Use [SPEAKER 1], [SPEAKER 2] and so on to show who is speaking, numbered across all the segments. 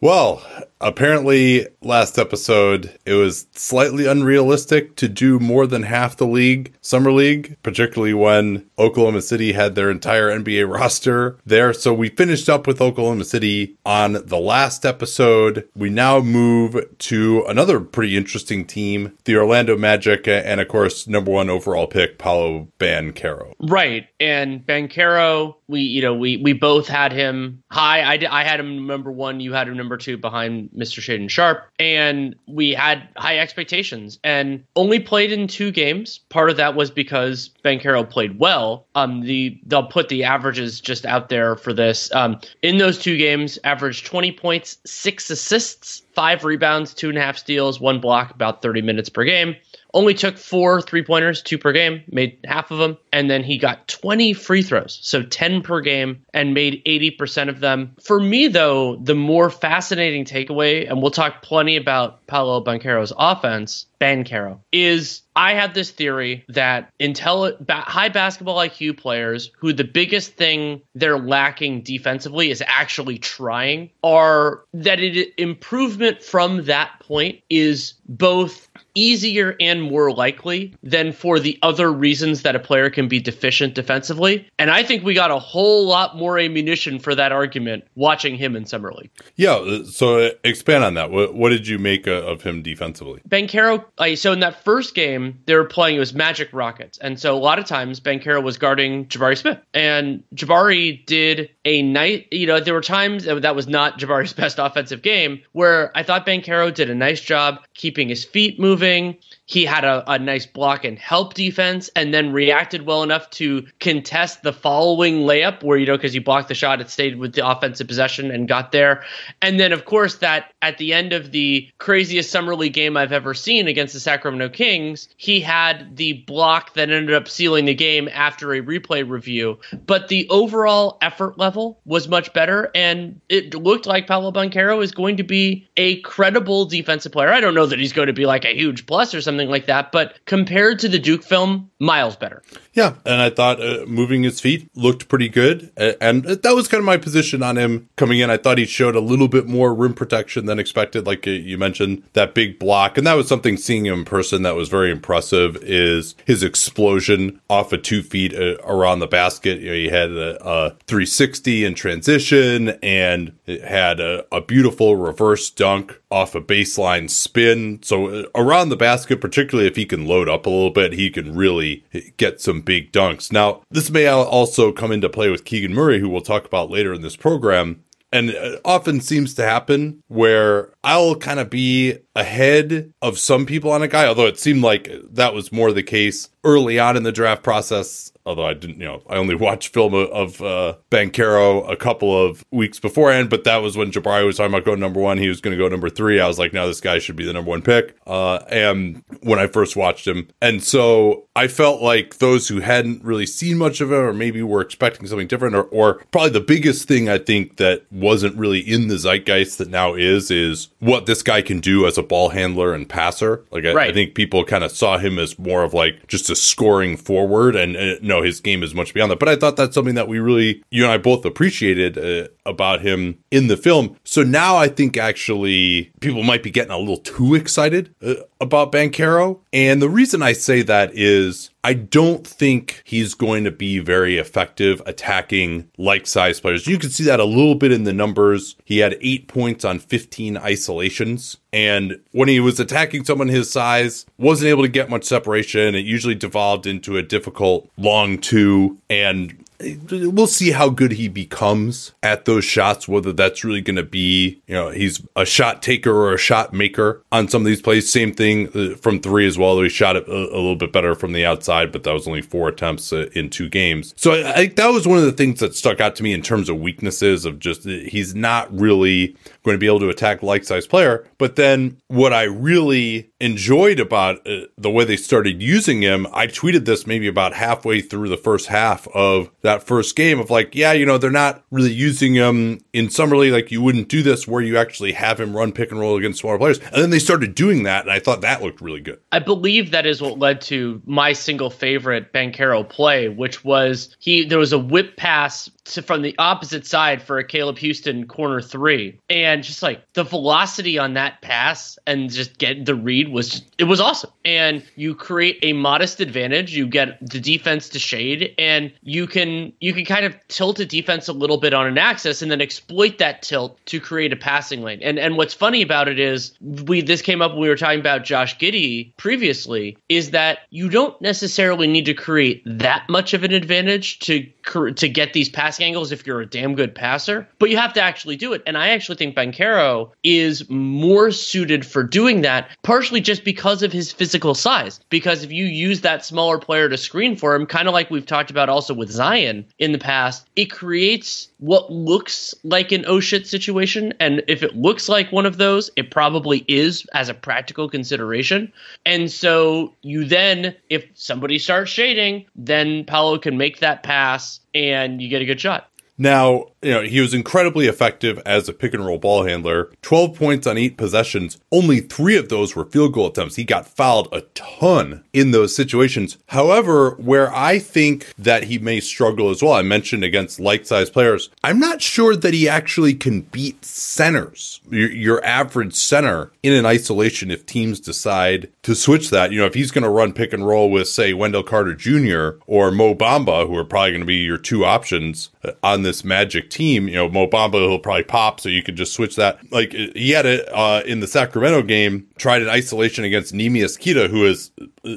[SPEAKER 1] Well, apparently last episode it was slightly unrealistic to do more than half the league, summer league, particularly when Oklahoma City had their entire NBA roster there. So we finished up with Oklahoma City on the last episode. We now move to another pretty interesting team, the Orlando Magic, and of course, number one overall pick, Paolo Banchero.
[SPEAKER 2] Right. And Banchero, we, you know, we, we both had him high. I, I had him number one. You had him number two behind Mr. Shaedon Sharpe, And we had high expectations and only played in two games. Part of that was because Banchero played well. Um, the they'll put the averages just out there for this. Um, in those two games, averaged 20 points, six assists, five rebounds, two and a half steals, one block, about 30 minutes per game. Only took four three pointers, two per game, made half of them. And then he got 20 free throws, so 10 per game, and made 80% of them. For me, though, the more fascinating takeaway, and we'll talk plenty about Paolo Banchero's offense, Banchero, is I have this theory that intel- ba- high basketball IQ players who the biggest thing they're lacking defensively is actually trying are that it improvement from that point is both easier and more likely than for the other reasons that a player can be deficient defensively. And I think we got a whole lot more ammunition for that argument watching him in Summer League.
[SPEAKER 1] Yeah. uh, So expand on that. What, what did you make uh, of him defensively?
[SPEAKER 2] Banchero, like, so in that first game, they were playing, it was Magic Rockets. And so a lot of times, Banchero was guarding Jabari Smith. And Jabari did a nice, you know, there were times that that was not Jabari's best offensive game where I thought Banchero did a nice job keeping his feet moving moving. He had a, a nice block and help defense and then reacted well enough to contest the following layup where, you know, because he blocked the shot, it stayed with the offensive possession and got there. And then, of course, that at the end of the craziest summer league game I've ever seen against the Sacramento Kings, he had the block that ended up sealing the game after a replay review. But the overall effort level was much better, and it looked like Paolo Banchero is going to be a credible defensive player. I don't know that he's going to be like a huge plus or something like that, but compared to the Duke film, miles better.
[SPEAKER 1] Yeah, and I thought uh, moving his feet looked pretty good, and that was kind of my position on him coming in. I thought he showed a little bit more rim protection than expected, like uh, you mentioned, that big block, and that was something seeing him in person that was very impressive. Is his explosion off of two feet uh, around the basket? You know, he had a, a 360 in transition, and had a, a beautiful reverse dunk off a baseline spin. So uh, around the basket, particularly if he can load up a little bit, he can really get some big dunks. Now, this may also come into play with Keegan Murray, who we'll talk about later in this program. And it often seems to happen where I'll kind of be ahead of some people on a guy, although it seemed like that was more the case early on in the draft process. Although I didn't, you know, I only watched film of, uh, Banchero a couple of weeks beforehand, but that was when Jabari was talking about going number one. He was going to go number three. I was like, no, this guy should be the number one pick. Uh, and when I first watched him, and so I felt like those who hadn't really seen much of him, or maybe were expecting something different, or, or probably the biggest thing I think that wasn't really in the zeitgeist that now is, is what this guy can do as a ball handler and passer. Like I, I think people kind of saw him as more of like just a scoring forward, and uh, no, his game is much beyond that. But I thought that's something that we really, you and I both appreciated uh, about him in the film. So now I think actually people might be getting a little too excited uh, about Banchero, and the reason I say that is I don't think he's going to be very effective attacking like size players. You can see that a little bit in the numbers. He had eight points on 15 isolations. And when he was attacking someone his size, wasn't able to get much separation. It usually devolved into a difficult long two. And we'll see how good he becomes at those shots, whether that's really going to be, you know, he's a shot taker or a shot maker on some of these plays. Same thing uh, from three as well, he shot it a, a little bit better from the outside, but that was only four attempts uh, in two games. So I, I that was one of the things that stuck out to me in terms of weaknesses of just uh, he's not really going to be able to attack like size player. But then what I really enjoyed about uh, the way they started using him, I tweeted this maybe about halfway through the first half of that first game of like, yeah, you know, they're not really using him in summer league. Like you wouldn't do this where you actually have him run pick and roll against smaller players. And then they started doing that. And I thought that looked really good.
[SPEAKER 2] I believe that is what led to my single favorite Banchero play, which was he there was a whip pass to, from the opposite side for a Caleb Houstan corner three, and just like the velocity on that pass and just get the read was just, it was awesome. And you create a modest advantage. You get the defense to shade, and you can you can kind of tilt a defense a little bit on an axis, and then exploit that tilt to create a passing lane. And and what's funny about it is we this came up when we were talking about Josh Giddey previously, is that you don't necessarily need to create that much of an advantage to to get these passing angles if you're a damn good passer, but you have to actually do it. And I actually think Banchero is more suited for doing that, partially just because of his physical size. Because if you use that smaller player to screen for him, kind of like we've talked about also with Zion in the past, it creates what looks like an oh shit situation. And if it looks like one of those, it probably is as a practical consideration. And so you then, if somebody starts shading, then Paolo can make that pass and you get a good shot.
[SPEAKER 1] Now, you know, he was incredibly effective as a pick and roll ball handler. 12 points on eight possessions. Only three of those were field goal attempts. He got fouled a ton in those situations. However, where I think that he may struggle as well, I mentioned against like sized players, I'm not sure that he actually can beat centers, your, your average center in an isolation if teams decide to switch that. You know, if he's going to run pick and roll with, say, Wendell Carter Jr. or Mo Bamba, who are probably going to be your two options uh, on this Magic team, you know, Mo Bamba will probably pop, so you could just switch that. Like he had it uh, in the Sacramento game, tried an isolation against Neemias Queta, who is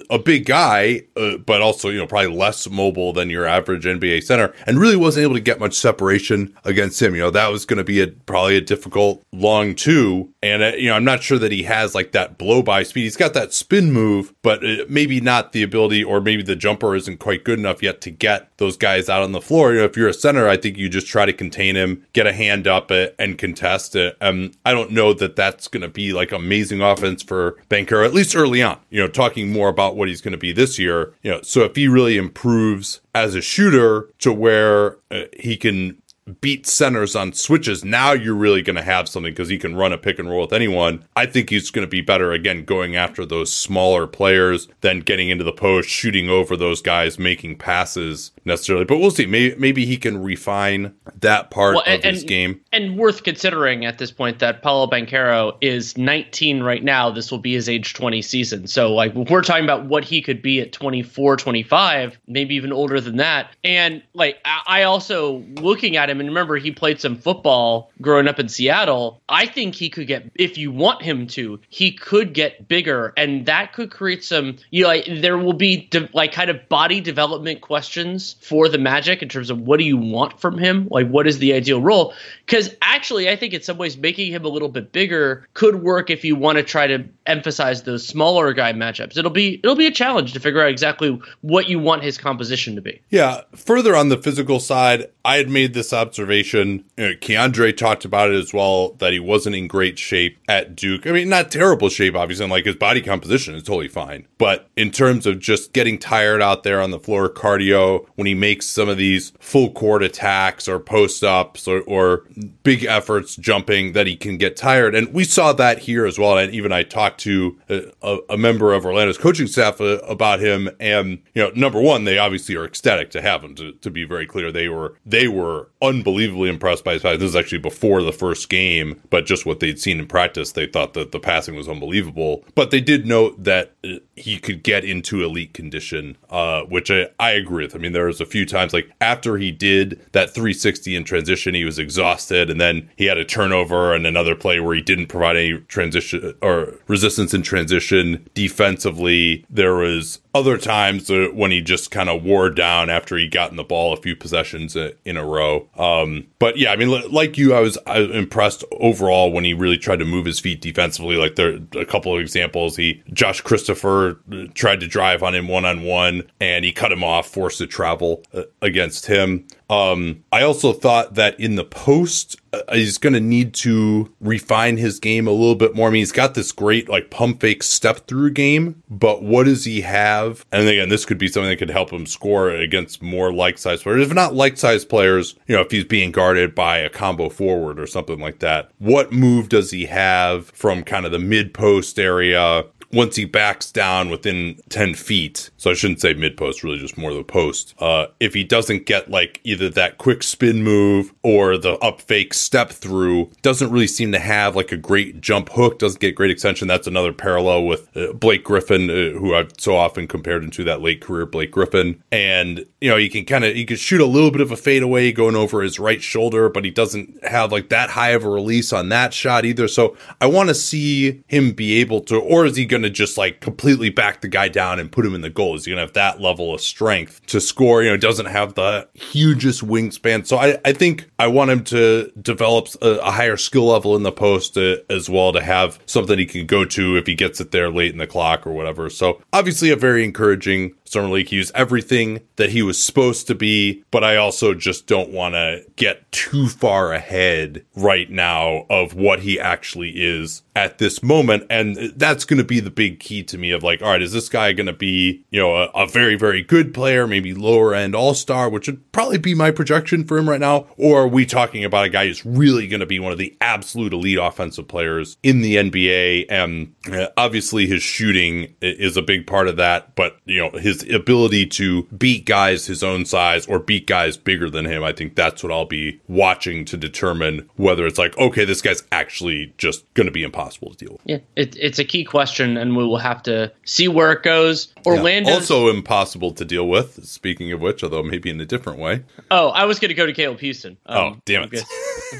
[SPEAKER 1] a big guy, uh, but also, you know, probably less mobile than your average NBA center, and really wasn't able to get much separation against him. You know, that was going to be a probably a difficult long two. And, uh, you know, I'm not sure that he has like that blow by speed. He's got that spin move, but uh, maybe not the ability, or maybe the jumper isn't quite good enough yet to get those guys out on the floor. You know, if you're a center, I think you just try to contain him, get a hand up uh, and contest it. Um, I don't know that that's going to be like amazing offense for Banker at least early on. You know, talking more about what he's going to be this year. You know, so if he really improves as a shooter to where uh, he can beat centers on switches, now you're really going to have something because he can run a pick and roll with anyone. I think he's going to be better again going after those smaller players than getting into the post, shooting over those guys, making passes necessarily. But we'll see. Maybe, maybe he can refine that part well, and, of his
[SPEAKER 2] and,
[SPEAKER 1] game.
[SPEAKER 2] And worth considering at this point that Paolo Banchero is 19 right now. This will be his age 20 season. So, like, we're talking about what he could be at 24, 25, maybe even older than that. And, like, I also, looking at him, and remember, he played some football growing up in Seattle. I think he could get, if you want him to, he could get bigger. And that could create some, you know, like, there will be, de- like, kind of body development questions for the Magic in terms of what do you want from him? Like, what is the ideal role? Because actually, I think in some ways making him a little bit bigger could work if you want to try to emphasize those smaller guy matchups. It'll be it'll be a challenge to figure out exactly what you want his composition to be.
[SPEAKER 1] Yeah. Further on the physical side, I had made this observation. You know, Keandre talked about it as well that he wasn't in great shape at Duke. I mean, not terrible shape, obviously. And like his body composition is totally fine, but in terms of just getting tired out there on the floor, cardio when he makes some of these full court attacks or post ups or, or big efforts jumping, that he can get tired. And we saw that here as well. And even I talked to a, a member of Orlando's coaching staff uh, about him. And you know, number one, they obviously are ecstatic to have him. To, to be very clear, they were they were unbelievably impressed by his passing. This is actually before the first game, but just what they'd seen in practice, they thought that the passing was unbelievable. But they did note that uh, he could get into elite condition, uh, which I, I agree with. I mean, there was a few times like after he did that 360 in transition, he was exhausted, and then he had a turnover and another play where he didn't provide any transition or resistance in transition defensively. There was other times uh, when he just kind of wore down after he gotten the ball a few possessions uh, in a row. Um, but yeah, I mean, like you, I was, impressed overall when he really tried to move his feet defensively. Like there are a couple of examples. He Josh Christopher tried to drive on him one on one, and he cut him off, forced to travel uh, against him. Um, I also thought that in the post, uh, he's going to need to refine his game a little bit more. I mean, he's got this great like pump fake step through game, but what does he have? And again, this could be something that could help him score against more like size players. If not like size players, you know, if he's being guarded by a combo forward or something like that, what move does he have from kind of the mid post area once he backs down within 10 feet, so I shouldn't say mid post, really just more the post, uh, if he doesn't get like either that quick spin move or the up fake step through, doesn't really seem to have like a great jump hook, doesn't get great extension. That's another parallel with uh, Blake Griffin, uh, who I've so often compared him to that late career Blake Griffin. And, you know, he can kind of, he can shoot a little bit of a fadeaway going over his right shoulder, but he doesn't have like that high of a release on that shot either. So I want to see him be able to, or is he going to just like completely back the guy down and put him in the goal? Is he going to have that level of strength to score? You know, doesn't have the hugest wingspan. So I, I think I want him to develop a, a higher skill level in the post uh, as well to have something he can go to if he gets it there late in the clock or whatever. So obviously a very encouraging Summer League. He was everything that he was supposed to be, but I also just don't want to get too far ahead right now of what he actually is at this moment. And that's going to be the big key to me of like, all right, is this guy going to be, you know, a, a, very, very good player, maybe lower end all star, which would probably be my projection for him right now? Or are we talking about a guy who's really going to be one of the absolute elite offensive players in the NBA? And uh, obviously his shooting is a big part of that, but, you know, his ability to beat guys his own size or beat guys bigger than him, I think that's what I'll be watching to determine whether it's like, okay, this guy's actually just going to be impossible to deal with.
[SPEAKER 2] Yeah, it, it's a key question, and we will have to see where it goes. Orlando
[SPEAKER 1] yeah. also impossible to deal with. Speaking of which, although maybe in a different way.
[SPEAKER 2] Oh, I was going to go to Caleb Houstan.
[SPEAKER 1] Um, oh, damn it.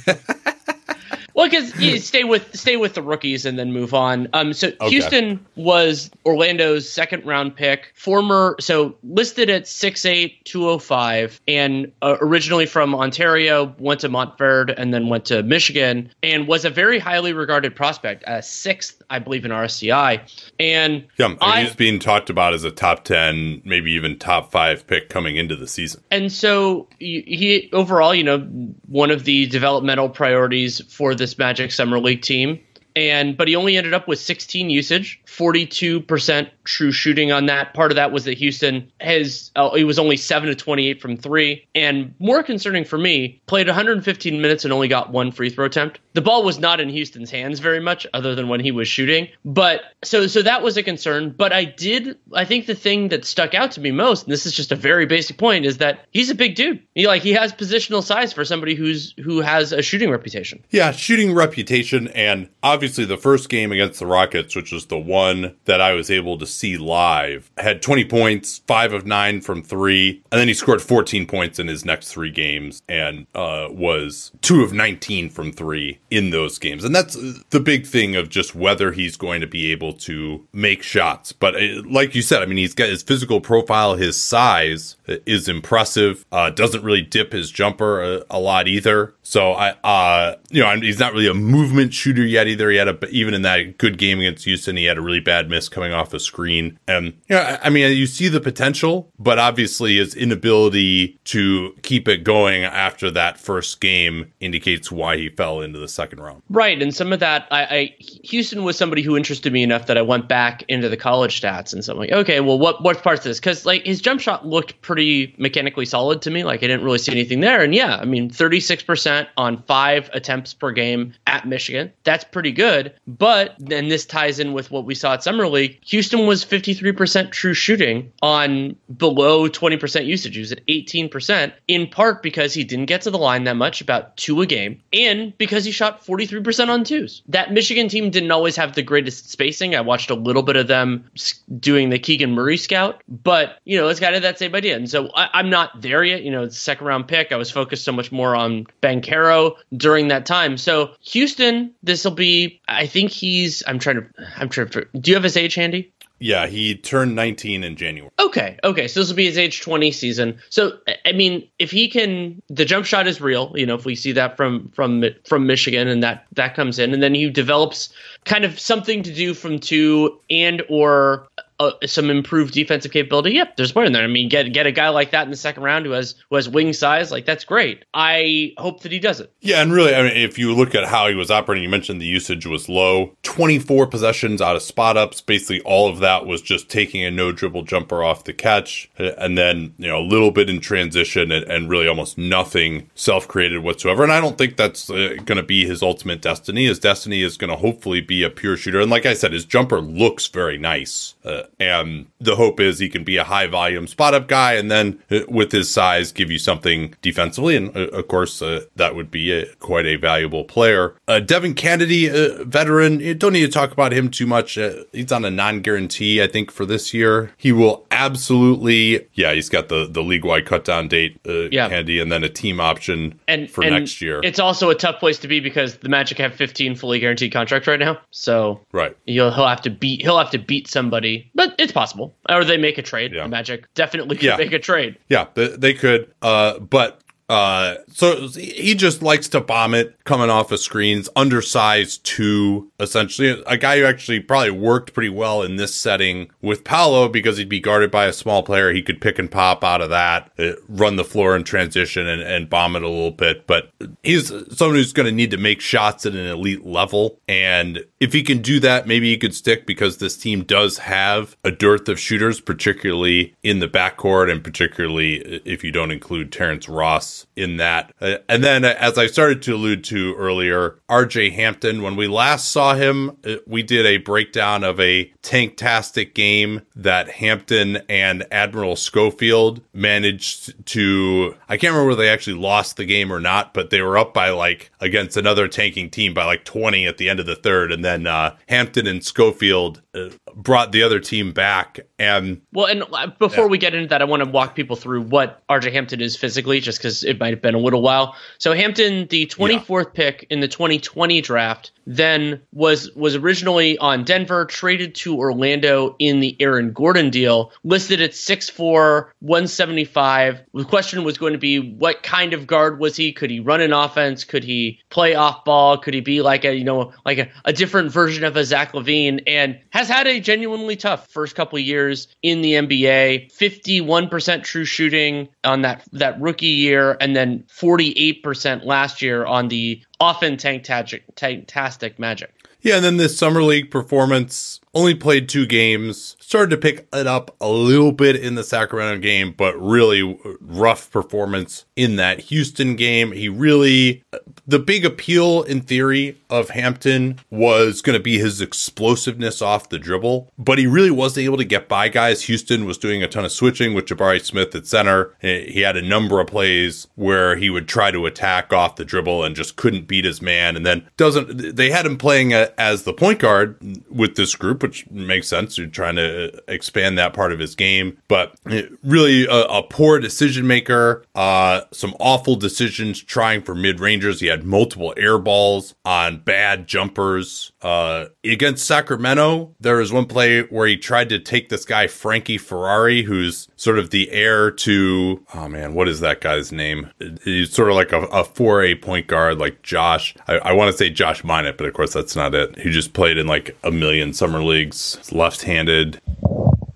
[SPEAKER 2] Well, because you stay with stay with the rookies and then move on. Um, so okay. Houstan was Orlando's second round pick, former so listed at 6'8", 205, and uh, originally from Ontario, went to Montverde and then went to Michigan, and was a very highly regarded prospect, a sixth, I believe, in RSCI. And
[SPEAKER 1] yeah, I mean, he's being talked about as a top ten, maybe even top five pick coming into the season.
[SPEAKER 2] And so he, he overall, you know, one of the developmental priorities for the this Magic Summer League team. And but he only ended up with 16 usage, 42% true shooting on that. Part of that was that Houstan has uh, he was only 7 to 28 from 3 and more concerning for me, played 115 minutes and only got one free throw attempt. The ball was not in Houstan's hands very much other than when he was shooting. But so so that was a concern, but I did I think the thing that stuck out to me most and this is just a very basic point is that he's a big dude. He like he has positional size for somebody who's who has a shooting reputation.
[SPEAKER 1] Yeah, shooting reputation and obviously the first game against the Rockets, which was the one that I was able to see live, had 20 points, 5 of 9 from 3, and then he scored 14 points in his next 3 games and uh, was 2 of 19 from 3 in those games. And that's the big thing of just whether he's going to be able to make shots. But uh, like you said, I mean, he's got his physical profile, his size is impressive. Uh, doesn't really dip his jumper a, a lot either. So I, uh, you know, he's not really a movement shooter yet either. He had a, even in that good game against Houston, he had a really bad miss coming off the screen. And know, I mean, you see the potential, but obviously his inability to keep it going after that first game indicates why he fell into the second round.
[SPEAKER 2] Right, and some of that, I, I Houstan was somebody who interested me enough that I went back into the college stats, and so I'm like, okay, well, what what parts of this? Because like his jump shot looked pretty mechanically solid to me. Like I didn't really see anything there, and yeah, I mean, 36 percent percent on five attempts per game at Michigan. That's pretty good. But then this ties in with what we saw at Summer League. Houstan was 53% true shooting on below 20% usage. He was at 18%, in part because he didn't get to the line that much, about two a game, and because he shot 43% on twos. That Michigan team didn't always have the greatest spacing. I watched a little bit of them doing the Keegan Murray scout, but, you know, it's kind of that same idea. And so I, am not there yet. You know, it's a second round pick. I was focused so much more on Banchero during that time. So Houstan, this will be. I think he's. I'm trying to. I'm trying to. Do you have his age handy?
[SPEAKER 1] Yeah, he turned 19 in January.
[SPEAKER 2] Okay, okay. So this will be his age 20 season. So I mean, if he can, the jump shot is real. You know, if we see that from from from Michigan and that that comes in, and then he develops kind of something to do from two and or uh, some improved defensive capability, yep, there's more in there. I mean, get get a guy like that in the second round who has who has wing size, like that's great. I hope that he does it.
[SPEAKER 1] Yeah, and really, I mean, if you look at how he was operating, you mentioned the usage was low. 24 possessions out of spot ups. Basically, all of that was just taking a no dribble jumper off the catch, and then you know a little bit in transition, and, and really almost nothing self created whatsoever. And I don't think that's uh, going to be his ultimate destiny. His destiny is going to hopefully be a pure shooter. And like I said, his jumper looks very nice, uh, and the hope is he can be a high volume spot up guy, and then uh, with his size, give you something defensively. And uh, of course, uh, that would be a, quite a valuable player. Uh, Devin Cannady, veteran, you don't need to talk about him too much. he's on a non guarantee, I think, for this year. He will absolutely, yeah, he's got the the league wide cut down date, yeah. Cannady, and then a team option and, for and next year.
[SPEAKER 2] It's also a tough place to be because the Magic have 15 fully guaranteed contracts right now. So
[SPEAKER 1] right,
[SPEAKER 2] he'll he'll have to beat he'll have to beat somebody, but it's possible. Or they make a trade. Yeah. Magic definitely could yeah. make a trade.
[SPEAKER 1] Yeah, they could. Uh, but uh, so he just likes to bomb it coming off of screens, undersized two, essentially. A guy who actually probably worked pretty well in this setting with Paolo because he'd be guarded by a small player. He could pick and pop out of that, uh, run the floor in transition and, and bomb it a little bit. But he's someone who's going to need to make shots at an elite level. And if he can do that, maybe he could stick because this team does have a dearth of shooters, particularly in the backcourt and particularly if you don't include Terrence Ross in that. Uh, and then, uh, as I started to allude to earlier, RJ Hampton, when we last saw him, uh, we did a breakdown of a tanktastic game that Hampton and Admiral Schofield managed to. I can't remember whether they actually lost the game or not, but they were up by like against another tanking team by like 20 at the end of the third. And then uh, Hampton and Schofield brought the other team back. And
[SPEAKER 2] well, and uh, before yeah. we get into that, I want to walk people through what RJ Hampton is physically, just because it might have been a little while. So Hampton, the 24th yeah. pick in the 2020 draft, then was was originally on Denver, traded to Orlando in the Aaron Gordon deal, listed at 6'4, 175. The question was going to be what kind of guard was he? Could he run an offense? Could he play off ball? Could he be like a, you know, like a, a different version of a Zach LaVine And has had a genuinely tough first couple years in the NBA. 51% true shooting on that that rookie year, and then 48% last year on the often tanktastic magic.
[SPEAKER 1] Yeah, and then this summer league performance only played two games, started to pick it up a little bit in the Sacramento game, but really rough performance in that Houston game. He really, the big appeal in theory of Hampton was going to be his explosiveness off the dribble, but he really wasn't able to get by guys. Houston was doing a ton of switching with Jabari Smith at center. He had a number of plays where he would try to attack off the dribble and just couldn't beat his man. And then doesn't, they had him playing as the point guard with this group which makes sense. You're trying to expand that part of his game, but really a, a poor decision maker. Uh, some awful decisions trying for mid rangers. He had multiple air balls on bad jumpers. Uh, against Sacramento, there was one play where he tried to take this guy Frankie Ferrari, who's sort of the heir to oh man, what is that guy's name? He's sort of like a, a 4A point guard, like Josh. I, I want to say Josh Minott, but of course that's not it. He just played in like a million summer leagues, left-handed.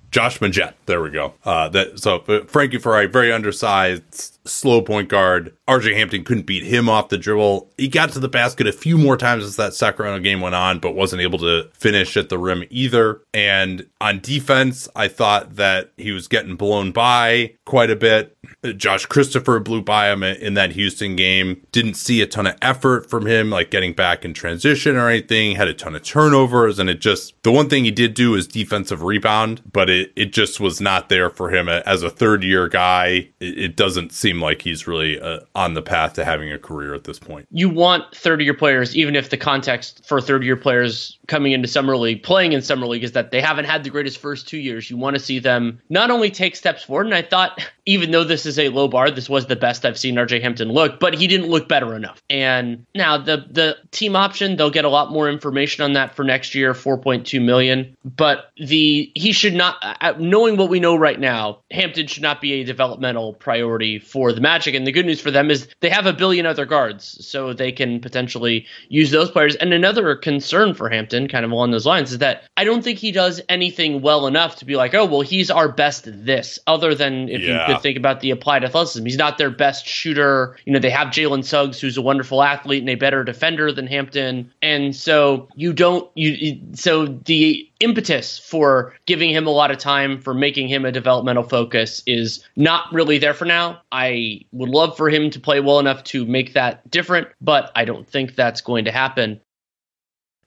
[SPEAKER 1] Josh Magette. There we go. Uh, that so Frankie Ferrari, very undersized, slow point guard. RJ Hampton couldn't beat him off the dribble. He got to the basket a few more times as that Sacramento game went on, but wasn't able to finish at the rim either. And on defense, I thought that he was getting blown by quite a bit. Josh Christopher blew by him in that Houston game. Didn't see a ton of effort from him, like getting back in transition or anything. Had a ton of turnovers, and it just the one thing he did do is defensive rebound, but it it just was not there for him as a third year guy. It, it doesn't seem seem like he's really uh, on the path to having a career at this point.
[SPEAKER 2] You want third year players, even if the context for third year players coming into Summer League, playing in Summer League, is that they haven't had the greatest first two years. You want to see them not only take steps forward, and I thought, even though this is a low bar, this was the best I've seen RJ Hampton look, but he didn't look better enough. And now the the team option, they'll get a lot more information on that for next year, 4.2 million. But the he should not, uh, knowing what we know right now, Hampton should not be a developmental priority for for the Magic. And the good news for them is they have a billion other guards, so they can potentially use those players. And another concern for Hampton, kind of along those lines, is that I don't think he does anything well enough to be like, oh, well, he's our best this, other than if yeah. you could think about the applied athleticism. He's not their best shooter. You know, they have Jalen Suggs, who's a wonderful athlete and a better defender than Hampton. And so you don't, you, so the impetus for giving him a lot of time for making him a developmental focus is not really there for now. I would love for him to play well enough to make that different, but I don't think that's going to happen.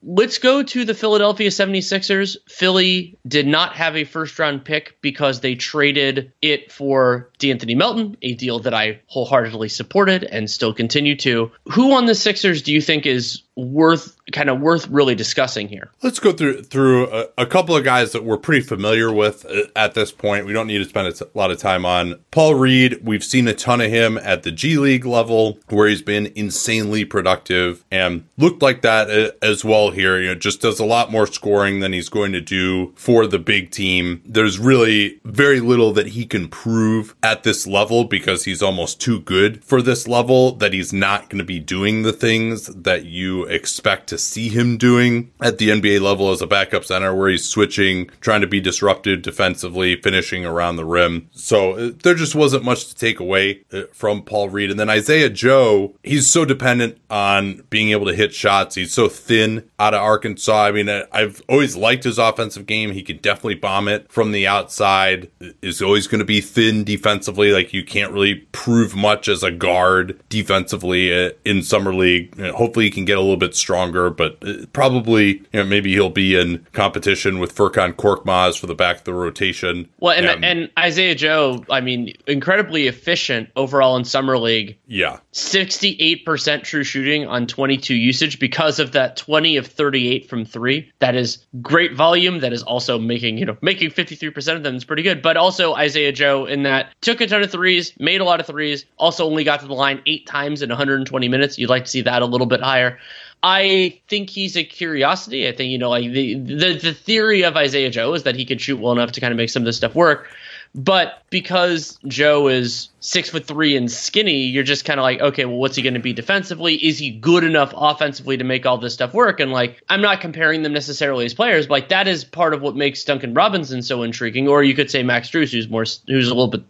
[SPEAKER 2] Let's go to the Philadelphia 76ers. Philly did not have a first round pick because they traded it for De'Anthony Melton, a deal that I wholeheartedly supported and still continue to. Who on the Sixers do you think is worth kind of worth really discussing here.
[SPEAKER 1] Let's go through through a, a, couple of guys that we're pretty familiar with uh, at this point. We don't need to spend a lot of time on Paul Reed. We've seen a ton of him at the G League level, where he's been insanely productive and looked like that uh, as well here. You know, just does a lot more scoring than he's going to do for the big team. There's really very little that he can prove at this level because he's almost too good for this level. That he's not going to be doing the things that you expect to see him doing at the NBA level as a backup center, where he's switching, trying to be disruptive defensively, finishing around the rim. So uh, there just wasn't much to take away uh, from Paul Reed. And then Isaiah Joe, he's so dependent on being able to hit shots. He's so thin out of Arkansas. I mean, I've always liked his offensive game. He can definitely bomb it from the outside. Is always going to be thin defensively. Like you can't really prove much as a guard defensively uh, in summer league. Hopefully, he can get a little bit stronger, but uh, probably you know maybe he'll be in competition with Furkan Korkmaz for the back of the rotation.
[SPEAKER 2] Well, and um, and Isaiah Joe, I mean, incredibly efficient overall in summer league.
[SPEAKER 1] Yeah,
[SPEAKER 2] sixty eight percent true shooting on twenty two usage because of that twenty of thirty eight from three. That is great volume. That is also making you know making fifty three percent of them is pretty good. But also Isaiah Joe in that took a ton of threes, made a lot of threes. Also only got to the line eight times in 120 minutes. You'd like to see that a little bit higher. I think he's a curiosity. I think you know, like the, the the theory of Isaiah Joe is that he could shoot well enough to kind of make some of this stuff work. But because Joe is six foot three and skinny, you're just kind of like, okay, well, what's he going to be defensively? Is he good enough offensively to make all this stuff work? And like, I'm not comparing them necessarily as players, but like that is part of what makes Duncan Robinson so intriguing. Or you could say Max Strus, who's more, who's a little bit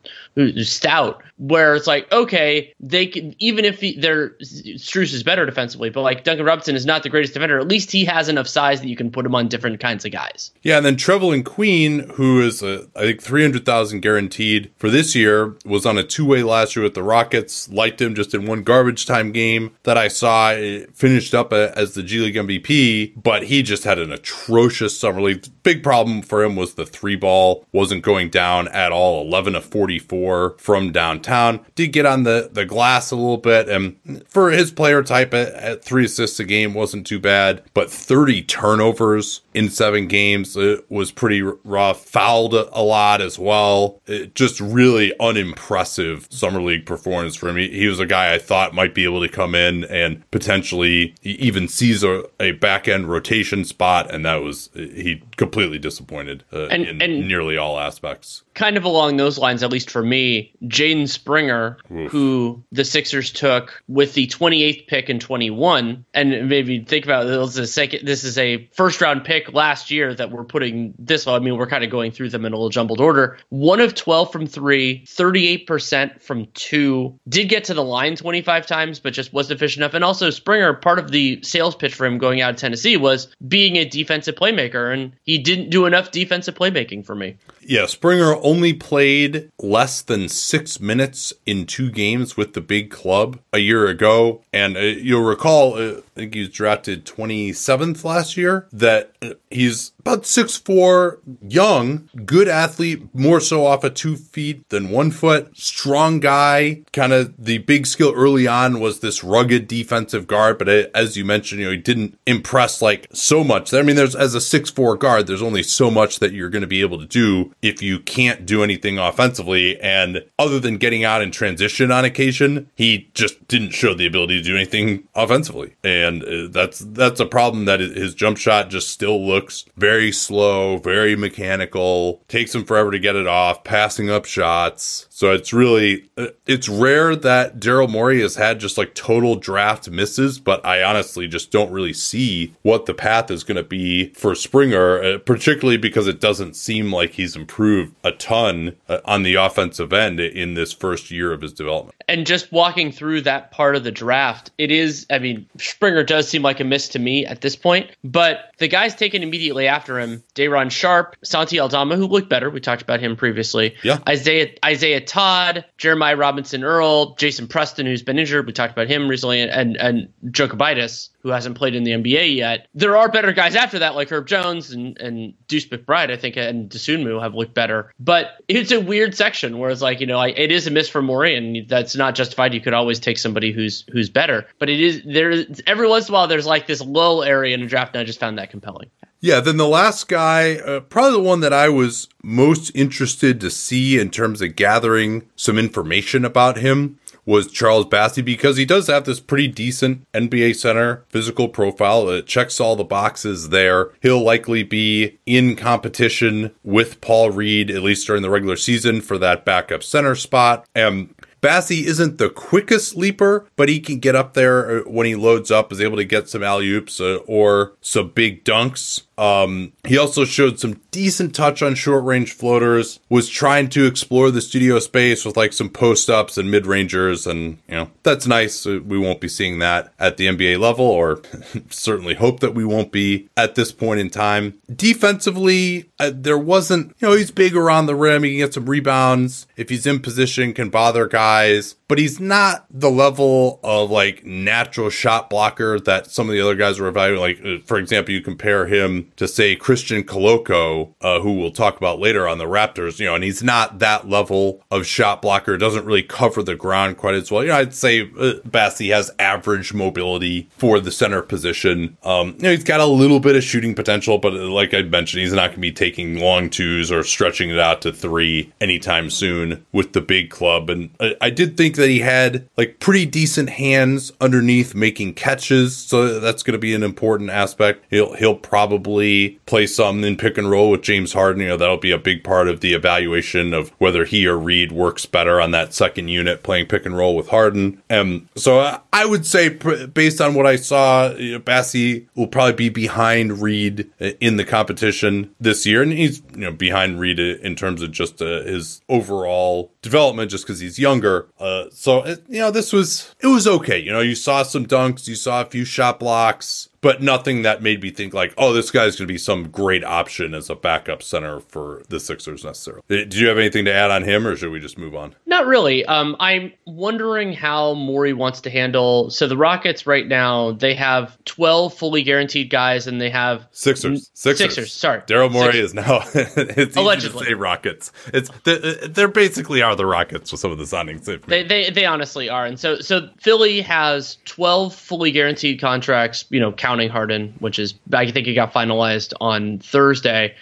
[SPEAKER 2] stout where it's like okay they can even if their Strus is better defensively but like Duncan Robinson is not the greatest defender at least he has enough size that you can put him on different kinds of guys.
[SPEAKER 1] Yeah and then Trevelin Queen who is a, I think 300,000 guaranteed for this year was on a two-way last year with the Rockets liked him just in one garbage time game that I saw eh, finished up a, as the G League MVP but he just had an atrocious summer league. Big problem for him was the three ball wasn't going down at all 11 of 44 from downtown. Did get on the, the glass a little bit. And for his player type, at, at three assists a game wasn't too bad, but 30 turnovers in seven games was pretty rough. Fouled a lot as well. It just really unimpressive summer league performance for him. He, he, was a guy I thought might be able to come in and potentially even seize a, a back end rotation spot, and that was he completely disappointed uh, and, in and nearly all aspects.
[SPEAKER 2] Kind of along those lines, at least for me, Jaden Springer, Oof. who the Sixers took with the 28th pick in 21, and maybe think about this is a second. This is a first round pick last year that we're putting this. I mean, we're kind of going through them in a little jumbled order. One of 12 from three, 38% from two. Did get to the line 25 times, but just wasn't efficient enough. And also, Springer, part of the sales pitch for him going out of Tennessee was being a defensive playmaker, and he didn't do enough defensive playmaking for me.
[SPEAKER 1] Yeah, Springer only played less than six minutes in two games with the big club a year ago. And uh, you'll recall, uh, I think he was drafted 27th last year, that uh, he's about six four, young, good athlete, more so off of two feet than one foot, strong guy. Kind of the big skill early on was this rugged defensive guard, but it, as you mentioned, you know, he didn't impress like so much. I mean, there's as a six four guard, there's only so much that you're going to be able to do if you can't do anything offensively. And other than getting out in transition on occasion, he just didn't show the ability to do anything offensively. And and uh, that's that's a problem that his jump shot just still looks very slow, very mechanical. Takes him forever to get it off, passing up shots. So it's really uh, it's rare that Daryl Morey has had just like total draft misses, but I honestly just don't really see what the path is going to be for Springer, uh, particularly because it doesn't seem like he's improved a ton uh, on the offensive end in this first year of his development.
[SPEAKER 2] And just walking through that part of the draft, it is, I mean, Springer does seem like a miss to me at this point, but the guys taken immediately after him, Day'Ron Sharpe, Santi Aldama, who looked better. We talked about him previously.
[SPEAKER 1] Yeah.
[SPEAKER 2] Isaiah, Isaiah Todd, Jeremiah Robinson Earl, Jason Preston, who's been injured. We talked about him recently, and, and Jokubaitis, who hasn't played in the NBA yet. There are better guys after that, like Herb Jones and, and Deuce McBride, I think, and Dosunmu have looked better. But it's a weird section where it's like, you know, I, it is a miss for Morey, and that's not justified. You could always take somebody who's who's better. But it is there every once in a while there's like this lull area in a draft, and I just found that compelling.
[SPEAKER 1] Yeah, then the last guy, uh, probably the one that I was most interested to see in terms of gathering some information about him was Charles Bassey because he does have this pretty decent NBA center physical profile. It checks all the boxes there. He'll likely be in competition with Paul Reed, at least during the regular season, for that backup center spot. And Bassey isn't the quickest leaper, but he can get up there when he loads up, is able to get some alley oops uh, or some big dunks. Um, he also showed some decent touch on short range floaters, was trying to explore the studio space with like some post ups and mid rangers. And, you know, that's nice. Uh, we won't be seeing that at the NBA level, or certainly hope that we won't be at this point in time. Defensively, uh, there wasn't, you know, he's big around the rim. He can get some rebounds. If he's in position, can bother guys but he's not the level of like natural shot blocker that some of the other guys were evaluating. Like, uh, for example, you compare him to say Christian Koloko, uh, who we'll talk about later on the Raptors, you know, and he's not that level of shot blocker. Doesn't really cover the ground quite as well. You know, I'd say uh, Bassey has average mobility for the center position. Um, you know, he's got a little bit of shooting potential, but uh, like I mentioned, he's not going to be taking long twos or stretching it out to three anytime soon with the big club. And I, I did think that he had like pretty decent hands underneath making catches, so that's going to be an important aspect. He'll he'll probably play some in pick and roll with James Harden. You know that'll be a big part of the evaluation of whether he or Reed works better on that second unit playing pick and roll with Harden. And so I would say, based on what I saw, you Bassey will probably be behind Reed in the competition this year, and he's you know behind Reed in terms of just uh, his overall development, just because he's younger. Uh, so you know, this was it was okay. You know, you saw some dunks, you saw a few shot blocks but nothing that made me think like, oh, this guy's going to be some great option as a backup center for the Sixers necessarily. Do you have anything to add on him, or should we just move on?
[SPEAKER 2] Not really. Um, I'm wondering how Morey wants to handle. So the Rockets right now they have 12 fully guaranteed guys, and they have
[SPEAKER 1] Sixers. Sixers.
[SPEAKER 2] Sixers. Sorry,
[SPEAKER 1] Daryl Morey is now. it's allegedly say Rockets. It's they basically are the Rockets with some of the signings.
[SPEAKER 2] They, they they honestly are, and so so Philly has 12 fully guaranteed contracts. You know counting Harden, which is I think it got finalized on Thursday.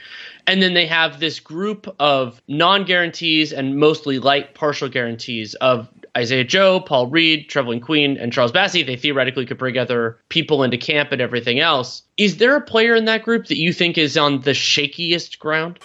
[SPEAKER 2] And then they have this group of non guarantees and mostly light partial guarantees of Isaiah Joe, Paul Reed, Trevelin Queen, and Charles Bassey. They theoretically could bring other people into camp and everything else. Is there a player in that group that you think is on the shakiest ground?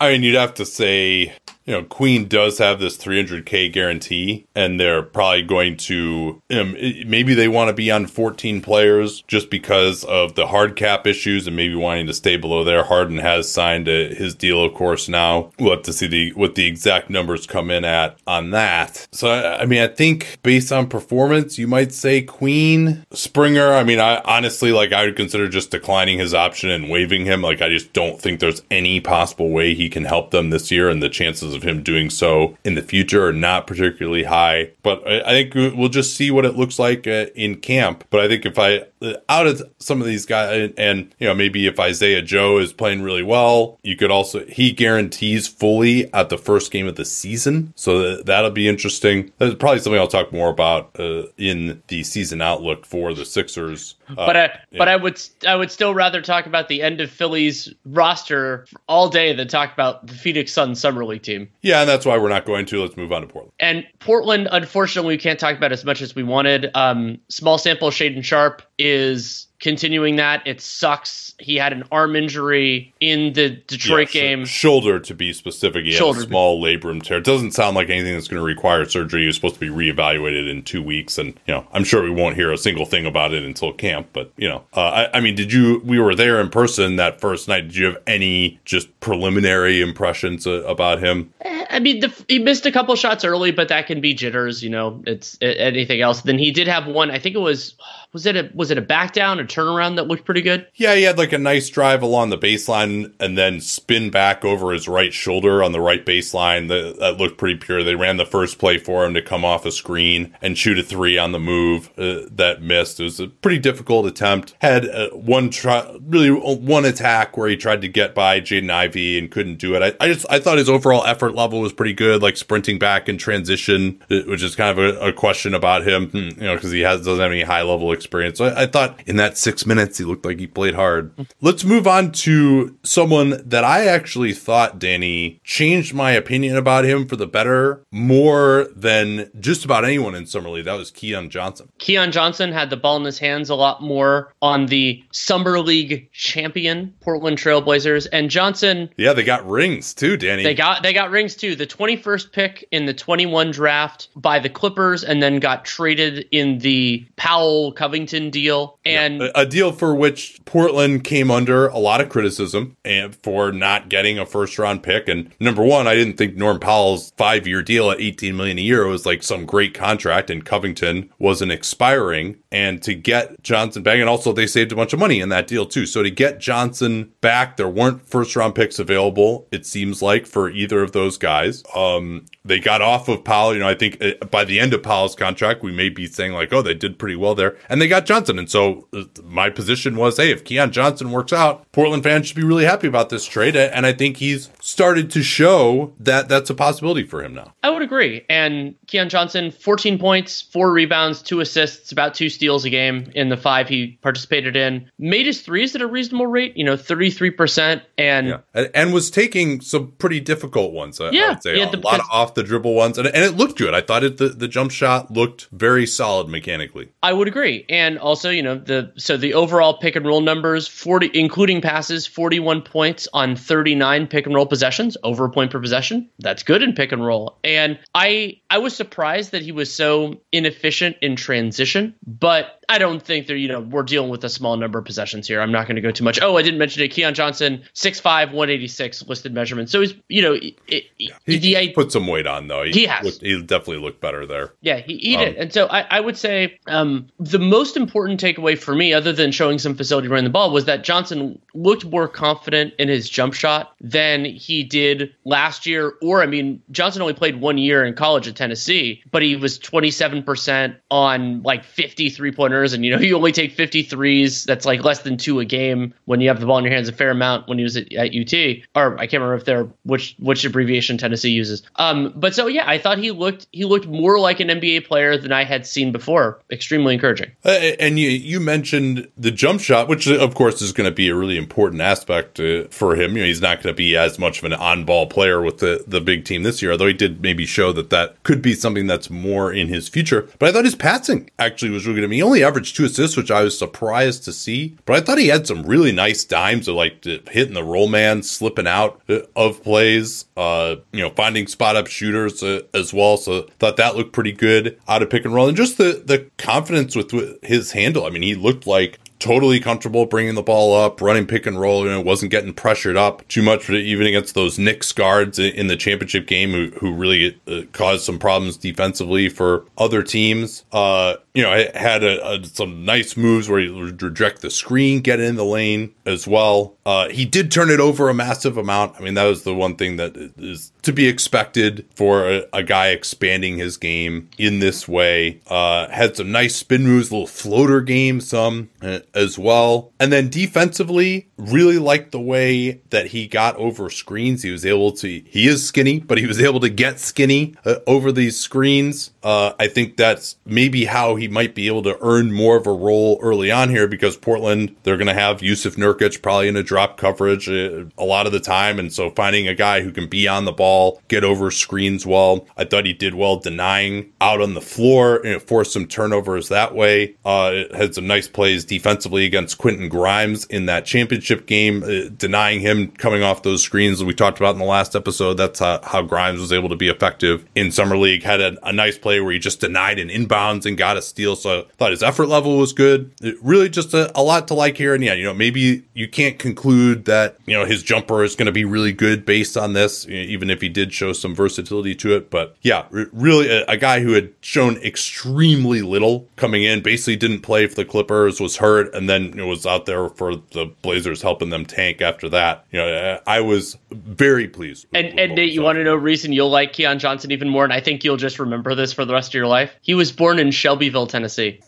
[SPEAKER 1] I mean, you'd have to say you know, Queen does have this 300k guarantee, and they're probably going to maybe they want to be on 14 players just because of the hard cap issues, and maybe wanting to stay below there. Harden has signed a, his deal, of course. Now we'll have to see the what the exact numbers come in at on that. So I mean, I think based on performance, you might say Queen Springer. I mean, I honestly like I would consider just declining his option and waiving him. Like I just don't think there's any possible way he can help them this year, and the chances of him doing so in the future are not particularly high. But I, I think we'll just see what it looks like uh, in camp. But I think if I out of some of these guys, and you know maybe if Isaiah Joe is playing really well, you could also he guarantees fully at the first game of the season, so that'll be interesting. That's probably something I'll talk more about uh, in the season outlook for the Sixers.
[SPEAKER 2] Uh, but I, yeah. but I would I would still rather talk about the end of Philly's roster all day than talk about the Phoenix Suns summer league team.
[SPEAKER 1] Yeah, and that's why we're not going to. Let's move on to Portland.
[SPEAKER 2] And Portland, unfortunately, we can't talk about as much as we wanted. Um, small sample, Shaedon Sharpe is continuing that. It sucks. He had an arm injury in the Detroit
[SPEAKER 1] Yeah,
[SPEAKER 2] game.
[SPEAKER 1] shoulder to be specific. He
[SPEAKER 2] Shoulder.
[SPEAKER 1] had a small labrum tear. It doesn't sound like anything that's going to require surgery. He was supposed to be reevaluated in two weeks, and you know, I'm sure we won't hear a single thing about it until camp. But you know, uh, I, I mean, did you? We were there in person that first night. Did you have any just preliminary impressions uh, about him?
[SPEAKER 2] Eh, I mean, the, he missed a couple shots early, but that can be jitters. You know, it's a- anything else. Then he did have one. I think it was was it a was it a back down, a turnaround that looked pretty good.
[SPEAKER 1] Yeah, he had like a nice drive along the baseline and then spin back over his right shoulder on the right baseline. That, that looked pretty pure. They ran the first play for him to come off a screen and shoot a three on the move uh, that missed. It was a pretty difficult attempt. Had uh, one try, really uh, one attack where he tried to get by Jaden Ivey and couldn't do it. I, I just I thought his overall effort level was pretty good, like sprinting back in transition, uh, which is kind of a, a question about him, hmm, you know, because he has doesn't have any high level experience. So I, I thought in that six minutes he looked like he played hard. Let's move on to someone that I actually thought Danny changed my opinion about him for the better more than just about anyone in summer league. That was Keon Johnson.
[SPEAKER 2] Keon Johnson had the ball in his hands a lot more on the Summer League champion Portland Trailblazers, and Johnson
[SPEAKER 1] Yeah, they got rings too, Danny.
[SPEAKER 2] They got they got rings too. The 21st pick in the 21 draft by the Clippers and then got traded in the Powell Covington deal. And
[SPEAKER 1] a, a deal for which Portland came under a lot of criticism and for not getting a first round pick. And number one, I didn't think Norm Powell's five year deal at 18 million a year was like some great contract and Covington wasn't expiring. And to get Johnson back, and also they saved a bunch of money in that deal too. So to get Johnson back, there weren't first round picks available, it seems like, for either of those guys. Um, they got off of Powell. You know, I think uh, by the end of Powell's contract, we may be saying like, oh, they did pretty well there, and they got Johnson. And so uh, my position was, hey, if Keon Johnson works out, Portland fans should be really happy about this trade. And I think he's started to show that that's a possibility for him now.
[SPEAKER 2] I would agree. And Keon Johnson, 14 points, four rebounds, two assists, about two steals a game in the five he participated in. Made his threes at a reasonable rate, you know, 33%. And
[SPEAKER 1] Yeah, and, and was taking some pretty difficult ones. I, I
[SPEAKER 2] Yeah,
[SPEAKER 1] would say a lot of
[SPEAKER 2] potential-
[SPEAKER 1] the dribble ones, and, and it looked good. I thought it the, the jump shot looked very solid mechanically.
[SPEAKER 2] I would agree. And also, you know, the so the overall pick and roll numbers, 40 including passes, 41 points on 39 pick and roll possessions, over a point per possession. That's good in pick and roll. And I I was surprised that he was so inefficient in transition, but I don't think that, you know, we're dealing with a small number of possessions here. I'm not going to go too much. Oh, I didn't mention it. Keon Johnson, 6'5, 186 listed measurements. So he's, you know, it, it,
[SPEAKER 1] He,
[SPEAKER 2] the
[SPEAKER 1] he put some weight on though.
[SPEAKER 2] He has.
[SPEAKER 1] Looked, he definitely looked better there.
[SPEAKER 2] yeah, he, he
[SPEAKER 1] Um,
[SPEAKER 2] did. And so I, I would say um, the most important takeaway for me, other than showing some facility running the ball, was that Johnson looked more confident in his jump shot than he did last year. Or, I mean, Johnson only played one year in college at Tennessee, but he was 27% on like 50 three And, you know, you only take 53s. That's like less than two a game when you have the ball in your hands a fair amount when he was at, at UT. Or I can't remember if they're which which abbreviation Tennessee uses. Um, but so yeah, I thought he looked he looked more like an NBA player than I had seen before. Extremely encouraging.
[SPEAKER 1] Uh, and you you mentioned the jump shot, which of course is going to be a really important aspect uh, for him. You know, he's not going to be as much of an on-ball player with the the big team this year, although he did maybe show that that could be something that's more in his future. But I thought his passing actually was really good. I mean, he only averaged two assists, which I was surprised to see. But I thought he had some really nice dimes of like hitting the roll man, slipping out uh, of plays, uh, you know, finding spot up shooters uh, as well. So thought that looked pretty good out of pick and roll, and just the the confidence with, with his handle. I mean, he looked like totally comfortable bringing the ball up, running pick and roll, and it wasn't getting pressured up too much, even against those Knicks guards in the championship game who, who really uh, caused some problems defensively for other teams. Uh, you know, it had a, a, some nice moves where he would reject the screen, get in the lane as well. Uh, he did turn it over a massive amount. I mean, that was the one thing that is to be expected for a, a guy expanding his game in this way. Uh, had some nice spin moves, little floater game, some uh, as well. And then defensively, really liked the way that he got over screens. He was able to, he is skinny, but he was able to get skinny uh, over these screens. Uh, I think that's maybe how he he might be able to earn more of a role early on here because Portland, they're going to have Jusuf Nurkic probably in a drop coverage uh, a lot of the time. And so finding a guy who can be on the ball, get over screens well. I thought he did well denying out on the floor and it forced some turnovers that way. Uh, had some nice plays defensively against Quentin Grimes in that championship game, uh, denying him coming off those screens that we talked about in the last episode. That's how, how Grimes was able to be effective in summer league. Had a, a nice play where he just denied an inbounds and got a So I thought his effort level was good. It really just a, a lot to like here. And yeah, you know, maybe you can't conclude that, you know, his jumper is going to be really good based on this, even if he did show some versatility to it. But yeah, really a, a guy who had shown extremely little coming in, basically didn't play for the Clippers, was hurt, and then you know, was out there for the Blazers helping them tank after that. You know, I was very pleased.
[SPEAKER 2] With, and with and Nate, you want to know reason you'll like Keon Johnson even more, and I think you'll just remember this for the rest of your life. He was born in Shelbyville, Tennessee.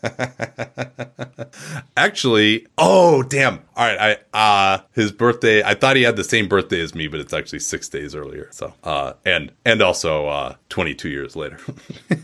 [SPEAKER 1] actually, oh damn! All right, I uh his birthday. I thought he had the same birthday as me, but it's actually six days earlier. So uh and and also uh 22 years later.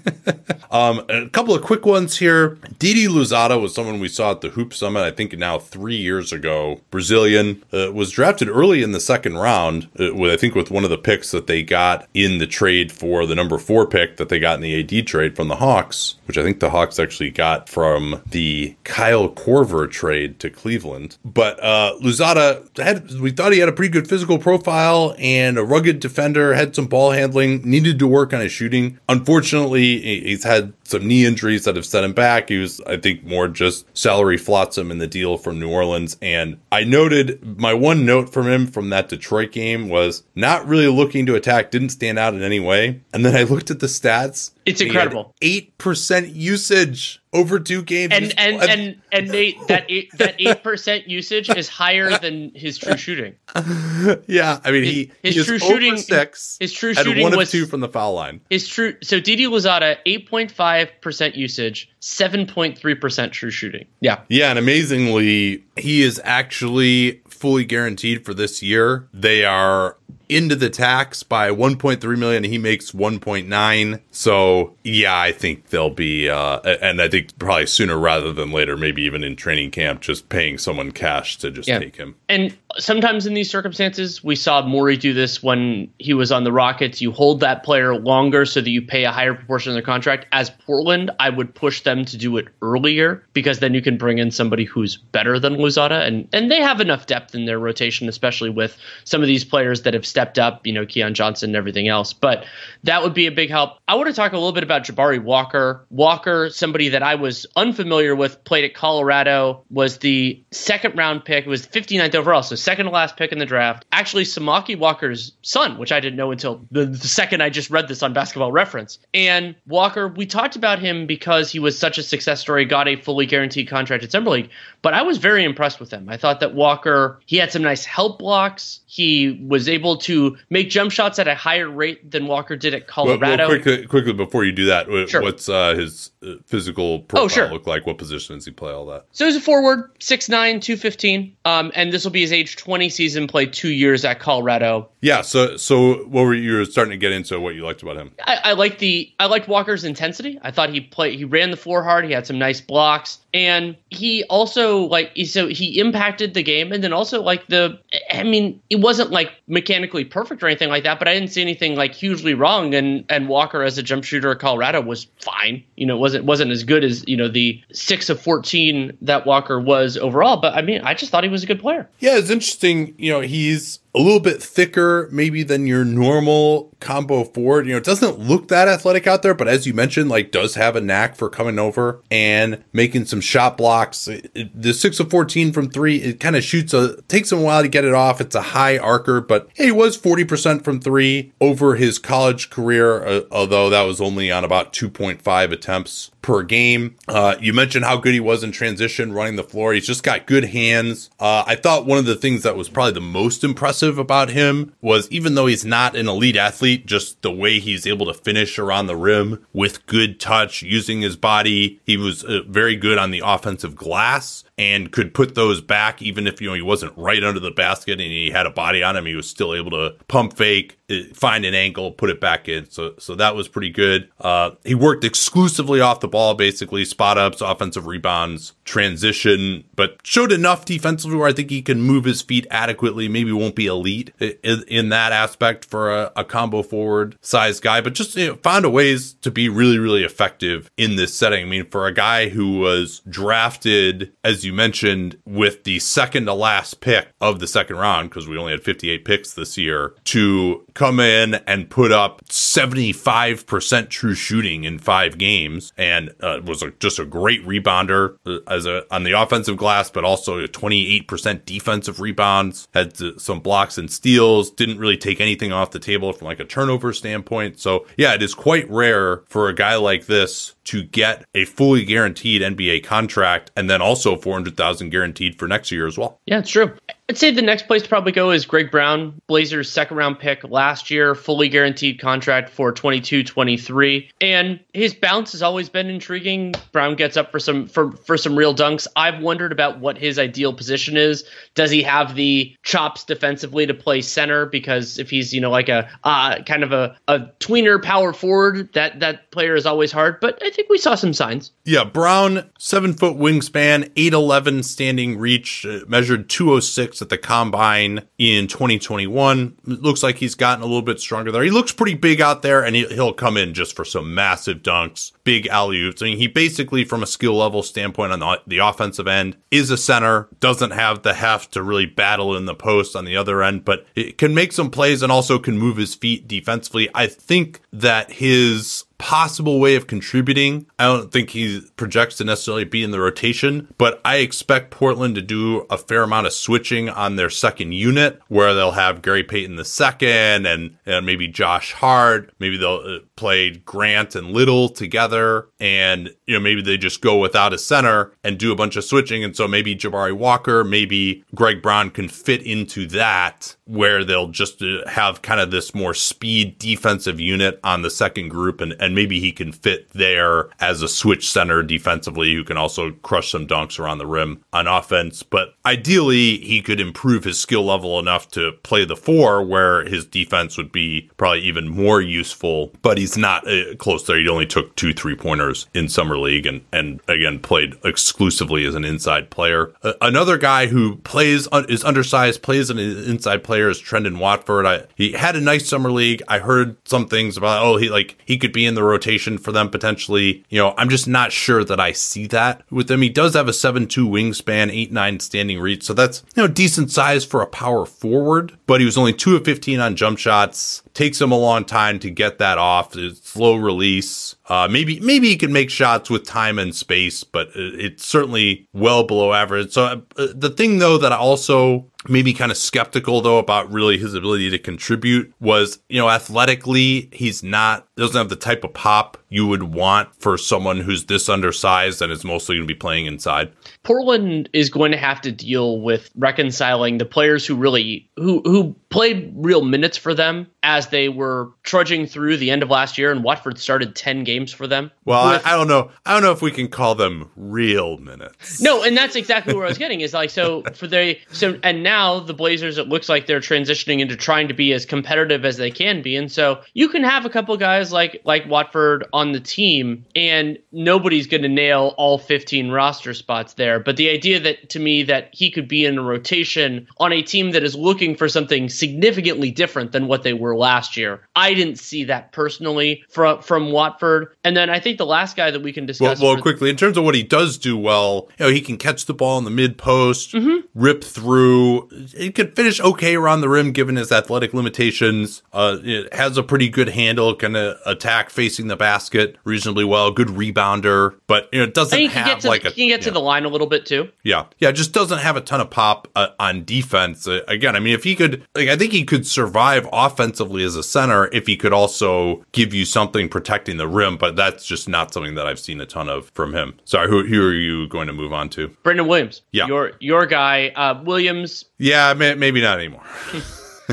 [SPEAKER 1] um, a couple of quick ones here. Didi Louzada was someone we saw at the Hoop Summit. I think now three years ago. Brazilian uh, was drafted early in the second round. Uh, with I think with one of the picks that they got in the trade for the number four pick that they got in the AD trade from the Hawks, which I think the Hawks actually got from the Kyle Korver trade to Cleveland. But uh, Louzada had we thought he had a pretty good physical profile and a rugged defender, had some ball handling, needed to work on his shooting. Unfortunately, he's had some knee injuries that have set him back. He was, I think, more just salary flotsam in the deal from New Orleans. And I noted my one note from him from that Detroit game was not really looking to attack, didn't stand out in any way. And then I looked at the stats.
[SPEAKER 2] It's incredible.
[SPEAKER 1] Eight percent usage over two games.
[SPEAKER 2] And and and, and, and Nate, that eight that eight percent usage is higher than his true shooting.
[SPEAKER 1] Yeah, I mean he his, his true shooting six.
[SPEAKER 2] His true shooting
[SPEAKER 1] one
[SPEAKER 2] was
[SPEAKER 1] two from the foul line.
[SPEAKER 2] His true so Didi Louzada eight point five percent usage, seven point three percent true shooting. Yeah,
[SPEAKER 1] yeah, and amazingly, he is actually fully guaranteed for this year. They are into the tax by 1.3 million. He makes 1.9. So yeah, I think they'll be, uh, and I think probably sooner rather than later, maybe even in training camp, just paying someone cash to just yeah. take him.
[SPEAKER 2] And sometimes in these circumstances, we saw Morey do this when he was on the Rockets. You hold that player longer so that you pay a higher proportion of their contract. As Portland, I would push them to do it earlier because then you can bring in somebody who's better than Louzada, and and they have enough depth in their rotation, especially with some of these players that have stepped up, you know, Keon Johnson and everything else. But that would be a big help. I want to talk a little bit about Jabari Walker. Walker, somebody that I was unfamiliar with, played at Colorado, was the second round pick, was 59th overall, so second to last pick in the draft. Actually, Samaki Walker's son, which I didn't know until the, the second I just read this on Basketball Reference. And Walker, we talked about him because he was such a success story, got a fully guaranteed contract at Summer League, but I was very impressed with him. I thought that Walker, he had some nice help blocks. He was able to make jump shots at a higher rate than Walker did at Colorado.
[SPEAKER 1] Well, well, quickly, quickly before you do that, sure. what's uh, his uh, physical profile oh, sure. look like? What position does he play? All that.
[SPEAKER 2] So he's a forward, 6'9", 215. Um, and this will be his age 20 season, played two years at Colorado.
[SPEAKER 1] Yeah. So, so what were you starting to get into? What you liked about him?
[SPEAKER 2] I, I like the I liked Walker's intensity. I thought he played. He ran the floor hard. He had some nice blocks and he also like so he impacted the game. And then also like the i mean it wasn't like mechanically perfect or anything like that but i didn't see anything like hugely wrong. And and walker as a jump shooter at colorado was fine. You know wasn't wasn't as good as you know the six of 14 that walker was overall. But i mean i just thought he was a good player.
[SPEAKER 1] Yeah it's interesting. You know he's a little bit thicker maybe than your normal combo forward. You know, it doesn't look that athletic out there, but as you mentioned, like does have a knack for coming over and making some shot blocks. It, it, the six of 14 from three, it kind of shoots a, takes him a while to get it off. It's a high arcer, but hey, he was 40% from three over his college career, uh, although that was only on about 2.5 attempts per game. Uh, you mentioned how good he was in transition, running the floor. He's just got good hands. Uh, I thought one of the things that was probably the most impressive about him was even though he's not an elite athlete, just the way he's able to finish around the rim with good touch, using his body. He was uh, very good on the offensive glass and could put those back even if you know he wasn't right under the basket and he had a body on him. He was still able to pump fake, find an angle, put it back in. So so that was pretty good. Uh, he worked exclusively off the ball, basically spot ups, offensive rebounds, transition, but showed enough defensively where I think he can move his feet adequately. Maybe won't be elite in, in that aspect for a, a, combo forward size guy, but just you know, found a ways to be really really effective in this setting. I mean, for a guy who was drafted, as you mentioned, with the second to last pick of the second round because we only had 58 picks this year to come in and put up 75% true shooting in five games and uh, was a, just a great rebounder uh, as a on the offensive glass, but also a 28% defensive rebounds, had some blocks and steals, didn't really take anything off the table from like a turnover standpoint. So yeah, it is quite rare for a guy like this to get a fully guaranteed NBA contract and then also 400,000 guaranteed for next year as well.
[SPEAKER 2] Yeah, it's true. I'd say the next place to probably go is Greg Brown, Blazers second round pick last year, fully guaranteed contract for 22 23. And his bounce has always been intriguing. Brown gets up for some for, for some real dunks. I've wondered about what his ideal position is. Does he have the chops defensively to play center? Because if he's, you know, like a uh, kind of a, a tweener power forward, that that player is always hard. But I think we saw some signs.
[SPEAKER 1] Yeah, Brown, seven foot wingspan, 8'11 standing reach, uh, measured 206 at the combine in 2021. It looks like he's gotten a little bit stronger there. He looks pretty big out there, and he'll come in just for some massive dunks, big alley oops. I mean, he basically, from a skill level standpoint on the, the offensive end, is a center, doesn't have the heft to really battle in the post on the other end, but it can make some plays and also can move his feet defensively. I think that his possible way of contributing. I don't think he projects to necessarily be in the rotation, but I expect Portland to do a fair amount of switching on their second unit where they'll have Gary Payton the second and, and maybe Josh Hart. Maybe they'll uh, play Grant and Little together and, you know, maybe they just go without a center and do a bunch of switching. And so maybe Jabari Walker, maybe Greg Brown can fit into that where they'll just uh, have kind of this more speed defensive unit on the second group and, and maybe he can fit there as a switch center defensively who can also crush some dunks around the rim on offense. But ideally, he could improve his skill level enough to play the four where his defense would be probably even more useful. But he's not uh, close there. He only took two three pointers in summer league and, and again played exclusively as an inside player. Uh, another guy who plays is undersized, plays an inside player is Trendon Watford. I, he had a nice summer league. I heard some things about oh he like he could be in the rotation for them potentially. You know, I'm just not sure that I see that with him. He does have a 7 2 wingspan, 8 9 standing reach. So that's, you know, decent size for a power forward, but he was only 2 of 15 on jump shots. Takes him a long time to get that off. It's slow release. Uh, maybe maybe he can make shots with time and space, but it's certainly well below average. So uh, the thing though that I also maybe kind of skeptical though about really his ability to contribute was you know athletically he's not doesn't have the type of pop you would want for someone who's this undersized and is mostly going to be playing inside
[SPEAKER 2] portland is going to have to deal with reconciling the players who really who who played real minutes for them as they were trudging through the end of last year and watford started 10 games for them
[SPEAKER 1] well with, I, I don't know i don't know if we can call them real minutes
[SPEAKER 2] no and that's exactly where i was getting is like so for the so and now now the Blazers, it looks like they're transitioning into trying to be as competitive as they can be. And so you can have a couple guys like like Watford on the team, and nobody's going to nail all 15 roster spots there. But the idea that to me that he could be in a rotation on a team that is looking for something significantly different than what they were last year, I didn't see that personally from from Watford. And then I think the last guy that we can discuss.
[SPEAKER 1] Well, well quickly in terms of what he does do well, you know, he can catch the ball in the mid post, mm-hmm. rip through He could finish okay around the rim given his athletic limitations. Uh, it has a pretty good handle, can of attack facing the basket reasonably well. Good rebounder, but you know it doesn't have like
[SPEAKER 2] the,
[SPEAKER 1] a.
[SPEAKER 2] He can get to the line a little bit too.
[SPEAKER 1] Yeah, yeah, just doesn't have a ton of pop uh, on defense. Uh, again, I mean, if he could, like, I think he could survive offensively as a center if he could also give you something protecting the rim. But that's just not something that I've seen a ton of from him. Sorry, who, who are you going to move on to?
[SPEAKER 2] Brandon Williams.
[SPEAKER 1] Yeah,
[SPEAKER 2] your your guy, uh, Williams
[SPEAKER 1] yeah, maybe not anymore.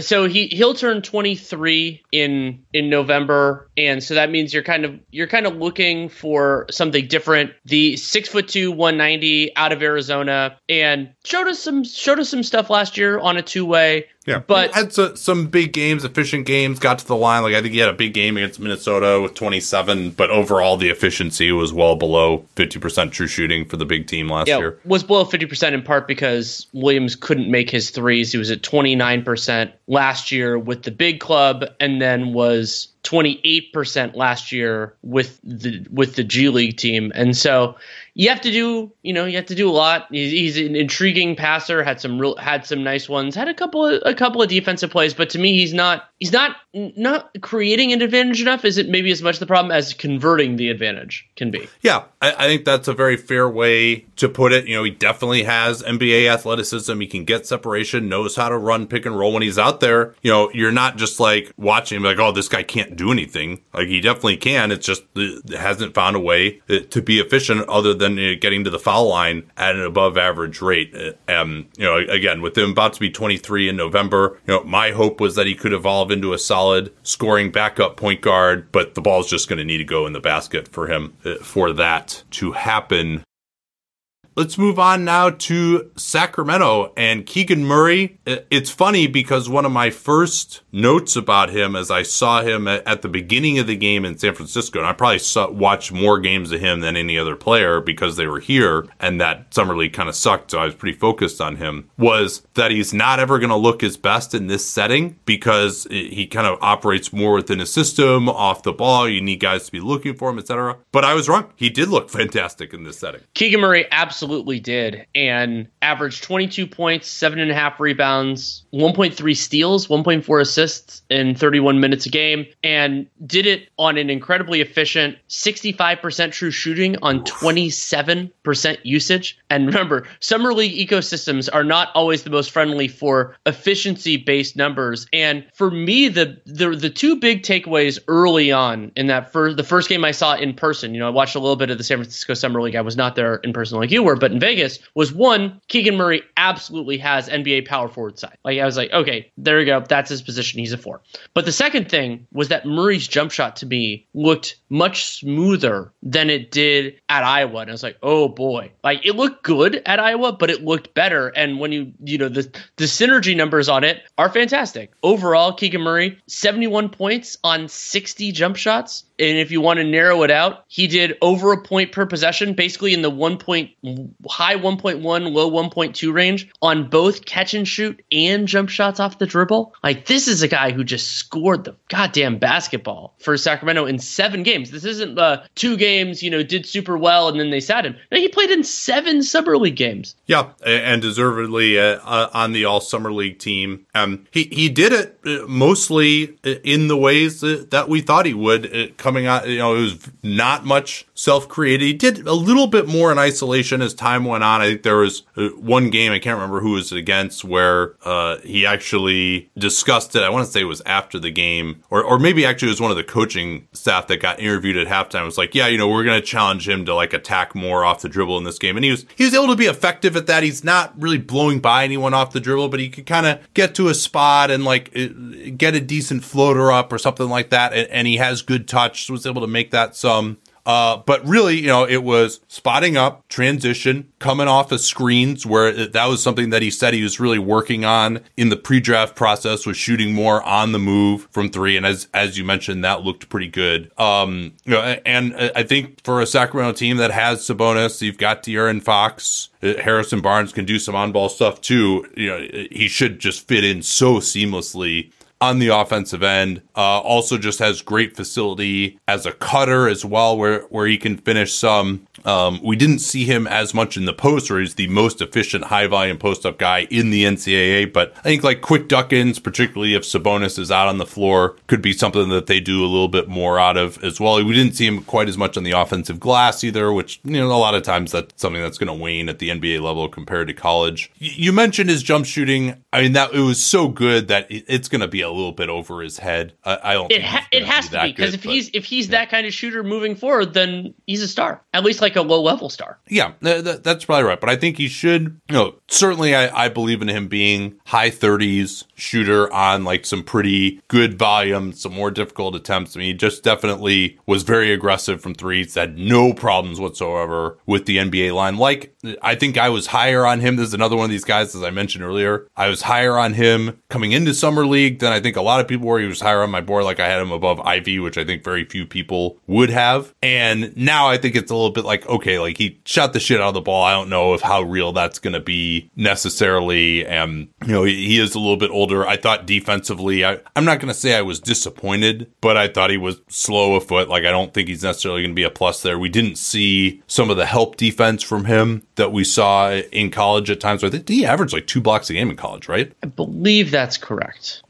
[SPEAKER 2] so he he'll turn 23 in in November, and so that means you're kind of you're kind of looking for something different. The six foot two, 190 out of Arizona, and showed us some showed us some stuff last year on a two way.
[SPEAKER 1] Yeah,
[SPEAKER 2] but
[SPEAKER 1] had some big games, efficient games. Got to the line. Like I think he had a big game against Minnesota with 27, but overall the efficiency was well below 50 percent true shooting for the big team last
[SPEAKER 2] yeah,
[SPEAKER 1] year.
[SPEAKER 2] Was below 50 percent in part because Williams couldn't make his threes. He was at 29 percent last year with the big club, and then was 28% last year with the with the G League team. And so you have to do, you know, you have to do a lot. He's, he's an intriguing passer, had some real had some nice ones, had a couple of a couple of defensive plays, but to me he's not he's not not creating an advantage enough. Is it maybe as much the problem as converting the advantage can be?
[SPEAKER 1] Yeah, I, I think that's a very fair way to put it. You know, he definitely has NBA athleticism. He can get separation, knows how to run pick and roll when he's out there. You know, you're not just like watching like, oh, this guy can't do anything. Like he definitely can. It's just it hasn't found a way uh, to be efficient other than uh, getting to the foul line at an above average rate. Um, you know, again, with him about to be 23 in November, you know, my hope was that he could evolve into a solid scoring backup point guard, but the ball's just going to need to go in the basket for him uh, for that to happen. Let's move on now to Sacramento and Keegan Murray. It's funny because one of my first notes about him as I saw him at the beginning of the game in San Francisco, and I probably saw, watched more games of him than any other player because they were here and that summer league kind of sucked, so I was pretty focused on him, was that he's not ever going to look his best in this setting because he kind of operates more within a system, off the ball. You need guys to be looking for him, etc. But I was wrong. He did look fantastic in this setting.
[SPEAKER 2] Keegan Murray absolutely absolutely did and averaged 22 points, seven and a half rebounds, 1.3 steals, 1.4 assists in 31 minutes a game, and did it on an incredibly efficient 65% true shooting on 27% usage. And remember, summer league ecosystems are not always the most friendly for efficiency based numbers. And for me, the, the the two big takeaways early on in that first the first game I saw in person, you know, I watched a little bit of the San Francisco Summer League. I was not there in person like you were, but in Vegas was one, Keegan Murray absolutely has NBA power forward side. Like I was like, okay, there we go. That's his position. He's a four. But the second thing was that Murray's jump shot to me looked much smoother than it did at Iowa. And I was like, oh boy. Like it looked good at Iowa, but it looked better. And when you, you know, the the synergy numbers on it are fantastic. Overall, Keegan Murray, 71 points on 60 jump shots. And if you want to narrow it out, he did over a point per possession, basically in the one point high 1.1, low 1.2 range on both catch and shoot and jump shots off the dribble. Like this is a guy who just scored the goddamn basketball for Sacramento in seven games. This isn't uh, two games, you know, did super well and then they sat him. No, he played in seven summer league games.
[SPEAKER 1] Yeah, and deservedly uh, uh, on the all summer league team. Um, he he did it uh, mostly uh, in the ways that we thought he would. Uh, coming out, you know, it was not much self created. He did a little bit more in isolation as time went on. I think there was uh, one game I can't remember who was against where uh, he actually discussed it. I want to say it was after the game, or or maybe actually it was one of the coaching staff that got interviewed at halftime. It was like, yeah, you know, we're going to challenge him to like attack more off the dribble in this game, and he was he was able to be effective at that. He's not really blowing by anyone off the dribble, but he could kind of get to a spot and like get a decent floater up or something like that, and, and he has good touch. So was able to make that some uh, but really, you know, it was spotting up, transition, coming off of screens where it, that was something that he said he was really working on in the pre-draft process was shooting more on the move from three. And as, as you mentioned, that looked pretty good. Um, you know, and I think for a Sacramento team that has Sabonis, you've got De'Aaron Fox, uh, Harrison Barnes can do some on-ball stuff too. You know, he should just fit in so seamlessly on the offensive end. Uh, also, just has great facility as a cutter as well, where where he can finish some. Um, we didn't see him as much in the post, where he's the most efficient high volume post up guy in the NCAA. But I think like quick duck ins, particularly if Sabonis is out on the floor, could be something that they do a little bit more out of as well. We didn't see him quite as much on the offensive glass either, which you know a lot of times that's something that's going to wane at the NBA level compared to college. Y- you mentioned his jump shooting. I mean that it was so good that it's going to be a little bit over his head. I, I don't.
[SPEAKER 2] It ha- it has to be because if he's if he's yeah. that kind of shooter moving forward, then he's a star, at least like a low level star.
[SPEAKER 1] Yeah, th- that's probably right. But I think he should. You know, certainly I, I believe in him being high thirties shooter on like some pretty good volume, some more difficult attempts. I mean, he just definitely was very aggressive from threes. Had no problems whatsoever with the NBA line. Like I think I was higher on him. This is another one of these guys, as I mentioned earlier. I was higher on him coming into summer league than I think a lot of people were. He was higher on my board. Like I had him above Ivey, which I think very few people would have. And now I think it's a little bit like, okay, like he shot the shit out of the ball. I don't know if how real that's going to be necessarily. And, you know, he, is a little bit older. I thought defensively, I, I'm not going to say I was disappointed, but I thought he was slow of foot. Like I don't think he's necessarily going to be a plus there. We didn't see some of the help defense from him that we saw in college at times. I think he averaged like two blocks a game in college, right?
[SPEAKER 2] I believe that's correct.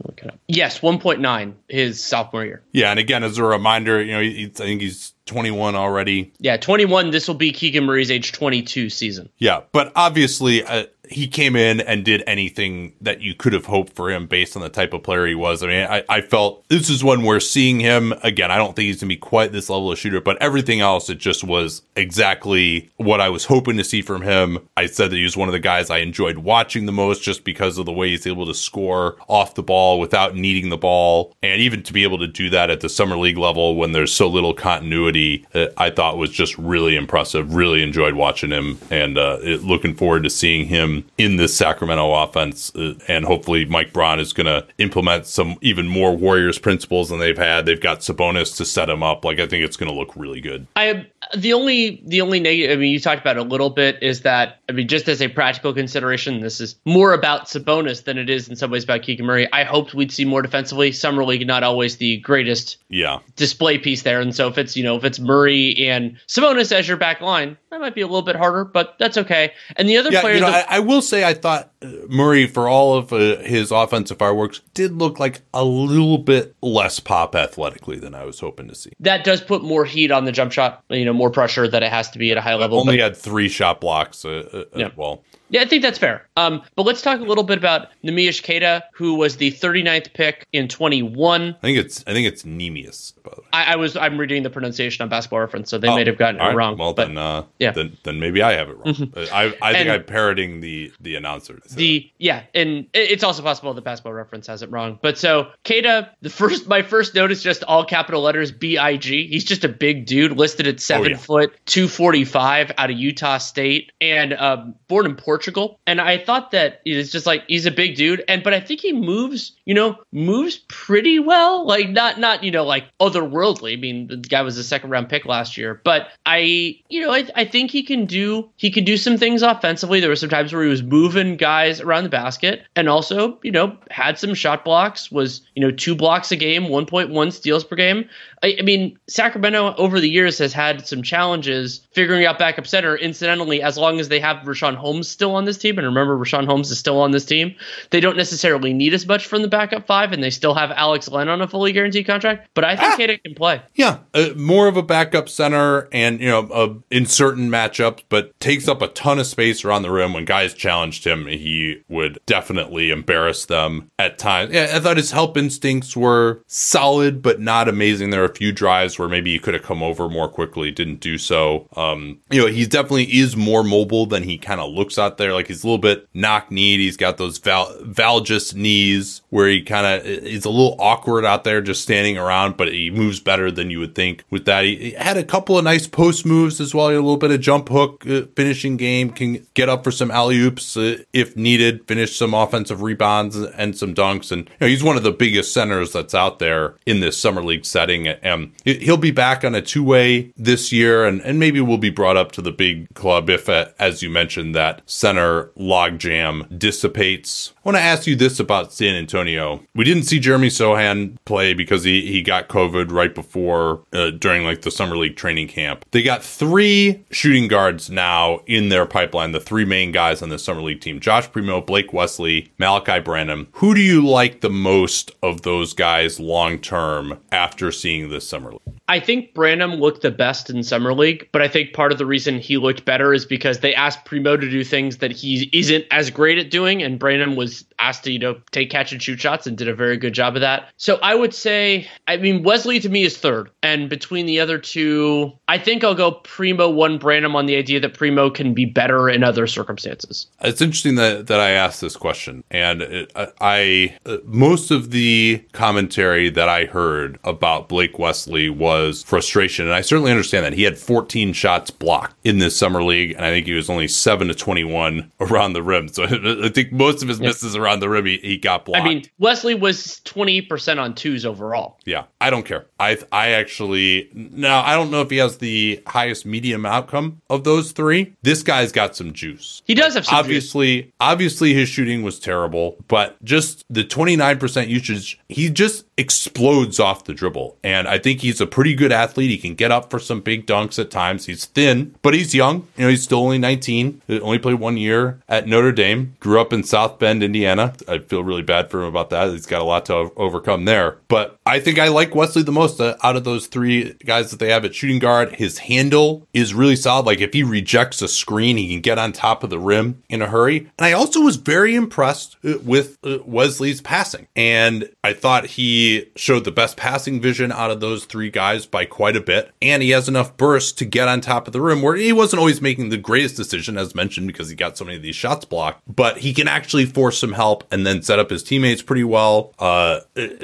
[SPEAKER 2] Yes, 1.9 his sophomore year.
[SPEAKER 1] Yeah, and again, as a reminder, you know, he, I think he's 21 already.
[SPEAKER 2] Yeah, 21. This will be Keegan Murray's age 22 season.
[SPEAKER 1] Yeah, but obviously, uh, he came in and did anything that you could have hoped for him based on the type of player he was. I mean, I, I felt this is one where seeing him again, I don't think he's going to be quite this level of shooter, but everything else, it just was exactly what I was hoping to see from him. I said that he was one of the guys I enjoyed watching the most just because of the way he's able to score off the ball without needing the ball. And even to be able to do that at the summer league level when there's so little continuity, uh, I thought was just really impressive. Really enjoyed watching him and uh, looking forward to seeing him in this Sacramento offense. Uh, and hopefully, Mike Brown is going to implement some even more Warriors principles than they've had. They've got Sabonis to set him up. Like I think it's going to look really good.
[SPEAKER 2] I the only the only negative. I mean, you talked about a little bit is that I mean, just as a practical consideration, this is more about Sabonis than it is in some ways about Keegan Murray. I hoped we'd see more defensively. Summer League not always the greatest
[SPEAKER 1] yeah
[SPEAKER 2] display piece there, and so if it's you know if it's Murray and Sabonis as your back line, that might be a little bit harder, but that's okay. And the other yeah, players,
[SPEAKER 1] you know,
[SPEAKER 2] that-
[SPEAKER 1] I, I, will say, I thought uh, Murray, for all of uh, his offensive fireworks, did look like a little bit less pop athletically than I was hoping to see.
[SPEAKER 2] That does put more heat on the jump shot, you know, more pressure that it has to be at a high level.
[SPEAKER 1] Only but- had three shot blocks uh, uh yeah. well.
[SPEAKER 2] Yeah, I think that's fair. Um, but let's talk a little bit about Neemias Queta, who was the 39th pick in 21.
[SPEAKER 1] I think it's I think it's Neemias.
[SPEAKER 2] I, I, was I'm reading the pronunciation on Basketball Reference, so they oh, may have gotten it wrong.
[SPEAKER 1] Well, but, then uh, yeah, then, then maybe I have it wrong. Mm-hmm. I I think and I'm parroting the the announcer.
[SPEAKER 2] So. The yeah, and it's also possible the Basketball Reference has it wrong. But so Queta, the first my first note is just all capital letters B I G. He's just a big dude listed at seven oh, yeah. foot two forty five out of Utah State and um, born in Portland. Portugal. And I thought that it's just like he's a big dude, and but I think he moves, you know, moves pretty well. Like not not you know like otherworldly. I mean, the guy was a second round pick last year, but I you know I, I think he can do he can do some things offensively. There were some times where he was moving guys around the basket, and also you know had some shot blocks. Was you know two blocks a game, 1.1 steals per game. I, I mean, Sacramento over the years has had some challenges figuring out backup center. Incidentally, as long as they have Richaun Holmes still on this team, and remember Richaun Holmes is still on this team, they don't necessarily need as much from the backup five, and they still have Alex Len on a fully guaranteed contract. But I think ah, can play.
[SPEAKER 1] Yeah, uh, more of a backup center, and you know, uh, in certain matchups, but takes up a ton of space around the rim. When guys challenged him, he would definitely embarrass them at times. Yeah, I thought his help instincts were solid, but not amazing. There are a few drives where maybe he could have come over more quickly, didn't do so. Um, you know, he definitely is more mobile than he kind of looks out there. Like he's a little bit knock kneed. He's got those val- valgus knees where he kind of is a little awkward out there just standing around, but he moves better than you would think with that. He, he had a couple of nice post moves as well. A little bit of jump hook uh, finishing game, can get up for some alley oops uh, if needed, finish some offensive rebounds and some dunks. And you know, he's one of the biggest centers that's out there in this summer league setting And he'll be back on a two way this year, and, and maybe will be brought up to the big club if, uh, as you mentioned, that center logjam dissipates. I want to ask you this about San Antonio. We didn't see Jeremy Sochan play because he, he got COVID right before, uh, during like the summer league training camp. They got three shooting guards now in their pipeline, the three main guys on the summer league team Josh Primo, Blake Wesley, Malachi Branham. Who do you like the most of those guys long term after seeing this summer league?
[SPEAKER 2] I think Branham looked the best in summer league, but I think part of the reason he looked better is because they asked Primo to do things that he isn't as great at doing, and Branham was asked to you know take catch and shoot shots and did a very good job of that. So I would say, I mean Wesley to me is third, and between the other two, I think I'll go Primo one Branham on the idea that Primo can be better in other circumstances.
[SPEAKER 1] It's interesting that that I asked this question, and it, I, I most of the commentary that I heard about Blake Wesley was frustration, and I certainly understand that he had 14 shots blocked in this summer league, and I think he was only seven to 21 around the rim. So I think most of his yeah. misses around the rim he, he got blocked.
[SPEAKER 2] I mean, Wesley was 28% on twos overall.
[SPEAKER 1] Yeah, I don't care. I I actually now I don't know if he has the highest medium outcome of those three. This guy's got some juice.
[SPEAKER 2] He does have some
[SPEAKER 1] obviously
[SPEAKER 2] juice.
[SPEAKER 1] obviously his shooting was terrible, but just the 29% usage, he just explodes off the dribble. And I think he's a pretty good athlete. He can get up for some big dunks at times. He's thin, but he's young. You know, he's still only 19. Only played one year at Notre Dame. Grew up in South Bend, Indiana. I feel really bad for him about that. He's got a lot to overcome there. But I think I like Wesley the most uh, out of those three guys that they have at shooting guard. His handle is really solid. Like if he rejects a screen, he can get on top of the rim in a hurry. And I also was very impressed uh, with uh, Wesley's passing. And I thought he showed the best passing vision out of those three guys by quite a bit. And he has enough burst to get on top of the rim where he wasn't always making the greatest decision, as mentioned, because he got so many of these shots blocked. But he can actually force some help and then set up his teammates pretty well. Uh,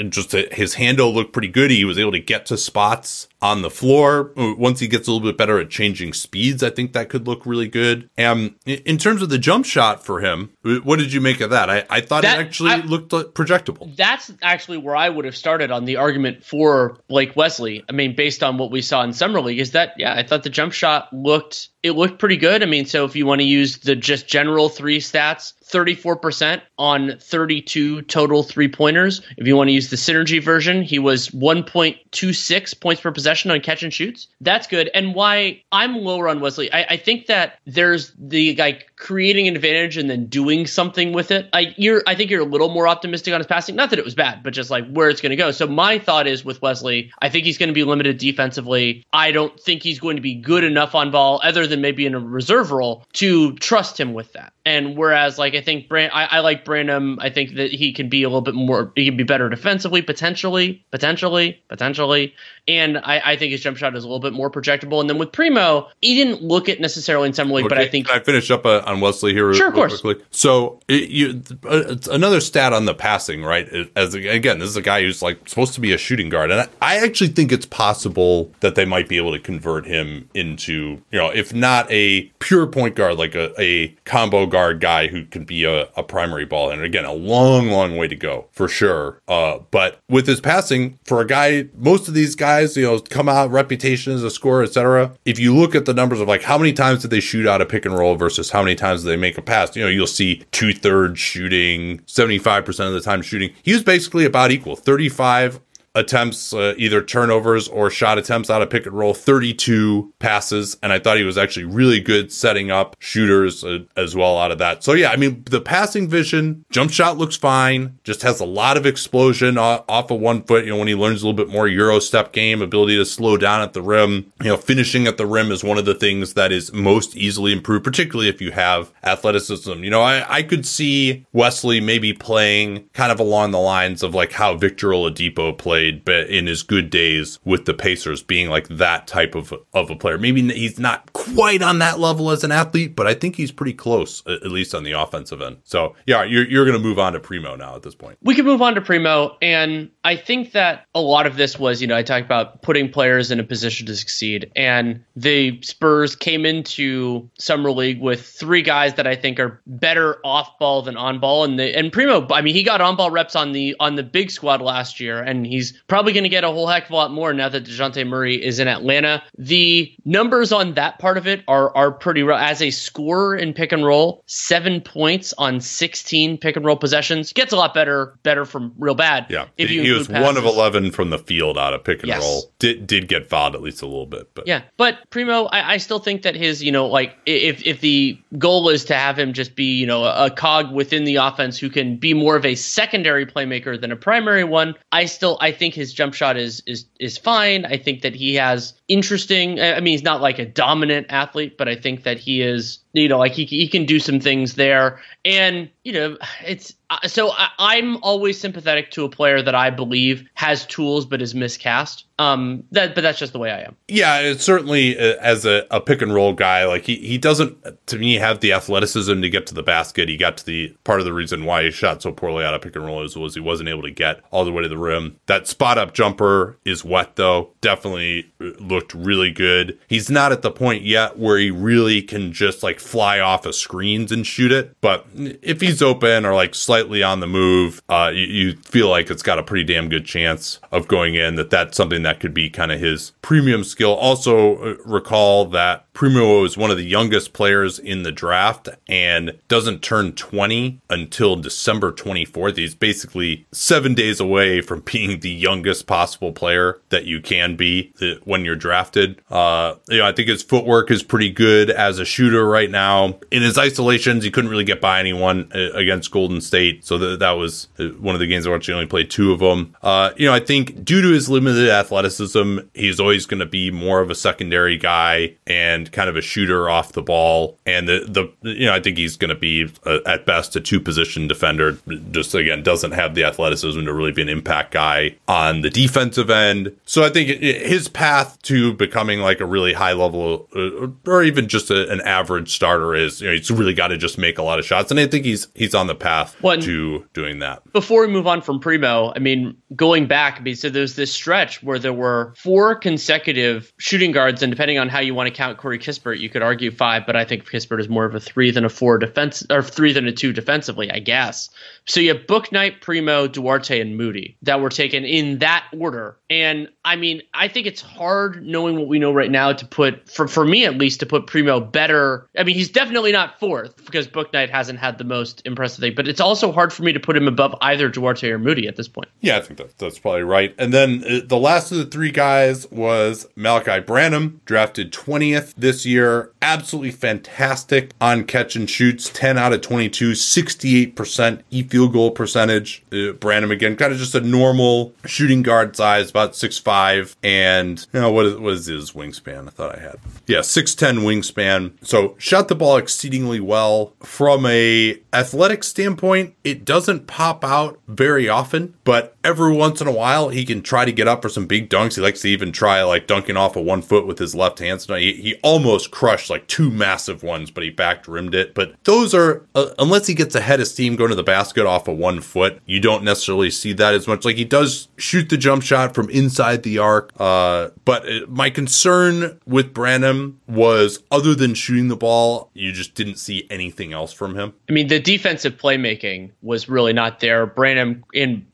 [SPEAKER 1] just his handle looked pretty good. He was able to get to spots on the floor. Once he gets a little bit better at changing speeds, I think that could look really good. Um, and in terms of the jump shot for him, what did you make of that? I, I thought that, it actually I, looked uh, projectable.
[SPEAKER 2] That's actually where I would have started on the argument for Blake Wesley. I mean, based on what we saw in summer league, is that yeah, I thought the jump shot looked it looked pretty good. I mean, so if you want to use the just general three stats, 34% on 32 total three pointers. If you want to use the synergy version, he was 1.26 points per possession on catch and shoots. That's good. And why I'm lower on Wesley, I, I think that there's the like creating an advantage and then doing something with it. I you're I think you're a little more optimistic on his passing. Not that it was bad, but just like where it's going to go. So my thought is with Wesley, I think he's going to be limited defensively. I don't think he's going to be good enough on ball, other than maybe in a reserve role, to trust him with that. And whereas like I think Brand, I, I like Branham. I think that he can be a little bit more. He can be better defensively, potentially, potentially, potentially. And I, I think his jump shot is a little bit more projectable. And then with Primo, he didn't look it necessarily in summer league, okay. but I think.
[SPEAKER 1] Can I finish up uh, on Wesley here?
[SPEAKER 2] Sure, of course.
[SPEAKER 1] Quickly? So it, you, uh, another stat on the passing, right? As again, this is a guy who's like supposed to be a shooting guard, and I, I actually think it's possible that they might be able to convert him into, you know, if not a pure point guard, like a, a combo guard guy who can be a, a primary ball. And again, a long, long way to go for sure. Uh, but with his passing, for a guy, most of these guys, you know, come out reputation as a scorer, etc. If you look at the numbers of like how many times did they shoot out a pick and roll versus how many times did they make a pass, you know, you'll see two thirds shooting, 75% of the time shooting. He was basically about equal 35 attempts, uh, either turnovers or shot attempts out of pick and roll, 32 passes. And I thought he was actually really good setting up shooters uh, as well out of that. So, yeah, I mean, the passing vision, jump shot looks fine, just has a lot of explosion off, off of one foot. You know, when he learns a little bit more Euro step game, ability to slow down at the rim, you know, finishing at the rim is one of the things that is most easily improved, particularly if you have athleticism. You know, I, I could see Wesley maybe playing kind of along the lines of like how Victor Oladipo played played in his good days with the Pacers being like that type of of a player. Maybe he's not quite on that level as an athlete, but I think he's pretty close at least on the offensive end. So, yeah, you're you're going to move on to Primo now at this point.
[SPEAKER 2] We can move on to Primo and I think that a lot of this was, you know, I talked about putting players in a position to succeed and the Spurs came into summer league with three guys that I think are better off ball than on ball and the and Primo, I mean, he got on ball reps on the on the big squad last year and he's probably going to get a whole heck of a lot more now that Dejounte Murray is in Atlanta. The numbers on that part of it are are pretty real. As a scorer in pick and roll, seven points on 16 pick and roll possessions gets a lot better better from real bad.
[SPEAKER 1] Yeah, if you he was passes. one of 11 from the field out of pick and yes. roll. Did did get fouled at least a little bit, but
[SPEAKER 2] yeah. But Primo, I, I still think that his you know like if if the goal is to have him just be you know a, a cog within the offense who can be more of a secondary playmaker than a primary one, I still I think think his jump shot is is is fine. I think that he has interesting. I mean, he's not like a dominant athlete, but I think that he is you know, like he he can do some things there, and you know, it's uh, so I, am always sympathetic to a player that I believe has tools but is miscast. Um, that but that's just the way I am.
[SPEAKER 1] Yeah, it's certainly uh, as a, a pick and roll guy, like he he doesn't to me have the athleticism to get to the basket. He got to the part of the reason why he shot so poorly out of pick and roll is was he wasn't able to get all the way to the rim. That spot up jumper is wet though. Definitely uh, looked really good. He's not at the point yet where he really can just like fly off of screens and shoot it. But if he's open or like slightly on the move, uh, you, you feel like it's got a pretty damn good chance of going in. That that's something that could be kind of his premium skill. Also, uh, recall that Primo is one of the youngest players in the draft and doesn't turn 20 until December 24th. He's basically seven days away from being the youngest possible player that you can be when you're drafted. Uh, you know, I think his footwork is pretty good as a shooter right now. In his isolations, he couldn't really get by anyone uh, against Golden State. So that, that was uh, one of the games I watched. He only played two of them. Uh, you know, I think due to his limited athleticism, he's always going to be more of a secondary guy and kind of a shooter off the ball. And the, the you know, I think he's going to be uh, at best a two position defender. Just again, doesn't have the athleticism to really be an impact guy on the defensive end. So I think his path to becoming like a really high level uh, or even just a, an average starter is, you know, he's really got to just make a lot of shots. And I think he's, he's on the path well, to doing that.
[SPEAKER 2] Before we move on from Primo, I mean, going back, I mean, so there's this stretch where there were four consecutive shooting guards, and depending on how you want to count Corey Kispert, you could argue five, but I think Kispert is more of a three than a four defense, or three than a two defensively, I guess. So you have Bouknight, Primo, Duarte, and Moody that were taken in that order. And I mean, I think it's hard knowing what we know right now to put, for, for me at least, to put Primo better. I mean, he's definitely not fourth because Bouknight hasn't had the most impressive thing, but it's also hard for me to put him above either Duarte or Moody at this point.
[SPEAKER 1] Yeah, I think that, that's probably right. And then uh, the last of the three guys was Malachi Branham, drafted 20th this year. Absolutely fantastic on catch and shoots, 10 out of 22, 68% field goal percentage. Uh, Branham again, kind of just a normal shooting guard size, about six five, and you know what is, what is his wingspan? I thought I had. Yeah, six ten wingspan. So shot the ball exceedingly well. From a athletic standpoint, it doesn't pop out very often, but every once in a while he can try to get up for some big dunks. He likes to even try like dunking off of one foot with his left hand. So he, he almost crushed like two massive ones, but he back rimmed it. But those are uh, unless he gets ahead of steam going to the basket off of one foot. You don't necessarily see that as much. Like he does shoot the jump shot from inside the arc. Uh, but uh, my concern with Branham was other than shooting the ball, you just didn't see anything else from him.
[SPEAKER 2] I mean, the defensive playmaking was really not there. Branham in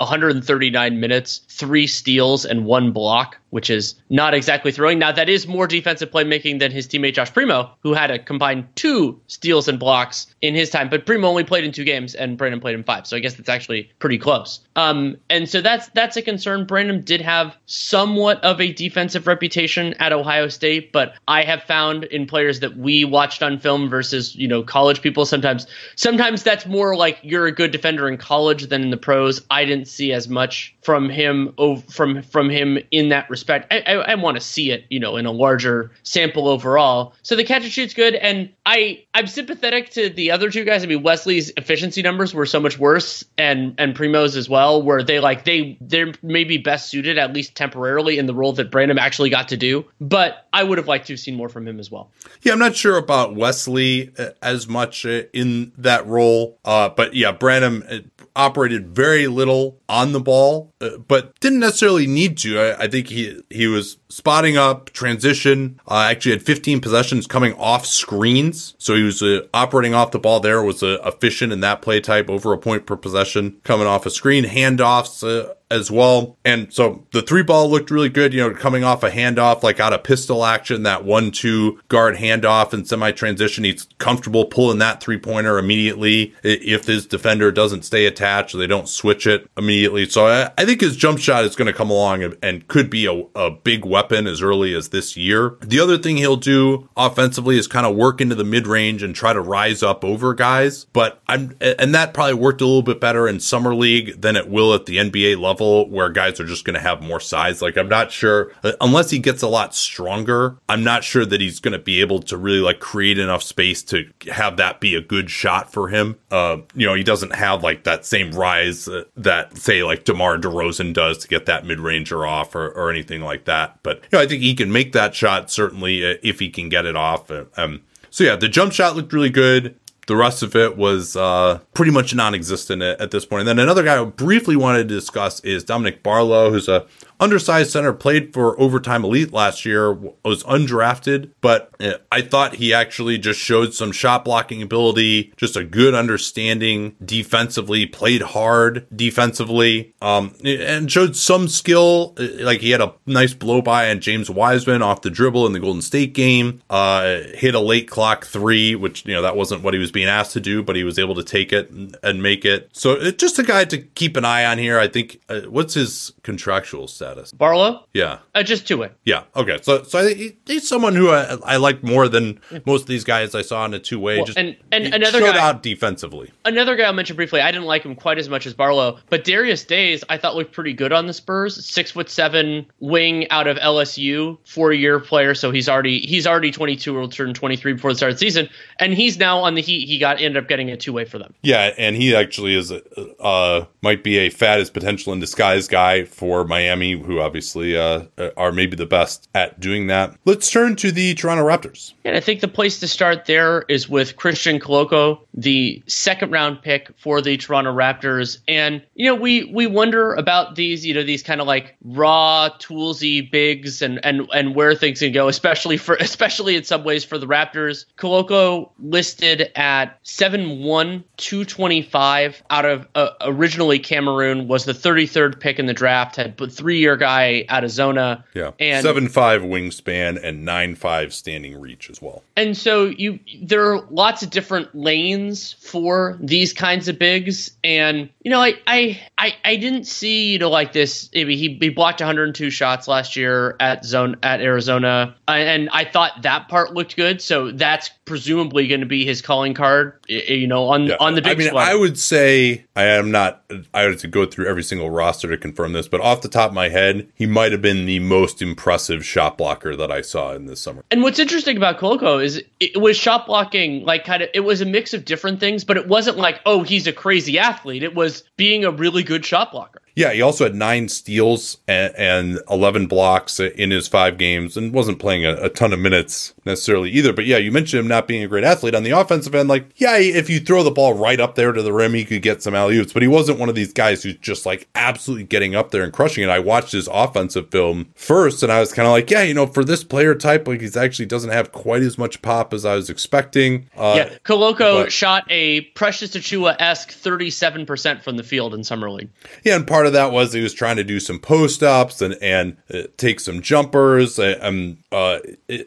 [SPEAKER 2] 139 minutes, three steals and one block which is not exactly throwing. Now, that is more defensive playmaking than his teammate Josh Primo, who had a combined two steals and blocks in his time. But Primo only played in two games, and Branham played in five. So I guess that's actually pretty close. Um, and so that's that's a concern. Branham did have somewhat of a defensive reputation at Ohio State, but I have found in players that we watched on film versus you know college people sometimes sometimes that's more like you're a good defender in college than in the pros. I didn't see as much from him from from him in that respect respect. I, I, I want to see it, you know, in a larger sample overall. So the catch and shoot's good, and I I'm sympathetic to the other two guys. I mean, Wesley's efficiency numbers were so much worse, and and Primo's as well, where they like they they're maybe best suited at least temporarily in the role that Branham actually got to do. But I would have liked to have seen more from him as well.
[SPEAKER 1] Yeah, I'm not sure about Wesley uh, as much uh, in that role, uh, but yeah, Branham uh, operated very little on the ball, uh, but didn't necessarily need to. I, I, think he he was spotting up, transition. Uh, actually, had 15 possessions coming off screens, so he was uh, operating off the ball. There was uh, efficient in that play type, over a point per possession coming off a screen. Handoffs uh, as well. And so the three ball looked really good, you know, coming off a handoff, like out of pistol action, that one two guard handoff and semi transition. He's comfortable pulling that three pointer immediately if his defender doesn't stay attached or they don't switch it immediately. So I, I think his jump shot is going to come along and, and could be a, a big weapon as early as this year. The other thing he'll do offensively is kind of work into the mid range and try to rise up over guys. But I'm, and that probably worked a little bit better in summer league than it will at the NBA level level where guys are just going to have more size. Like I'm not sure uh, unless he gets a lot stronger. I'm not sure that he's going to be able to really like create enough space to have that be a good shot for him. Uh, you know, he doesn't have like that same rise uh, that say like DeMar DeRozan does to get that mid ranger off or, or anything like that. But you know, I think he can make that shot certainly uh, if he can get it off. Uh, um, so yeah, the jump shot looked really good. The rest of it was uh, pretty much non-existent at, at, this point. And then another guy I briefly wanted to discuss is Dominic Barlow, who's a undersized center, played for Overtime Elite last year, was undrafted, but eh, I thought he actually just showed some shot blocking ability, just a good understanding defensively, played hard defensively, um, and showed some skill. Eh, like he had a nice blow by on James Wiseman off the dribble in the Golden State game, uh, hit a late clock three, which, you know, that wasn't what he was being asked to do, but he was able to take it and make it. So it, just a guy to keep an eye on here. I think, uh, what's his contractual status? Status.
[SPEAKER 2] Barlow?
[SPEAKER 1] Yeah.
[SPEAKER 2] Uh, just two way.
[SPEAKER 1] Yeah. Okay. So so I, he's someone who I, I like more than most of these guys I saw in a two way.
[SPEAKER 2] Well,
[SPEAKER 1] just
[SPEAKER 2] and and another guy
[SPEAKER 1] out defensively.
[SPEAKER 2] Another guy I'll mention briefly. I didn't like him quite as much as Barlow, but Darius Days I thought looked pretty good on the Spurs. Six foot seven wing out of LSU, four year player. So he's already he's already twenty two. Will turn twenty three before the start of the season, and he's now on the Heat. He got ended up getting a two way for them.
[SPEAKER 1] Yeah, and he actually is uh might be a fat as potential in disguise guy for Miami, who obviously uh, are maybe the best at doing that. Let's turn to the Toronto Raptors.
[SPEAKER 2] And I think the place to start there is with Christian Koloko, the second round pick for the Toronto Raptors. And you know, we we wonder about these, you know, these kind of like raw, toolsy bigs and and and where things can go, especially for especially in some ways for the Raptors. Koloko listed at seven one two twenty five out of uh, originally Cameroon was the thirty third pick in the draft. Had put three year guy out of Zona.
[SPEAKER 1] Yeah, and seven five wingspan and nine five standing reach as well.
[SPEAKER 2] And so you there are lots of different lanes for these kinds of bigs, and you know I I I, I didn't see you know like this. Maybe he, he blocked 102 shots last year at zone at Arizona, and I thought that part looked good. So that's presumably going to be his calling card. You know on yeah. on the big.
[SPEAKER 1] I mean,
[SPEAKER 2] squad.
[SPEAKER 1] I would say I am not. I had to go through every single roster to confirm this, but off the top of my head, he might have been the most impressive shot blocker that I saw in this summer.
[SPEAKER 2] And what's interesting about Koloko is it was shot blocking like kind of it was a mix of different things, but it wasn't like oh he's a crazy athlete. It was being a really good shot blocker.
[SPEAKER 1] Yeah, he also had nine steals and, and 11 blocks in his five games and wasn't playing a, a, ton of minutes necessarily either. But yeah, you mentioned him not being a great athlete on the offensive end. Like, yeah, if you throw the ball right up there to the rim, he could get some alley oops, but he wasn't one of these guys who's just like absolutely getting up there and crushing it. I watched his offensive film first and I was kind of like, yeah, you know, for this player type, like he's actually doesn't have quite as much pop as I was expecting.
[SPEAKER 2] Uh, yeah, Koloko shot a Precious Achiuwa esque 37% from the field in Summer League.
[SPEAKER 1] Yeah, and part of that was he was trying to do some post ups and and uh, take some jumpers. And uh,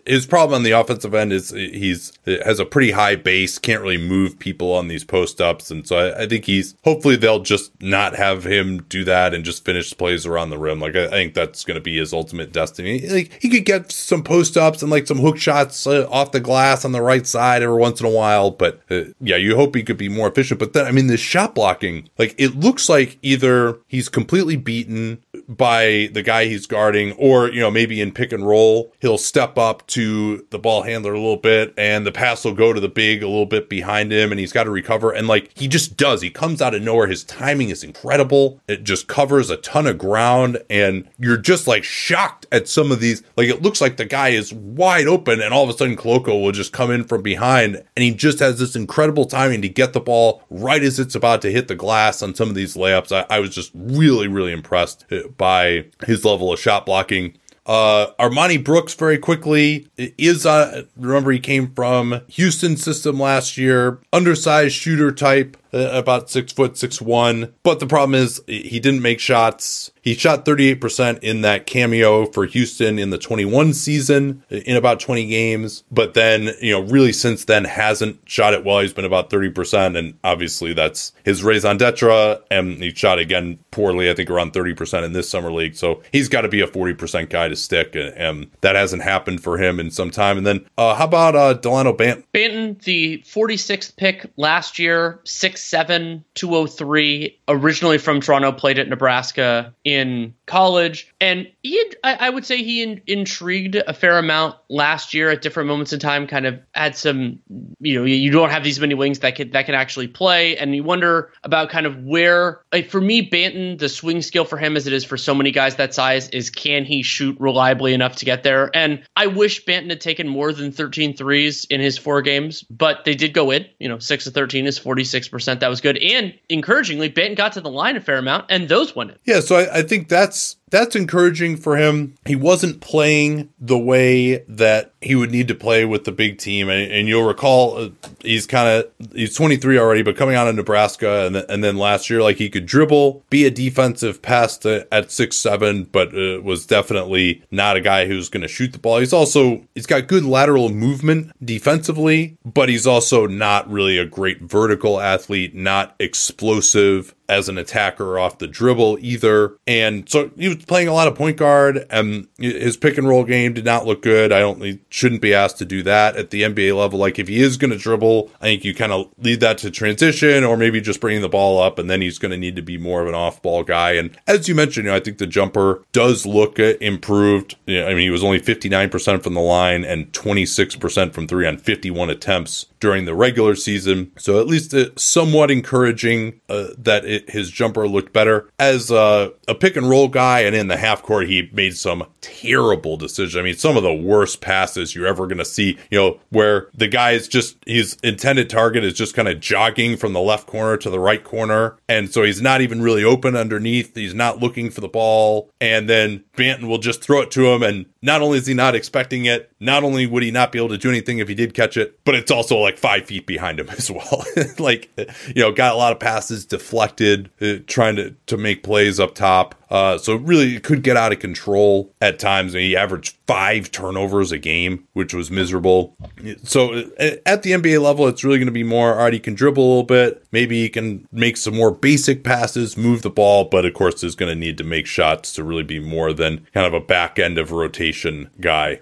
[SPEAKER 1] his problem on the offensive end is he's has a pretty high base, can't really move people on these post ups, and so I, I, think he's hopefully they'll just not have him do that and just finish plays around the rim. Like I, I think that's going to be his ultimate destiny. Like he could get some post ups and like some hook shots uh, off the glass on the right side every once in a while, but uh, yeah, you hope he could be more efficient. But then I mean, the shot blocking, like it looks like either he's completely beaten by the guy he's guarding, or, you know, maybe in pick and roll, he'll step up to the ball handler a little bit and the pass will go to the big a little bit behind him and he's got to recover. And like he just does, he comes out of nowhere. His timing is incredible. It just covers a ton of ground and you're just like shocked at some of these. Like it looks like the guy is wide open and all of a sudden Koloko will just come in from behind and he just has this incredible timing to get the ball right as it's about to hit the glass on some of these layups. I, I was just really, really impressed by his level of shot blocking. Uh, Armoni Brooks very quickly is uh, remember he came from Houston system last year, undersized shooter type, uh, about six foot six one. But the problem is he didn't make shots. He shot 38% in that cameo for Houston in the 21 season in about 20 games. But then, you know, really since then hasn't shot it well. He's been about 30%. And obviously that's his raison d'etre. And he shot again poorly, I think around 30% in this summer league. So he's got to be a 40% guy to stick, and, and that hasn't happened for him in some time. And then uh, how about uh, Delano Banton?
[SPEAKER 2] Banton, the 46th pick last year, 6'7", 203, originally from Toronto, played at Nebraska in college, and he, I, I would say he in, intrigued a fair amount last year at different moments in time. Kind of had some, you know, you don't have these many wings that can that can actually play, and you wonder about kind of where. Like for me, Banton, the swing skill for him, as it is for so many guys that size, is can he shoot reliably enough to get there? And I wish Banton had taken more than 13 threes in his four games, but they did go in. You know, six of 13 is 46 percent. That was good, and encouragingly, Banton got to the line a fair amount, and those went in.
[SPEAKER 1] Yeah, so I, I think that's that's encouraging for him. He wasn't playing the way that he would need to play with the big team, and, and you'll recall uh, he's kind of he's 23 already, but coming out of Nebraska, and, th- and then last year, like he could dribble, be a defensive pass to, at six seven, but uh, was definitely not a guy who's going to shoot the ball. He's also he's got good lateral movement defensively, but he's also not really a great vertical athlete, not explosive as an attacker off the dribble either. And so he was playing a lot of point guard and his pick and roll game did not look good. I don't, he shouldn't be asked to do that at the NBA level. Like if he is going to dribble, I think you kind of lead that to transition or maybe just bringing the ball up and then he's going to need to be more of an off ball guy. And as you mentioned, you know, I think the jumper does look improved. You know, I mean, he was only 59% from the line and 26% from three on 51 attempts during the regular season. So at least it's somewhat encouraging uh, that it, his jumper looked better. As a pick and roll guy and in the half court, he made some terrible decisions. I mean, some of the worst passes you're ever going to see, you know, where the guy is just, his intended target is just kind of jogging from the left corner to the right corner. And so he's not even really open underneath. He's not looking for the ball. And then Banton will just throw it to him. And not only is he not expecting it, not only would he not be able to do anything if he did catch it, but it's also like five feet behind him as well. like, you know, got a lot of passes deflected, uh, trying to, to make plays up top. Uh, so really it could get out of control at times. And he averaged five turnovers a game, which was miserable. So uh, at the NBA level, it's really going to be more, all right, he can dribble a little bit. Maybe he can make some more basic passes, move the ball, but of course is going to need to make shots to really be more than kind of a back end of rotation guy.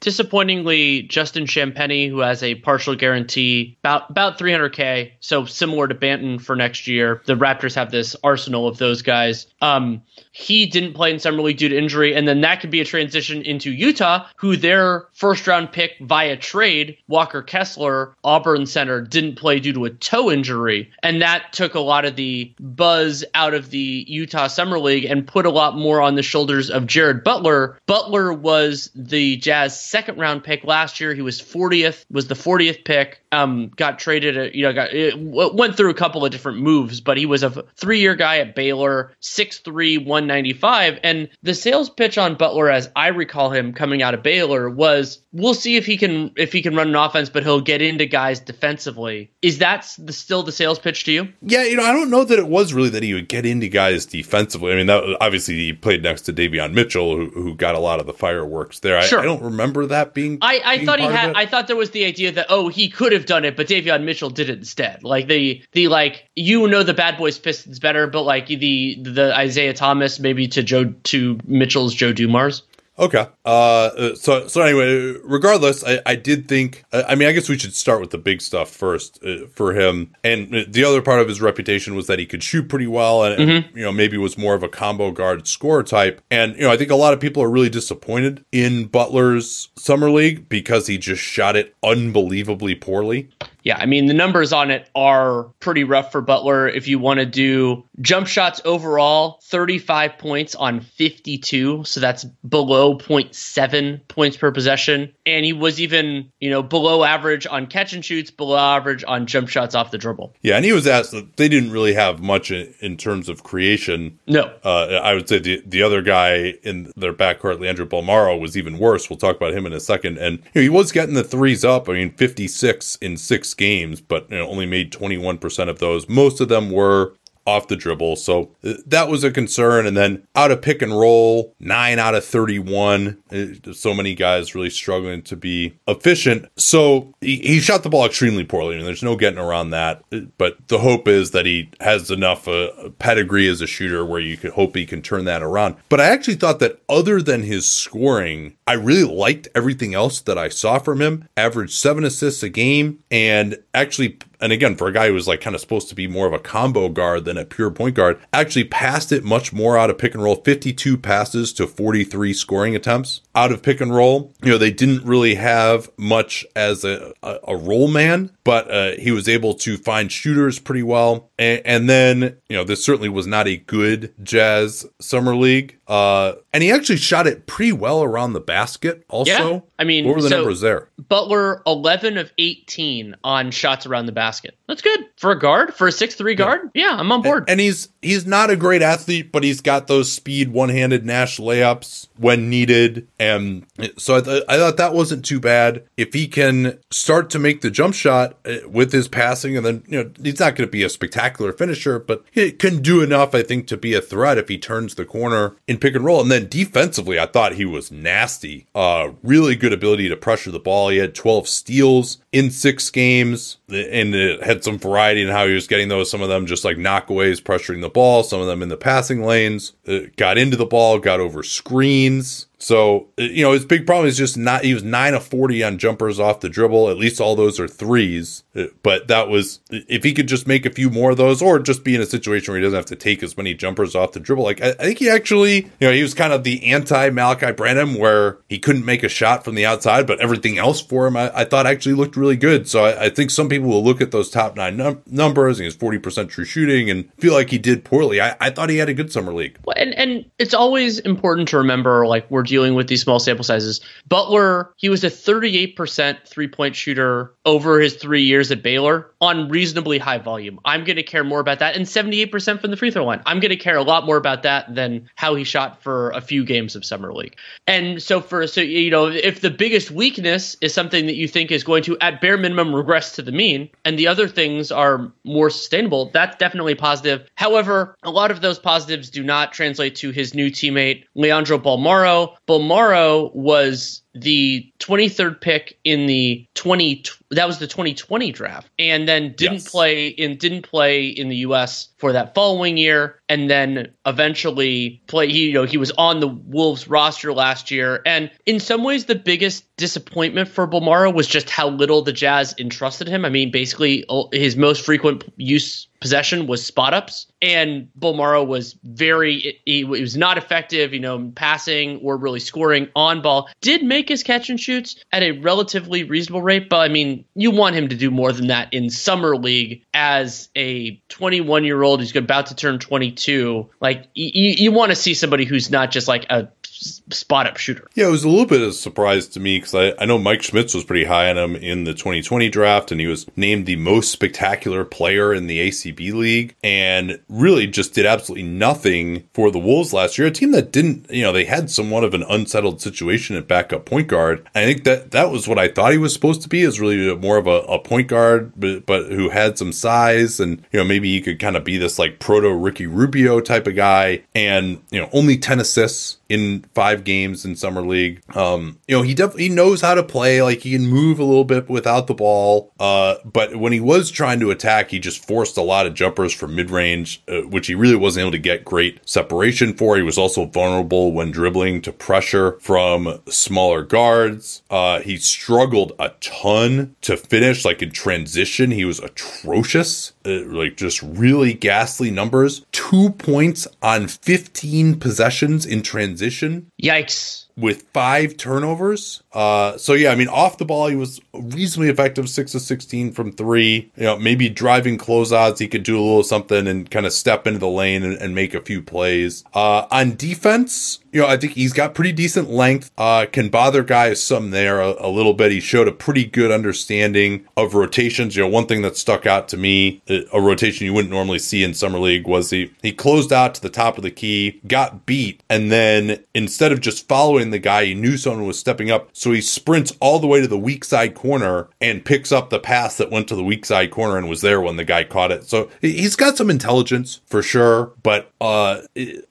[SPEAKER 2] Disappointingly, Justin Champagnie, who has a partial guarantee, about about 300k, so similar to Banton for next year. The Raptors have this arsenal of those guys. Um, he didn't play in summer league due to injury, and then that could be a transition into Utah, who their first round pick via trade, Walker Kessler, Auburn center, didn't play due to a toe injury, and that took a lot of the buzz out of the Utah summer league and put a lot more on the shoulders of Jared Butler. Butler was the Jazz second round pick last year. He was 40th, was the 40th pick. Um, got traded, uh, you know, got it went through a couple of different moves, but he was a three year guy at Baylor, 6'3", 195. And the sales pitch on Butler, as I recall him coming out of Baylor, was we'll see if he can if he can run an offense, but he'll get into guys defensively. Is that the, still the sales pitch to you?
[SPEAKER 1] Yeah, you know, I don't know that it was really that he would get into guys defensively. I mean, that obviously he played next to Davion Mitchell, who, who got a lot of the fireworks there.
[SPEAKER 2] Sure.
[SPEAKER 1] I, I don't remember that being.
[SPEAKER 2] I, I
[SPEAKER 1] being
[SPEAKER 2] thought he had. I thought there was the idea that oh he could have done it, but Davion Mitchell did it instead. Like the the like you know the Bad Boys Pistons better, but like the the Isiah Thomas maybe to Joe to Mitchell's Joe Dumars.
[SPEAKER 1] Okay. Uh, so so anyway, regardless, I, I did think. I mean, I guess we should start with the big stuff first uh, for him. And the other part of his reputation was that he could shoot pretty well, and
[SPEAKER 2] Mm-hmm.
[SPEAKER 1] you know maybe was more of a combo guard scorer type. And you know, I think a lot of people are really disappointed in Butler's summer league because he just shot it unbelievably poorly.
[SPEAKER 2] Yeah, I mean the numbers on it are pretty rough for Butler. If you want to do jump shots overall, 35 points on 52, so that's below 0.7 points per possession. And he was even, you know, below average on catch and shoots, below average on jump shots off the dribble.
[SPEAKER 1] Yeah, and he was asked they didn't really have much in, in terms of creation.
[SPEAKER 2] No.
[SPEAKER 1] Uh, I would say the the other guy in their backcourt, Leandro Bolmaro, was even worse. We'll talk about him in a second. And you know, he was getting the threes up. I mean, 56 in six games, but you know, only made 21% of those. Most of them were off the dribble. So uh, that was a concern. And then out of pick and roll, nine out of 31. Uh, so many guys really struggling to be efficient. So he, he shot the ball extremely poorly, and there's no getting around that. But the hope is that he has enough uh, pedigree as a shooter where you could hope he can turn that around. But I actually thought that other than his scoring, I really liked everything else that I saw from him. Averaged seven assists a game and actually and again, for a guy who was like kind of supposed to be more of a combo guard than a pure point guard, actually passed it much more out of pick and roll 52 passes to 43 scoring attempts out of pick and roll. You know, they didn't really have much as a, a, a roll man, but uh, he was able to find shooters pretty well. And, and, then, you know, this certainly was not a good Jazz Summer League. Uh, and he actually shot it pretty well around the basket also. Yeah.
[SPEAKER 2] I mean,
[SPEAKER 1] what were the so numbers there?
[SPEAKER 2] Butler, 11 of 18 on shots around the basket. That's good for a guard, for a six-three guard. Yeah. yeah, I'm on board.
[SPEAKER 1] And, and he's he's not a great athlete, but he's got those speed one-handed Nash layups when needed. And so I, th- I thought that wasn't too bad. If he can start to make the jump shot uh, with his passing, and then, you know, he's not going to be a spectacular finisher, but he can do enough, I think, to be a threat if he turns the corner in pick and roll. And then defensively, I thought he was nasty. Uh, really good ability to pressure the ball. He had 12 steals in six games, and it some variety in how he was getting those. Some of them just like knockaways, pressuring the ball, some of them in the passing lanes, got into the ball, got over screens. So, uh, you know, his big problem is just not, he was 9 of 40 on jumpers off the dribble. At least all those are threes. Uh, but that was, if he could just make a few more of those or just be in a situation where he doesn't have to take as many jumpers off the dribble. Like, I, I think he actually, you know, he was kind of the anti Malachi Branham where he couldn't make a shot from the outside, but everything else for him, I, I thought actually looked really good. So I, I, think some people will look at those top nine num- numbers and his 40% true shooting and feel like he did poorly. I, I thought he had a good summer league.
[SPEAKER 2] Well, and, and it's always important to remember, like, we're dealing with these small sample sizes. Butler, he was a 38% three point shooter over his three years at Baylor on reasonably high volume. I'm going to care more about that. And 78% from the free throw line. I'm going to care a lot more about that than how he shot for a few games of Summer League. And so, for, so, you know, if the biggest weakness is something that you think is going to, at bare minimum, regress to the mean, and the other things are more sustainable, that's definitely positive. However, a lot of those positives do not translate to his new teammate, Leandro Bolmaro. Bolmaro was the 23rd pick in the 20 that was the 2020 draft and then didn't yes. play in didn't play in the US for that following year and then eventually play he you know he was on the Wolves roster last year and in some ways the biggest disappointment for Bolmaro was just how little the Jazz entrusted him I mean basically his most frequent use possession was spot ups, and Bolmaro was very he, he, was not effective, you know, passing or really scoring on ball. Did make his catch and shoots at a relatively reasonable rate, but I mean, you want him to do more than that in summer league as a 21 year old who's about to turn 22. Like you, you want to see somebody who's not just like a spot up shooter.
[SPEAKER 1] Yeah, it was a little bit of a surprise to me because I, I know Mike Schmitz was pretty high on him in the 2020 draft, and he was named the most spectacular player in the ACB league, and really just did absolutely nothing for the Wolves last year. A team that didn't, you know, they had somewhat of an unsettled situation at backup point guard. I think that that was what I thought he was supposed to be, is really more of a, a point guard, but, but who had some size, and you know maybe he could kind of be this like proto Ricky Rubio type of guy, and you know only 10 assists in five games in summer league. Um, you know, he definitely knows how to play. Like he can move a little bit without the ball. Uh, but when he was trying to attack, he just forced a lot of jumpers from mid range, uh, which he really wasn't able to get great separation for. He was also vulnerable when dribbling to pressure from smaller guards. Uh, he struggled a ton to finish, like in transition. He was atrocious, uh, like just really ghastly numbers. Two points on 15 possessions in transition transition.
[SPEAKER 2] Yikes
[SPEAKER 1] with five turnovers. Uh, so yeah, I mean, off the ball, he was reasonably effective, six of sixteen from three. You know, maybe driving closeouts, he could do a little something and kind of step into the lane and, and make a few plays. Uh, on defense, you know, I think he's got pretty decent length. Uh, can bother guys some there a, a, little bit. He showed a pretty good understanding of rotations. You know, one thing that stuck out to me, a rotation you wouldn't normally see in summer league, was he he closed out to the top of the key, got beat, and then instead of just following the guy. He knew someone was stepping up. So he sprints all the way to the weak side corner and picks up the pass that went to the weak side corner and was there when the guy caught it. So he's got some intelligence for sure, but uh,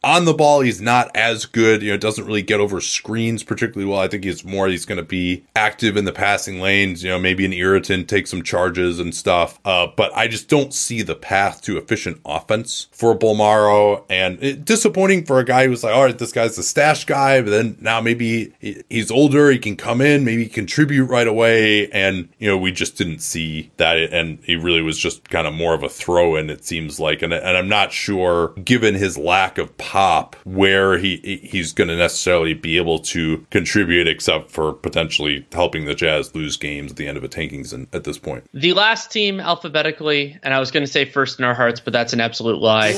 [SPEAKER 1] on the ball, he's not as good. You know, doesn't really get over screens particularly well. I think he's more, he's going to be active in the passing lanes, you know, maybe an irritant, take some charges and stuff. Uh, but I just don't see the path to efficient offense for Bolmaro. And it, disappointing for a guy who's like, all right, this guy's the stash guy, but then now maybe he's older, he can come in, maybe contribute right away. And, you know, we just didn't see that. And he really was just kind of more of a throw in, it seems like. And, and I'm not sure, given his lack of pop, where he he's going to necessarily be able to contribute, except for potentially helping the Jazz lose games at the end of a tanking season at this point.
[SPEAKER 2] The last team alphabetically, and I was going to say first in our hearts, but that's an absolute lie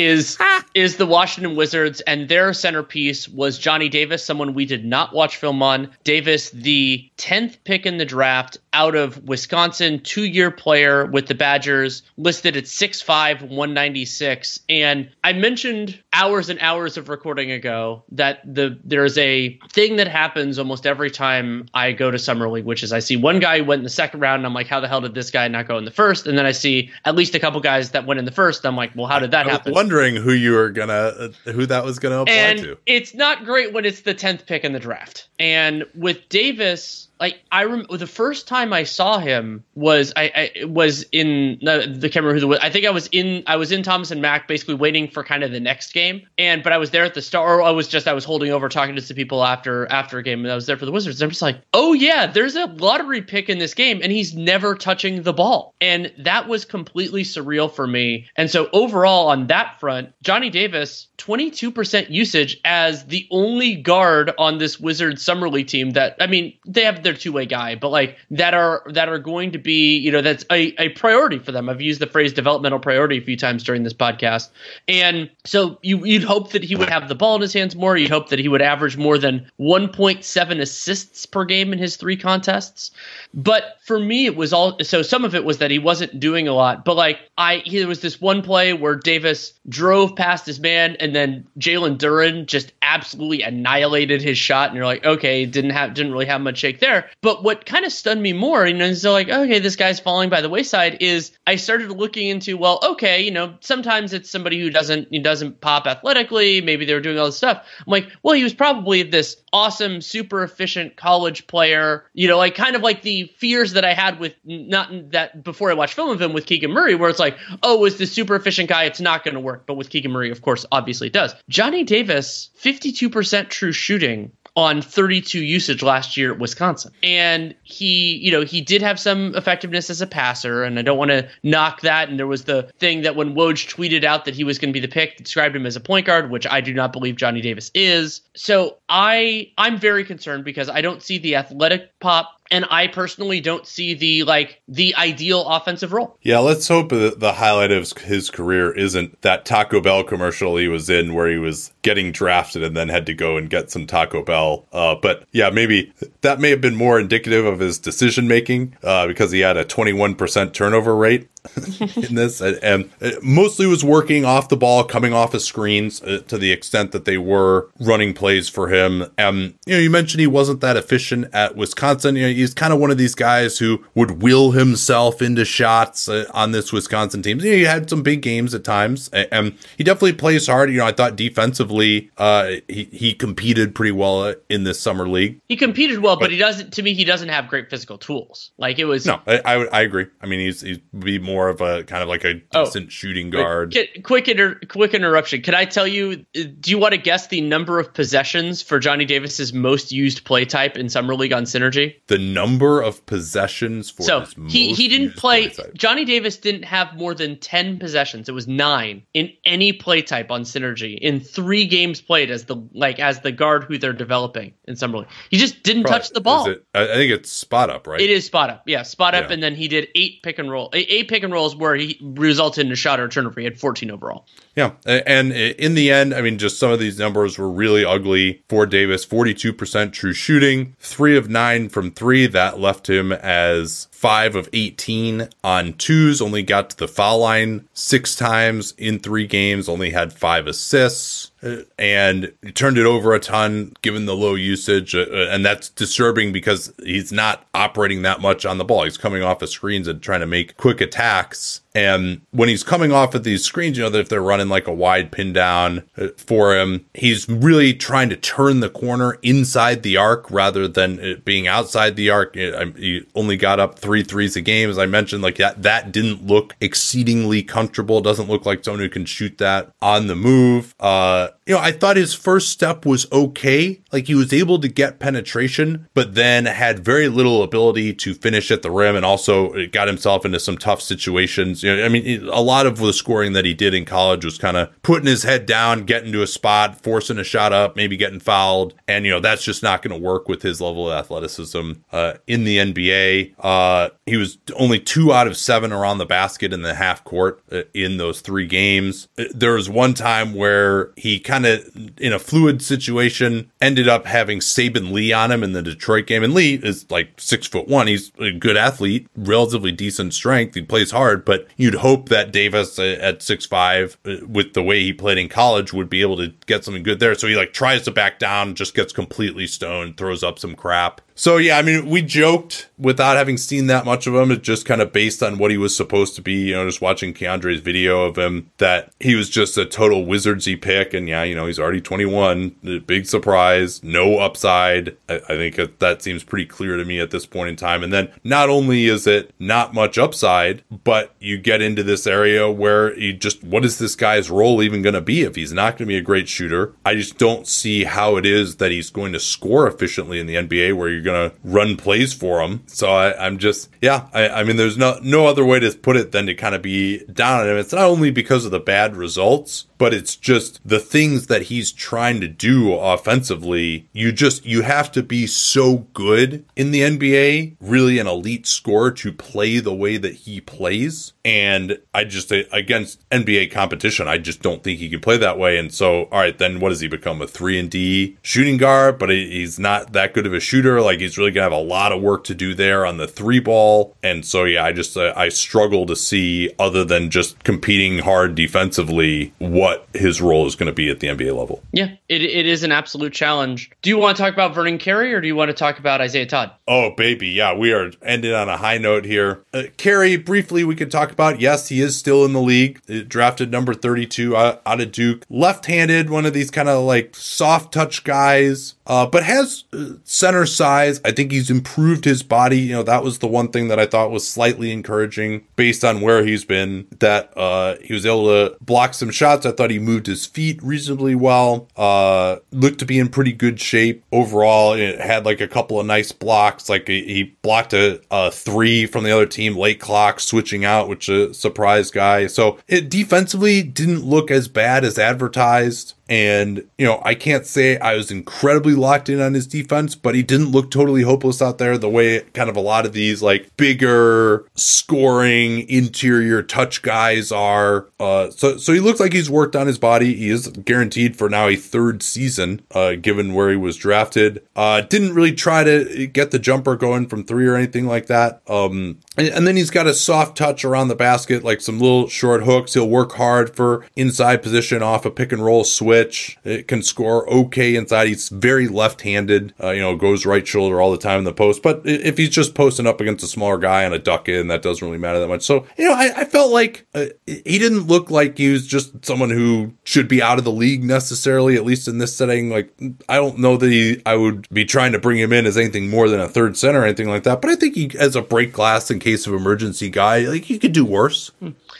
[SPEAKER 2] is is the Washington Wizards, and their centerpiece was Johnny Davis, someone we did not watch film on. Davis, the tenth pick in the draft out of Wisconsin, two year player with the Badgers, listed at 6'5, 196. And I mentioned hours and hours of recording ago that the there's a thing that happens almost every time I go to Summer League, which is I see one guy who went in the second round, and I'm like, how the hell did this guy not go in the first? And then I see at least a couple guys that went in the first. I'm like, well, how did that happen?
[SPEAKER 1] Wondering who you were gonna, uh, who that was gonna apply
[SPEAKER 2] and
[SPEAKER 1] to.
[SPEAKER 2] It's not great when it's the tenth pick in the draft. And with Davis, like I remember the first time I saw him was I, I was in the, the camera who the I think I was in I was in Thomas and Mack basically waiting for kind of the next game. And but I was there at the start or I was just I was holding over talking to some people after after a game and I was there for the Wizards. I'm just like oh yeah there's a lottery pick in this game and he's never touching the ball. And that was completely surreal for me. And so overall on that front Johnny Davis 22% usage as the only guard on this Wizards summer league team that I mean they have their two way guy, but like that are that are going to be you know that's a, a priority for them. I've used the phrase developmental priority a few times during this podcast, and so you you'd hope that he would have the ball in his hands more. You'd hope that he would average more than 1.7 assists per game in his three contests. But for me, it was all so some of it was that he wasn't doing a lot, but like I there was this one play where Davis drove past his man and then Jalen Duren just absolutely annihilated his shot, and you're like, okay, didn't have didn't really have much shake there. But what kind of stunned me more, you know, so like, okay, this guy's falling by the wayside, is I started looking into, well, okay, you know, sometimes it's somebody who doesn't he doesn't pop athletically, maybe they were doing all this stuff. I'm like, well, he was probably this awesome, super efficient college player, you know, like kind of like the fears that I had with not that before I watched film of him with Keegan Murray, where it's like, oh, is the super efficient guy, it's not going to work. But with Keegan Murray, of course, obviously it does. Johnny Davis, 52% true shooting on 32 usage last year at Wisconsin. And he, you know, he did have some effectiveness as a passer, and I don't want to knock that. And there was the thing that when Woj tweeted out that he was going to be the pick, described him as a point guard, which I do not believe Johnny Davis is. So I I'm very concerned because I don't see the athletic pop and I personally don't see the like the ideal offensive role.
[SPEAKER 1] Yeah, let's hope that the highlight of his career isn't that Taco Bell commercial he was in where he was getting drafted and then had to go and get some Taco Bell. Uh, but yeah, maybe that may have been more indicative of his decision making uh, because he had a 21% turnover rate. in this and, mostly was working off the ball coming off of screens uh, to the extent that they were running plays for him. And you know you mentioned he wasn't that efficient at wisconsin. You know he's kind of one of these guys who would will himself into shots uh, on this wisconsin team. You know, he had some big games at times and he definitely plays hard. You know i thought defensively uh, he, he competed pretty well in this summer league.
[SPEAKER 2] He competed well but, but he doesn't to me he doesn't have great physical tools. Like it was
[SPEAKER 1] no i i, I agree. I mean he's he's be more more of a kind of like a oh, decent oh, shooting guard.
[SPEAKER 2] Quick, quick, inter- quick interruption. Can I tell you? Do you want to guess the number of possessions for Johnny Davis's most used play type in summer league on Synergy?
[SPEAKER 1] The number of possessions for
[SPEAKER 2] so he he didn't play. Johnny Davis didn't have more than ten possessions. It was nine in any play type on Synergy in three games played as the like as the guard who they're developing in summer league. He just didn't Probably, touch the ball.
[SPEAKER 1] It, I think it's spot up, right?
[SPEAKER 2] It is spot up. Yeah, spot up, yeah. and then he did eight pick and roll, eight pick and rolls where he resulted in a shot or a turnover. He had 14 overall.
[SPEAKER 1] Yeah. And uh, in the end, I mean, just some of these numbers were really ugly for Davis 42% true shooting, three of nine from three. That left him as five of 18 on twos, only got to the foul line six times in three games, only had five assists and he turned it over a ton given the low usage. Uh, uh, and that's disturbing because he's not operating that much on the ball. He's coming off of screens and trying to make quick attacks. And when he's coming off of these screens, you know, that if they're running like a wide pin down uh, for him, he's really trying to turn the corner inside the arc rather than it being outside the arc. He only got up three threes a game. As I mentioned, like that, that didn't look exceedingly comfortable. It doesn't look like someone who can shoot that on the move. Uh, you know, I thought his first step was okay. Like he was able to get penetration, but then had very little ability to finish at the rim and also got himself into some tough situations. You know, I mean, a lot of the scoring that he did in college was kind of putting his head down, getting to a spot, forcing a shot up, maybe getting fouled. And, you know, that's just not going to work with his level of athleticism uh, in the NBA. Uh, he was only two out of seven around the basket in the half court uh, in those three games. Uh, there was one time where he kind of, in a fluid situation, ended up having Saben Lee on him in the Detroit game. And Lee is like six foot one. He's a good athlete, relatively decent strength. He plays hard, but you'd hope that Davis uh, at six five, uh, with the way he played in college, would be able to get something good there. So he like tries to back down, just gets completely stoned, throws up some crap. So yeah, I mean, we joked without having seen that much of him. It's just kind of based on what he was supposed to be. You know, just watching Keandre's video of him that he was just a total wizardsy pick. And yeah, you know, he's already 21. Uh, big surprise, no upside. I, I think that, that seems pretty clear to me at this point in time. And then not only is it not much upside, but you get into this area where you just what is this guy's role even going to be if he's not going to be a great shooter? I just don't see how it is that he's going to score efficiently in the NBA where you're going to run plays for him. So I, am just, yeah, I, I, mean, there's no, no other way to put it than to kind of be down on him. It's not only because of the bad results, but it's just the things that he's trying to do offensively. You just, you have to be so good in the NBA, really an elite scorer to play the way that he plays. And I just, against NBA competition, I just don't think he can play that way. And so, all right, then what does he become? A three and D shooting guard, but he's not that good of a shooter. Like he's really to have a lot of work to do there on the three ball. And so, yeah, I just, uh, I struggle to see other than just competing hard defensively what his role is going to be at the NBA level.
[SPEAKER 2] Yeah, it, it is an absolute challenge. Do you want to talk about Vernon Carey or do you want to talk about Isaiah Todd?
[SPEAKER 1] Oh, baby. Yeah, we are ending on a high note here. Uh, Carey, briefly, we could talk about. Yes, he is still in the league, drafted number 32 out, out of Duke. Left handed, one of these kind of like soft touch guys uh, but has uh, center size. I think he's improved his body. You know, that was the one thing that I thought was slightly encouraging based on where he's been. That uh, he was able to block some shots. I thought he moved his feet reasonably well. Uh, looked to be in pretty good shape overall. It had like a couple of nice blocks. Like he blocked a, a three from the other team late clock, switching out, which a surprise guy. So it defensively didn't look as bad as advertised. And, you know, I can't say I was incredibly locked in on his defense, but he didn't look totally hopeless out there the way kind of a lot of these like bigger scoring interior touch guys are. Uh, so, so he looks like he's worked on his body. He is guaranteed for now a third season, uh, given where he was drafted. Uh, didn't really try to get the jumper going from three or anything like that. Um, and, then he's got a soft touch around the basket, like some little short hooks. He'll work hard for inside position off a pick and roll switch. It can score okay inside. He's very left handed, uh, you know, goes right shoulder all the time in the post. But if he's just posting up against a smaller guy on a duck in, that doesn't really matter that much. So, you know, I, I felt like uh, he didn't look like he was just someone who should be out of the league necessarily, at least in this setting. Like, I don't know that he, I would be trying to bring him in as anything more than a third center or anything like that. But I think he, as a break glass in case of emergency guy, like you could do worse.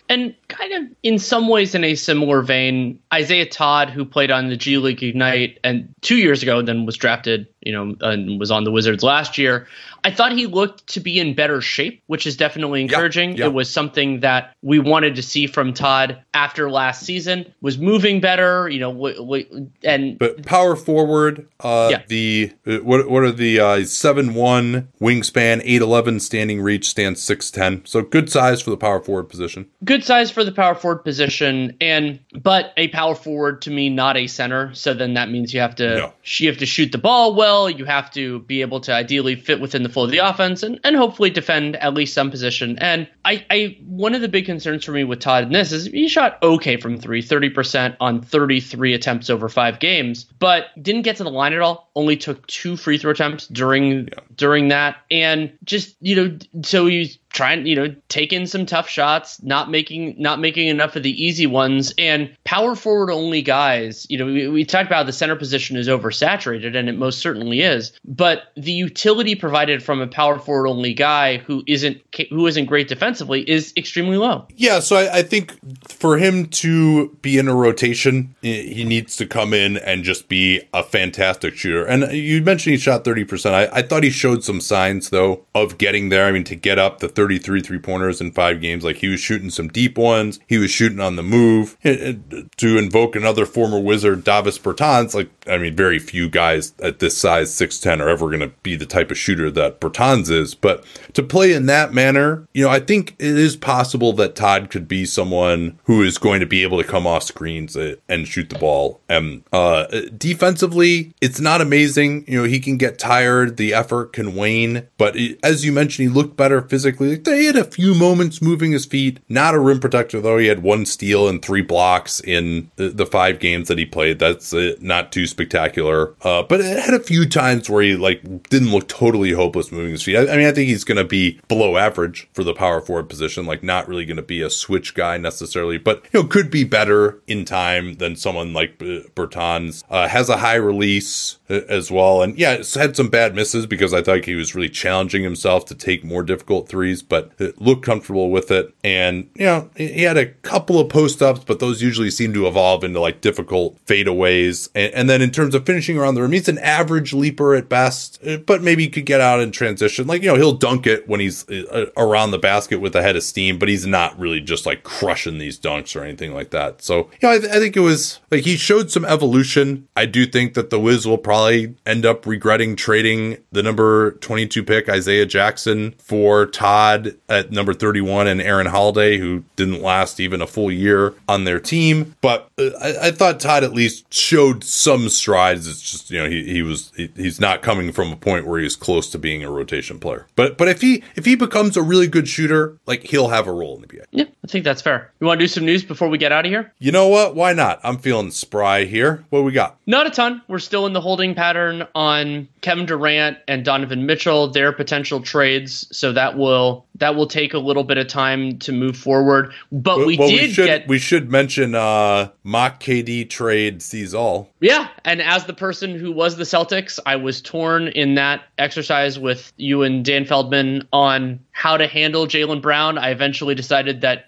[SPEAKER 2] And kind of in some ways, in a similar vein, Isaiah Todd, who played on the G League Ignite and two years ago, then was drafted, you know, and was on the Wizards last year. I thought he looked to be in better shape, which is definitely encouraging. It was something that we wanted to see from Todd after last season. Was moving better, you know, w- w- and
[SPEAKER 1] but power forward. Uh, yeah. The uh, what what are the uh, seven one wingspan, eight eleven standing reach, stands six ten. So good size for the power forward position.
[SPEAKER 2] Good size for for the power forward position, and but a power forward to me, not a center. So then that means you have to
[SPEAKER 1] No.
[SPEAKER 2] you have to shoot the ball well. You have to be able to ideally fit within the flow of the offense, and, and hopefully defend at least some position. And I, I one of the big concerns for me with Todd in this is he shot okay from three, 30% on 33 attempts over five games, but didn't get to the line at all. Only took two free throw attempts during during that, and just you know, so he's trying you know taking some tough shots not making not making enough of the easy ones and power forward only guys you know we, we talked about the center position is oversaturated and it most certainly is but the utility provided from a power forward only guy who isn't who isn't great defensively is extremely low
[SPEAKER 1] Yeah, so I, I think for him to be in a rotation, he needs to come in and just be a fantastic shooter. And you mentioned he shot 30%. I, I thought he showed some signs, though, of getting there. I mean, to get up the 33 three pointers in five games, like he was shooting some deep ones, he was shooting on the move. And To invoke another former wizard, Davis Bertans, like, I mean, very few guys at this size, 6'10, are ever going to be the type of shooter that Bertans is. But to play in that manner, you know, I think it is possible that Todd could be someone who is going to be able to come off screens uh, and shoot the ball. And uh, defensively, it's not amazing. You know, he can get tired, the effort can wane. But it- as you mentioned, he looked better physically. He had a few moments moving his feet. Not a rim protector, though. He had one steal and three blocks in the, the five games that he played. That's uh, not too spectacular. Uh, but it had a few times where he like didn't look totally hopeless moving his feet. I, I mean, I think he's going to be below average for the power forward position. Like, not really going to be a switch guy necessarily, but you know, could be better in time than someone like uh, Bertans. Uh, has a high release uh, as well, and yeah, had some bad misses because I thought he was really challenging himself to take more difficult threes, but it looked comfortable with it. And you know, he had a couple of post ups, but those usually seem to evolve into like difficult fadeaways. And, and then in terms of finishing around the rim, he's an average leaper at best, uh, but maybe he could get out in transition. Like you know, he'll dunk it when he's uh, around the basket with a head of steam, but he's not really just like crushing these dunks or anything like that. So yeah, I, th- I think it was like he showed some evolution. I do think that the Wiz will probably end up regretting trading the number 22 pick Isaiah Jackson for Todd at number 31 and Aaron Holiday, who didn't last even a full year on their team. But uh, I, I thought Todd at least showed some strides. It's just you know he, he was he, he's not coming from a point where he's close to being a rotation player. But but if he if he becomes a really good shooter, like he'll have a role in the NBA.
[SPEAKER 2] yeah i think that's fair you want to do some news before we get out of here
[SPEAKER 1] You know what? Why not? I'm feeling spry here. What we got?
[SPEAKER 2] Not a ton. We're still in the holding pattern on Kevin Durant and Donovan Mitchell, their potential trades. So that will that will take a little bit of time to move forward. But we
[SPEAKER 1] well,
[SPEAKER 2] did
[SPEAKER 1] we should
[SPEAKER 2] get
[SPEAKER 1] we should mention uh mock KD trade sees all.
[SPEAKER 2] yeah. And as the person who was the Celtics, I was torn in that exercise with you and Dan Feldman on how to handle Jaylen Brown. I eventually decided that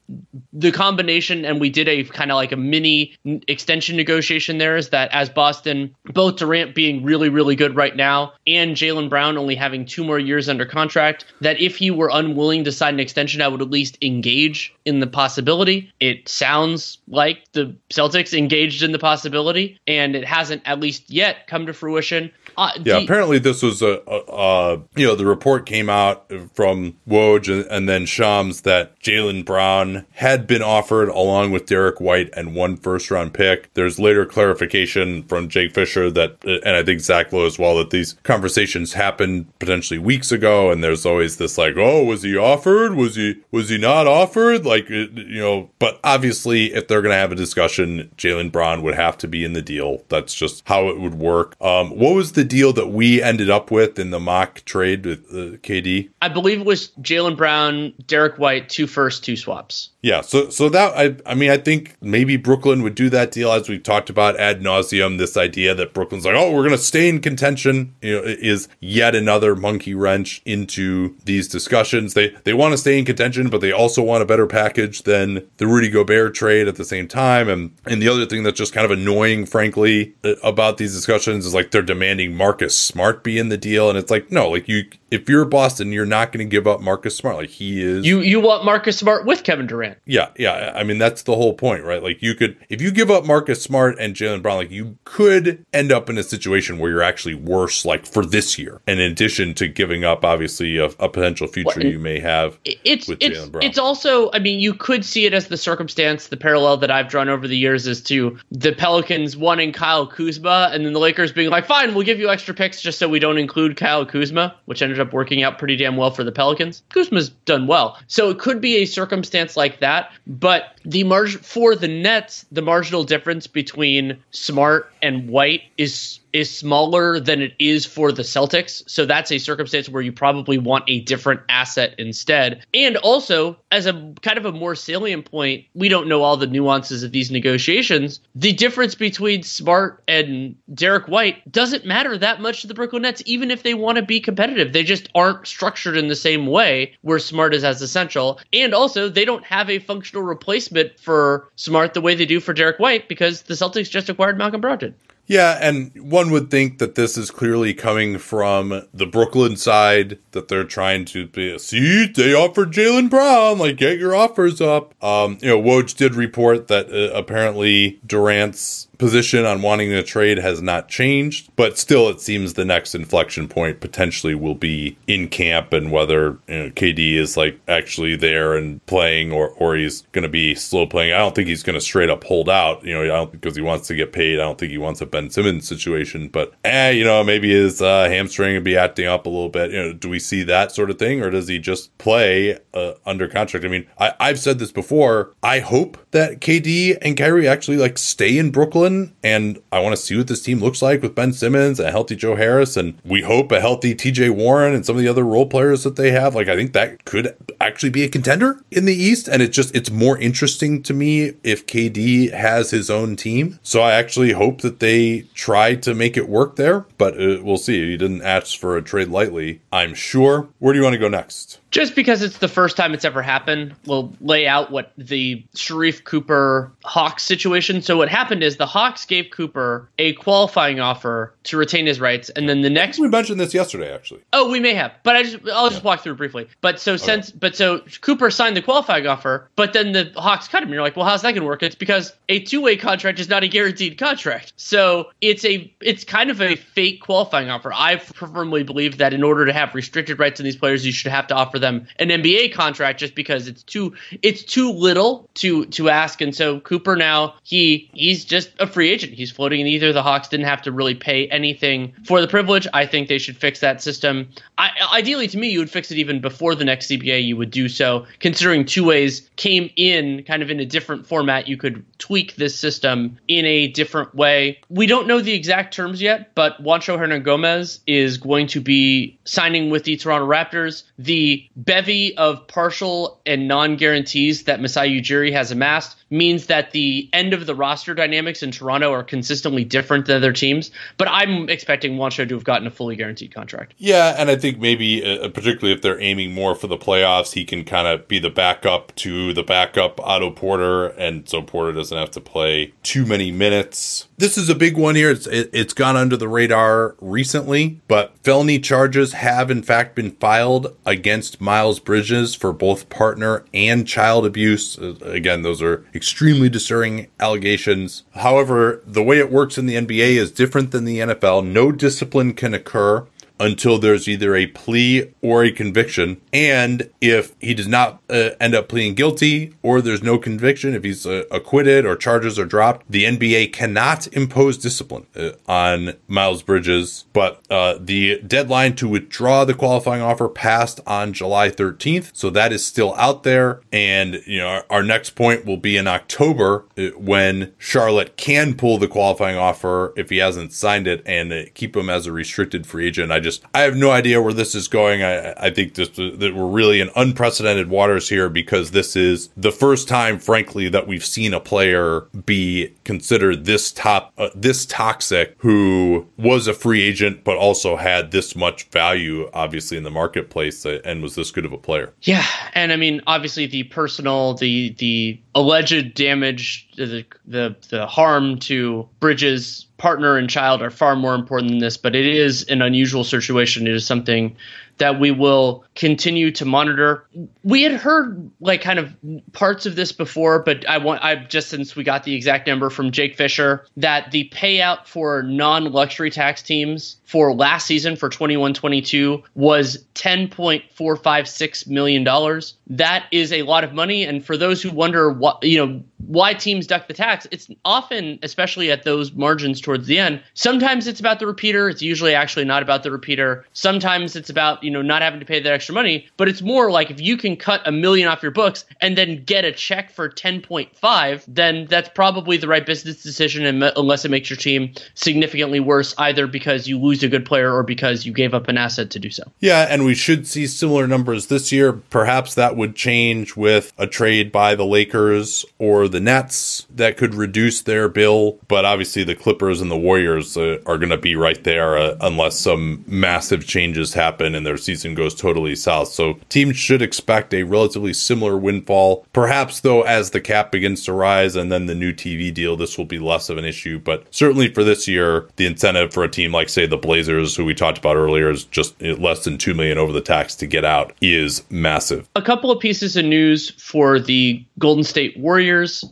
[SPEAKER 2] the combination, and we did a kind of like a mini extension negotiation there, is that as Boston, both Durant being really, really good right now, and Jaylen Brown only having two more years under contract, that if he were unwilling to sign an extension, I would at least engage in the possibility. It sounds like the Celtics engaged in the possibility, and it hasn't at least yet come to fruition. Uh,
[SPEAKER 1] Yeah, apparently this was a, a, a you know the report came out from Woj and, and then Shams that Jaylen Brown had been offered along with Derrick White and one first round pick. There's later clarification from Jake Fisher that and I think Zach Lowe as well that these conversations happened potentially weeks ago and there's always this like oh was he offered was he was he not offered like you know but obviously if they're gonna have a discussion Jaylen Brown would have to be in the deal that's just how it would work. Um, what was the deal that we ended up with in the mock trade with uh, KD?
[SPEAKER 2] I believe it was Jaylen Brown, Derrick White, two first, two swaps.
[SPEAKER 1] Yeah, so so that I I mean I think maybe Brooklyn would do that deal as we've talked about ad nauseum. This idea that Brooklyn's like, oh, we're gonna stay in contention, you know, is yet another monkey wrench into these discussions. They they want to stay in contention, but they also want a better package than the Rudy Gobert trade at the same time. And and the other thing that's just kind of annoying, frankly, uh, about these discussions is like they're demanding Marcus Smart be in the deal, and it's like no, like you if you're Boston, you're not going to give up Marcus Smart. Like he is
[SPEAKER 2] You you want Marcus Smart with Kevin Durant.
[SPEAKER 1] Yeah, yeah. I mean, that's the whole point, right? Like, you could, if you give up Marcus Smart and Jaylen Brown, like, you could end up in a situation where you're actually worse, like, for this year. And in addition to giving up, obviously, a, a potential future
[SPEAKER 2] Well,
[SPEAKER 1] you may have.
[SPEAKER 2] It's
[SPEAKER 1] with
[SPEAKER 2] it's
[SPEAKER 1] Jaylen Brown.
[SPEAKER 2] it's also I mean you could see it as the circumstance the parallel that I've drawn over the years is to the Pelicans wanting Kyle Kuzma and then the Lakers being like fine we'll give you extra picks just so we don't include Kyle Kuzma which ended up working out pretty damn well for the Pelicans? Kuzma's done well. So it could be a circumstance like that but the margin for the Nets the marginal difference between Smart and White is is smaller than it is for the Celtics. So that's a circumstance where you probably want a different asset instead. And also, as a kind of a more salient point, we don't know all the nuances of these negotiations. The difference between Smart and Derrick White doesn't matter that much to the Brooklyn Nets, even if they want to be competitive. They just aren't structured in the same way where Smart is as essential. And also, they don't have a functional replacement for Smart the way they do for Derrick White because the Celtics just acquired Malcolm Brogdon.
[SPEAKER 1] Yeah, and one would think that this is clearly coming from the Brooklyn side that they're trying to be. A see, they offered Jaylen Brown, like get your offers up. Um, you know, Woj did report that uh, apparently Durant's position on wanting to trade has not changed, but still, it seems the next inflection point potentially will be in camp and whether you know, KD is like actually there and playing, or or he's going to be slow playing. I don't think he's going to straight up hold out. You know, I don't because he wants to get paid. I don't think he wants a Ben Simmons situation, but eh, you know, maybe his uh, hamstring would be acting up a little bit. You know, do we see that sort of thing, or does he just play uh, under contract? I mean, I, I've said this before. I hope that KD and Kyrie actually like stay in Brooklyn, and I want to see what this team looks like with Ben Simmons and a healthy Joe Harris, and we hope a healthy TJ Warren and some of the other role players that they have. Like, I think that could actually be a contender in the East, and it's just it's more interesting to me if KD has his own team. So I actually hope that they try to make it work there, but uh, we'll see. He didn't ask for a trade lightly, I'm sure. Where do you want to go next?
[SPEAKER 2] Just because it's the first time it's ever happened, we'll lay out what the Sharife Cooper Hawks situation. So what happened is the Hawks gave Cooper a qualifying offer to retain his rights, and then the next
[SPEAKER 1] We mentioned this yesterday, actually.
[SPEAKER 2] Oh, we may have, but I just I'll just walk through briefly. But so since but so Cooper signed the qualifying offer, but then the Hawks cut him. And you're like, well, how's that going to work? It's because a two way contract is not a guaranteed contract. So it's a it's kind of a fake qualifying offer. I firmly believe that in order to have restricted rights in these players, you should have to offer them an NBA contract just because it's too it's too little to to ask. And so Cooper now he he's just a free agent. He's floating in either. The Hawks didn't have to really pay anything for the privilege. I think they should fix that system. I, ideally, to me, you would fix it even before the next CBA. You would do so, considering two ways came in kind of in a different format. You could tweak this system in a different way. We don't know the exact terms yet, but Juancho Hernangomez is going to be signing with the Toronto Raptors. The bevy of partial and non guarantees that Masai Ujiri has amassed means that the end of the roster dynamics in Toronto are consistently different than other teams. But I'm expecting Juancho to have gotten a fully guaranteed contract.
[SPEAKER 1] Yeah, and I think maybe, uh, particularly if they're aiming more for the playoffs, he can kind of be the backup to the backup Otto Porter, and so Porter doesn't have to play too many minutes. This is a big one here. It's it, it's gone under the radar recently, but felony charges have in fact been filed against Miles Bridges for both partner and child abuse. Uh, again, those are extremely disturbing allegations. However, the way it works in the NBA is different than the NFL. No discipline can occur until there's either a plea or a conviction. And if he does not uh, end up pleading guilty or there's no conviction, if he's uh, acquitted or charges are dropped, the NBA cannot impose discipline uh, on Miles Bridges. But uh, the deadline to withdraw the qualifying offer passed on July 13th. So that is still out there. And, you know, our, our next point will be in October uh, when Charlotte can pull the qualifying offer if he hasn't signed it and uh, keep him as a restricted free agent. I just I have no idea where this is going. I I think this, that we're really in unprecedented waters here because this is the first time, frankly, that we've seen a player be considered this top uh, this toxic who was a free agent but also had this much value, obviously in the marketplace, uh, and was this good of a player.
[SPEAKER 2] Yeah, and I mean, obviously, the personal, the the alleged damage, the the the harm to Bridges' partner and child are far more important than this. But it is an unusual situation. It is something that we will continue to monitor. We had heard like kind of parts of this before, but I want I just since we got the exact number from Jake Fisher that the payout for non-luxury tax teams for last season for 21-22 was 10.456 million dollars. That is a lot of money and for those who wonder what you know why teams duck the tax, it's often especially at those margins towards the end. Sometimes it's about the repeater, it's usually actually not about the repeater. Sometimes it's about, you know, not having to pay that extra money, but it's more like if you can cut a million off your books and then get a check for 10.5, then that's probably the right business decision unless it makes your team significantly worse either because you lose a good player or because you gave up an asset to do so.
[SPEAKER 1] Yeah, and we should see similar numbers this year. Perhaps that would change with a trade by the Lakers or the Nets that could reduce their bill, but obviously the Clippers and the Warriors uh, are going to be right there uh, unless some massive changes happen and their season goes totally south. So teams should expect a relatively similar windfall. Perhaps though as the cap begins to rise and then the new TV deal this will be less of an issue, but certainly for this year the incentive for a team like say the Blazers who we talked about earlier is just less than 2 million over the tax to get out is massive.
[SPEAKER 2] A couple of pieces of news for the Golden State Warriors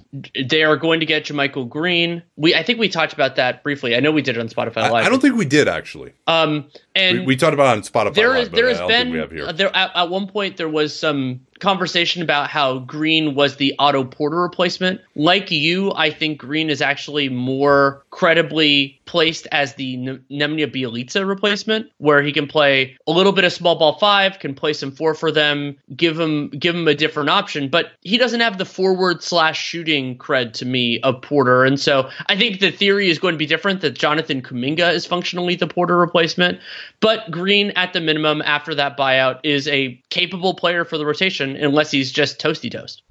[SPEAKER 2] they are going to get JaMychal Green. We I think we talked about that briefly. I know we did it on Spotify Live.
[SPEAKER 1] I, I don't think we did actually.
[SPEAKER 2] Um, and
[SPEAKER 1] we, we talked about it on Spotify.
[SPEAKER 2] There is
[SPEAKER 1] Live,
[SPEAKER 2] there has been there at, at one point there was some conversation about how Green was the Otto Porter replacement. Like you, I think Green is actually more credibly placed as the Nemanja Bjelica replacement, where he can play a little bit of small ball five, can play some four for them, give him give him a different option. But he doesn't have the forward slash shooting cred to me of Porter, and so I think the theory is going to be different. That Jonathan Kuminga is functionally the Porter replacement, but Green at the minimum after that buyout is a capable player for the rotation unless he's just toasty toast.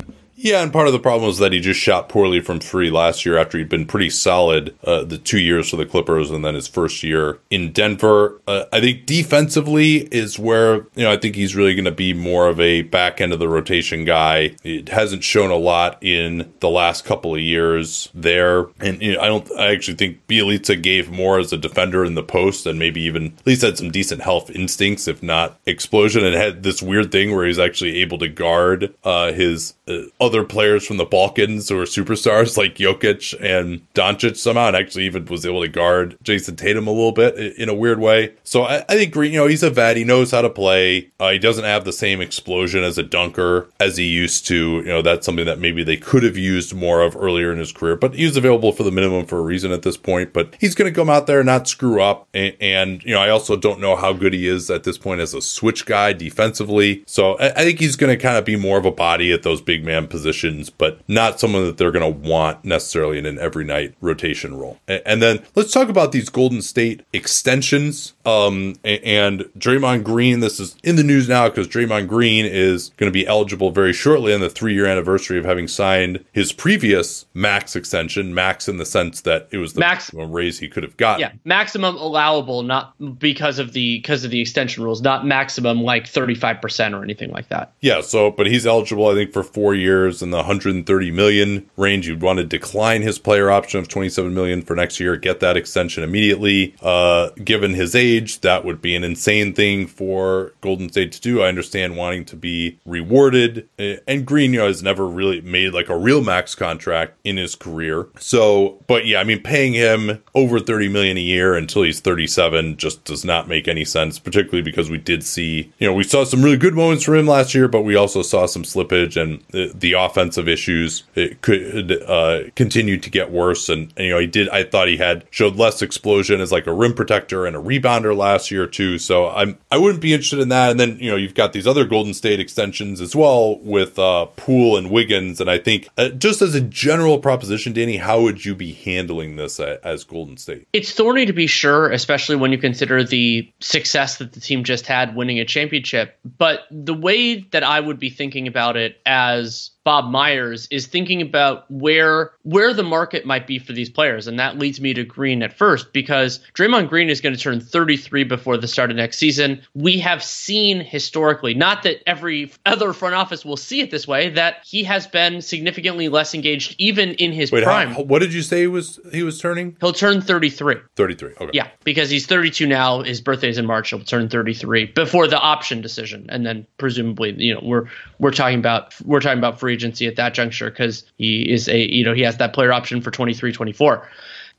[SPEAKER 1] Yeah, and part of the problem was that he just shot poorly from three last year after he'd been pretty solid uh, the two years for the Clippers and then his first year in Denver. Uh, I think defensively is where, you know, I think he's really going to be more of a back end of the rotation guy. It hasn't shown a lot in the last couple of years there. And you know, I don't, I actually think Bjelica gave more as a defender in the post and maybe even at least had some decent health instincts, if not explosion, and had this weird thing where he's actually able to guard uh, his uh, other players from the Balkans who are superstars like Jokic and Doncic somehow, and actually even was able to guard Jayson Tatum a little bit in a weird way. So I, I think Green, you know, he's a vet. He knows how to play. Uh, he doesn't have the same explosion as a dunker as he used to. You know, that's something that maybe they could have used more of earlier in his career, but he's available for the minimum for a reason at this point. But he's going to come out there and not screw up. And, and, you know, I also don't know how good he is at this point as a switch guy defensively. So I, I think he's going to kind of be more of a body at those big man positions positions, but not someone that they're going to want necessarily in an every night rotation role. And then let's talk about these Golden State extensions. Um, and Draymond Green, this is in the news now because Draymond Green is going to be eligible very shortly on the three year anniversary of having signed his previous max extension. Max in the sense that it was the max maximum raise he could have gotten.
[SPEAKER 2] Yeah, maximum allowable, not because of the because of the extension rules, not maximum like thirty five percent or anything like that.
[SPEAKER 1] Yeah. So, but he's eligible, I think, for four years in the 130 million range. You'd want to decline his player option of 27 million for next year, get that extension immediately. Uh, given his age, that would be an insane thing for Golden State to do. I understand wanting to be rewarded, uh, and Green, you know, has never really made like a real max contract in his career. So, but yeah, I mean, paying him over 30 million a year until he's 37 just does not make any sense, particularly because we did see, you know, we saw some really good moments for him last year, but we also saw some slippage and the, the offensive issues it could uh, continue to get worse. And, and, you know, he did. I thought he had showed less explosion as like a rim protector and a rebounder last year too. So I'm I wouldn't be interested in that. And then you know you've got these other Golden State extensions as well with uh, Poole and Wiggins. And I think uh, just as a general proposition, Danny, how would you be handling this as Golden State?
[SPEAKER 2] It's thorny to be sure, especially when you consider the success that the team just had winning a championship. But the way that I would be thinking about it as Bob Myers is thinking about where where the market might be for these players, and that leads me to Green at first because Draymond Green is going to turn 33 before the start of next season. We have seen historically, not that every other front office will see it this way, that he has been significantly less engaged even in his
[SPEAKER 1] Wait,
[SPEAKER 2] prime.
[SPEAKER 1] how, what did you say he was he was turning?
[SPEAKER 2] He'll turn 33.
[SPEAKER 1] 33. Okay.
[SPEAKER 2] Yeah, because he's 32 now. His birthday's in March. He'll turn 33 before the option decision, and then presumably, you know, we're we're talking about we're talking about free agency at that juncture because he is a you know he has that player option for 23, 24.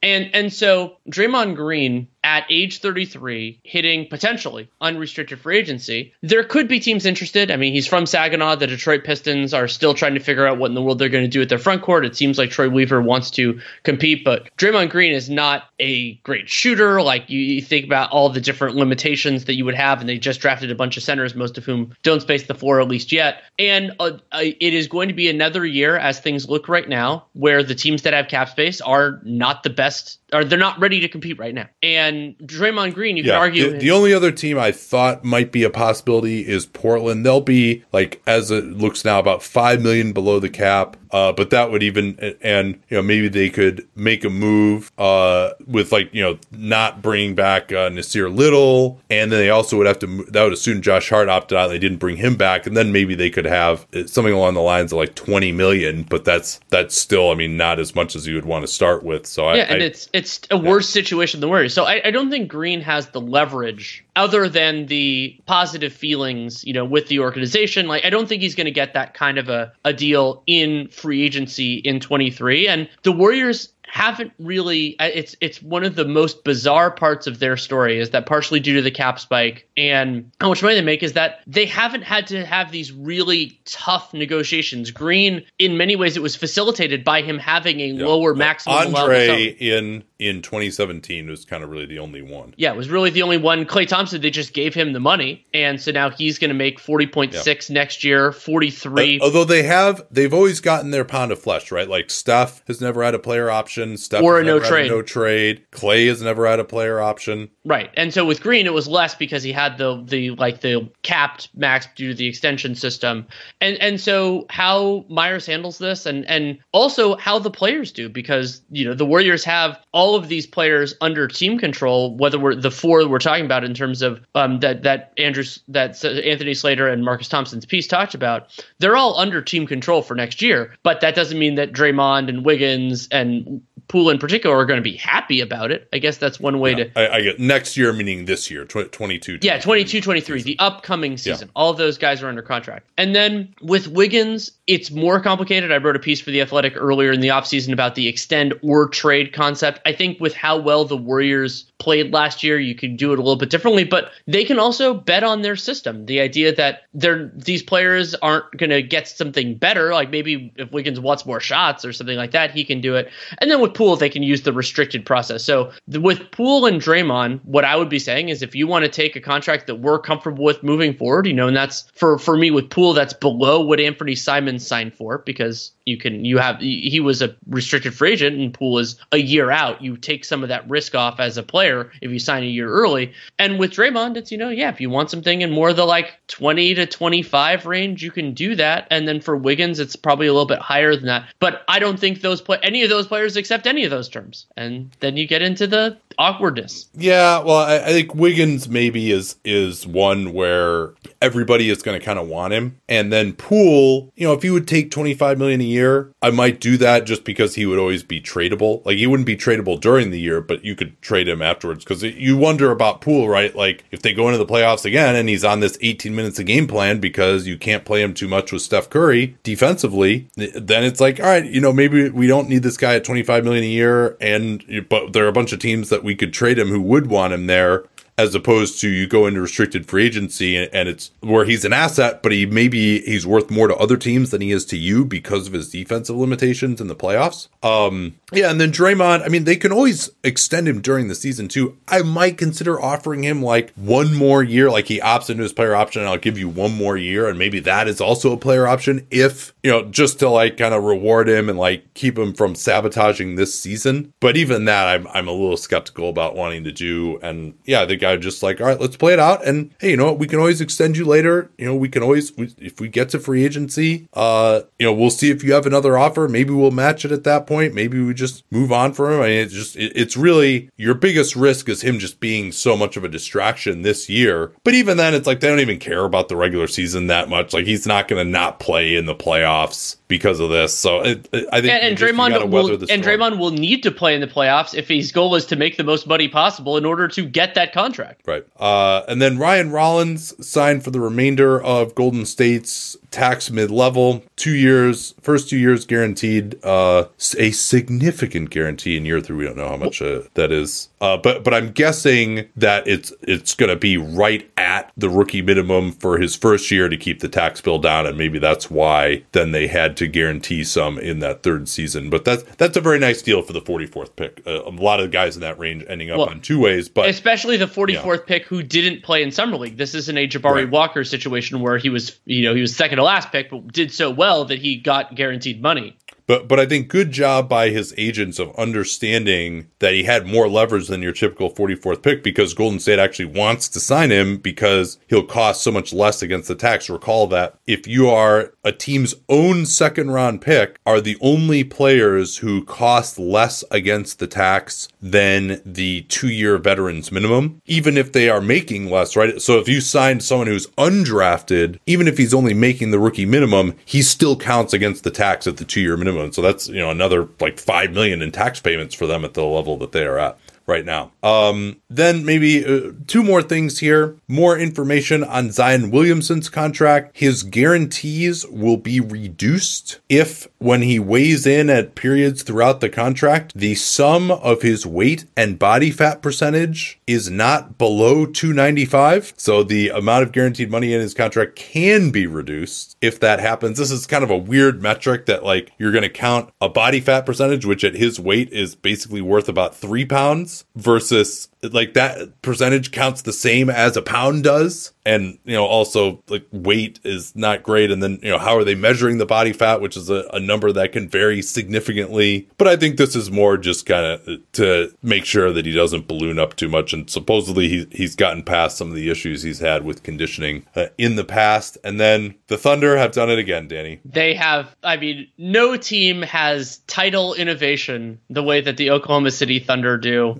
[SPEAKER 2] And and so Draymond Green at age 33 hitting potentially unrestricted free agency. There could be teams interested. I mean, he's from Saginaw. The Detroit Pistons are still trying to figure out what in the world they're going to do with their front court. It seems like Troy Weaver wants to compete, but Draymond Green is not a great shooter. Like you, you think about all the different limitations that you would have, and they just drafted a bunch of centers, most of whom don't space the floor at least yet. And uh, uh, it is going to be another year, as things look right now, where the teams that have cap space are not the best, or they're not ready to compete right now. And Draymond Green, you
[SPEAKER 1] Yeah,
[SPEAKER 2] can argue
[SPEAKER 1] the, the only other team I thought might be a possibility is Portland. They'll be like, as it looks now, about five million below the cap. Uh, but that would even, and you know, maybe they could make a move uh, with like you know not bringing back uh, Nassir Little, and then they also would have to. That would assume Josh Hart opted out. They didn't bring him back, and then maybe they could have uh, something along the lines of like twenty million. But that's that's still, I mean, not as much as you would want to start with. So I,
[SPEAKER 2] yeah, and
[SPEAKER 1] I-
[SPEAKER 2] it's it's a worse situation than Warriors. So I, I don't think Green has the leverage other than the positive feelings, you know, with the organization. Like I don't think he's going to get that kind of a, a deal in free agency in 23. And the Warriors haven't really it's it's one of the most bizarre parts of their story is that partially due to the cap spike and how much money they make is that they haven't had to have these really tough negotiations green in many ways it was facilitated by him having a lower maximum
[SPEAKER 1] Andre in in 2017 was kind of really the only one.
[SPEAKER 2] Yeah, it was really the only one. Klay Thompson, they just gave him the money, and so now he's going to make forty point six next year, forty three.
[SPEAKER 1] Uh, although they have, they've always gotten their pound of flesh, right? Like Steph has never had a player option. Steph
[SPEAKER 2] Or a no trade.
[SPEAKER 1] no trade. Klay has never had a player option.
[SPEAKER 2] Right, and so with Green, it was less because he had the the like the capped max due to the extension system, and and so how Myers handles this, and and also how the players do, because you know the Warriors have all of these players under team control. Whether we're the four we're talking about in terms of um, that that Andrews that Anthony Slater and Marcus Thompson's piece talked about, they're all under team control for next year. But that doesn't mean that Draymond and Wiggins and Poole in particular are going to be happy about it. I guess that's one way to
[SPEAKER 1] I, I get next year, meaning this year, tw- 22.
[SPEAKER 2] yeah, 22 23, the upcoming season. All of those guys are under contract. And then with Wiggins, it's more complicated. I wrote a piece for The Athletic earlier in the offseason about the extend or trade concept. I think with how well the Warriors played last year, you could do it a little bit differently, but they can also bet on their system. The idea that they're these players aren't going to get something better, like maybe if Wiggins wants more shots or something like that, he can do it. And then with Poole, they can use the restricted process. So the, with Poole and Draymond, what I would be saying is if you want to take a contract that we're comfortable with moving forward, you know, and that's for for me with Poole, that's below what Anfernee Simons signed for because you can you have he was a restricted free agent and Poole is a year out. You take some of that risk off as a player if you sign a year early. And with Draymond, it's you know yeah, if you want something in more the like twenty to twenty five range, you can do that. And then for Wiggins, it's probably a little bit higher than that. But I don't think those play any of those players accept any of those terms. And then you get into the awkwardness.
[SPEAKER 1] Yeah, well, I, I think Wiggins maybe is is one where everybody is going to kind of want him, and then Poole, you know, if you would take twenty five million a year, I might do that just because he would always be tradable. Like he wouldn't be tradable during the year, but you could trade him afterwards because you wonder about Poole, right? Like if they go into the playoffs again and he's on this eighteen minutes a game plan because you can't play him too much with Steph Curry defensively, then it's like, all right, you know, maybe we don't need this guy at twenty five million a year, and but there are a bunch of teams that we could trade him who would want him there as opposed to you go into restricted free agency and, and it's where he's an asset but he maybe he's worth more to other teams than he is to you because of his defensive limitations in the playoffs. Um yeah and then Draymond I mean they can always extend him during the season too. I might consider offering him like one more year like he opts into his player option and I'll give you one more year and maybe that is also a player option if you know just to like kind of reward him and like keep him from sabotaging this season. But even that I'm, I'm a little skeptical about wanting to do and yeah the guy I just like, all right, let's play it out. And hey, you know what? We can always extend you later. You know, we can always, we, if we get to free agency, uh, you know, we'll see if you have another offer. Maybe we'll match it at that point. Maybe we just move on for him. I mean, it's just, it, it's really your biggest risk is him just being so much of a distraction this year. But even then, it's like they don't even care about the regular season that much. Like he's not going to not play in the playoffs because of this. So it, it, I think
[SPEAKER 2] and, and Draymond will and Draymond will need to play in the playoffs if his goal is to make the most money possible in order to get that contract.
[SPEAKER 1] Right. Uh, and then Ryan Rollins signed for the remainder of Golden State's tax mid level, two years, first two years guaranteed, uh, a significant guarantee in year three. We don't know how much uh, that is, uh, but but I'm guessing that it's it's going to be right at the rookie minimum for his first year to keep the tax bill down, and maybe that's why then they had to guarantee some in that third season. But that's that's a very nice deal for the 44th pick. Uh, a lot of guys in that range ending up well, on two ways, but
[SPEAKER 2] especially the 44th yeah. pick who didn't play in summer league. This isn't a Jabari right. Walker situation where he was you know he was second to last pick, but did so well that he got guaranteed money.
[SPEAKER 1] But but I think good job by his agents of understanding that he had more leverage than your typical 44th pick because Golden State actually wants to sign him because he'll cost so much less against the tax. Recall that if you are a team's own second round pick, are the only players who cost less against the tax than the two year veterans minimum, even if they are making less, right? So if you signed someone who's undrafted, even if he's only making the rookie minimum, he still counts against the tax at the two year minimum and so that's you know another like five million in tax payments for them at the level that they are at right now. Um, then maybe uh, two more things here. More information on Zion Williamson's contract. His guarantees will be reduced if, when he weighs in at periods throughout the contract, the sum of his weight and body fat percentage is not below 295. So the amount of guaranteed money in his contract can be reduced if that happens. This is kind of a weird metric that like you're going to count a body fat percentage, which at his weight is basically worth about three pounds versus like that percentage counts the same as a pound does. And you know also like weight is not great. And then you know how are they measuring the body fat which is a, a number that can vary significantly. But i think this is more just kind of to make sure that he doesn't balloon up too much. And supposedly he, he's gotten past some of the issues he's had with conditioning uh, in the past. And then the thunder have done it again danny.
[SPEAKER 2] They have i mean no team has title innovation the way that the oklahoma city thunder do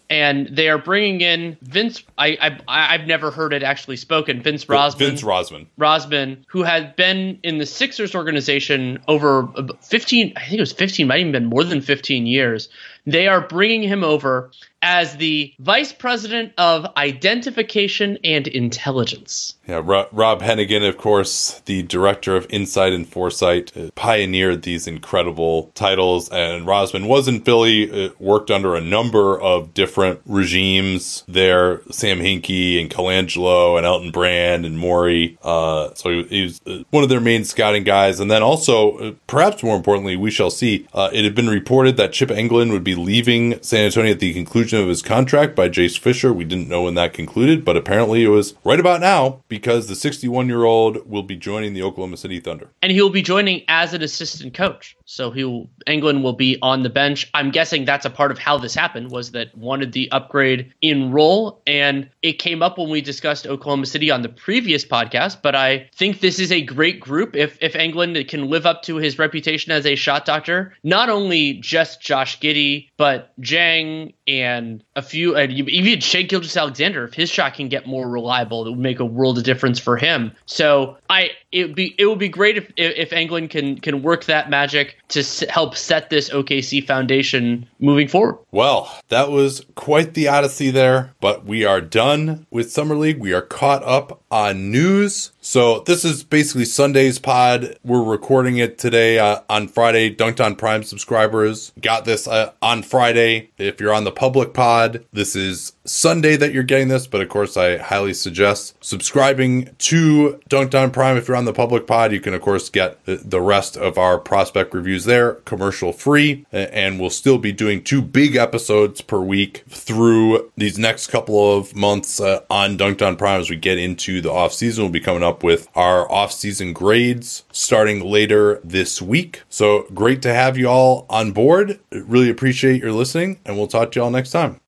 [SPEAKER 2] and they are bringing in Vince. I, I I've never heard it actually spoken. Vince Rozman.
[SPEAKER 1] Vince Rozman.
[SPEAKER 2] Rozman, who had been in the Sixers organization over fifteen. I think it was fifteen. Might even been more than fifteen years. They are bringing him over as the vice president of identification and intelligence.
[SPEAKER 1] Yeah, Rob Hennigan, of course, the director of Insight and Foresight, uh, pioneered these incredible titles. And Rozman was in Philly, uh, worked under a number of different regimes there Sam Hinkie and Colangelo and Elton Brand and Morey. Uh, so he, he, was uh, one of their main scouting guys. And then also, uh, perhaps more importantly, we shall see, uh, it had been reported that Chip Engelland would be leaving San Antonio at the conclusion of his contract by Jake Fisher. We didn't know when that concluded, but apparently it was right about now because the 61 year old will be joining the Oklahoma City Thunder.
[SPEAKER 2] And he'll be joining as an assistant coach. So he'll Engelland will be on the bench. I'm guessing that's a part of how this happened was that the upgrade in role and it came up when we discussed Oklahoma City on the previous podcast, but I think this is a great group. If if Engelland can live up to his reputation as a shot doctor, not only just Josh Giddey, but Jang and a few and even Shai Gilgeous-Alexander if his shot can get more reliable, it would make a world of difference for him. So I it would be it would be great if if Engelland can can work that magic to help set this OKC foundation moving forward.
[SPEAKER 1] Well, that was quite the odyssey there, but we are done with Summer League. We are caught up on news. So this is basically Sunday's pod. We're recording it today uh, on Friday. Dunc'd On Prime subscribers got this uh, on Friday. If you're on the public pod, this is Sunday that you're getting this, but of course, I highly suggest subscribing to Dunc'd On Prime. If you're on the public pod, you can, of course, get the rest of our prospect reviews there, commercial free, and we'll still be doing two big episodes per week through these next couple of months uh, on Dunc'd On Prime as we get into the off season. We'll be coming up with our off season grades starting later this week. So great to have you all on board. Really appreciate your listening, and we'll talk to you all next time.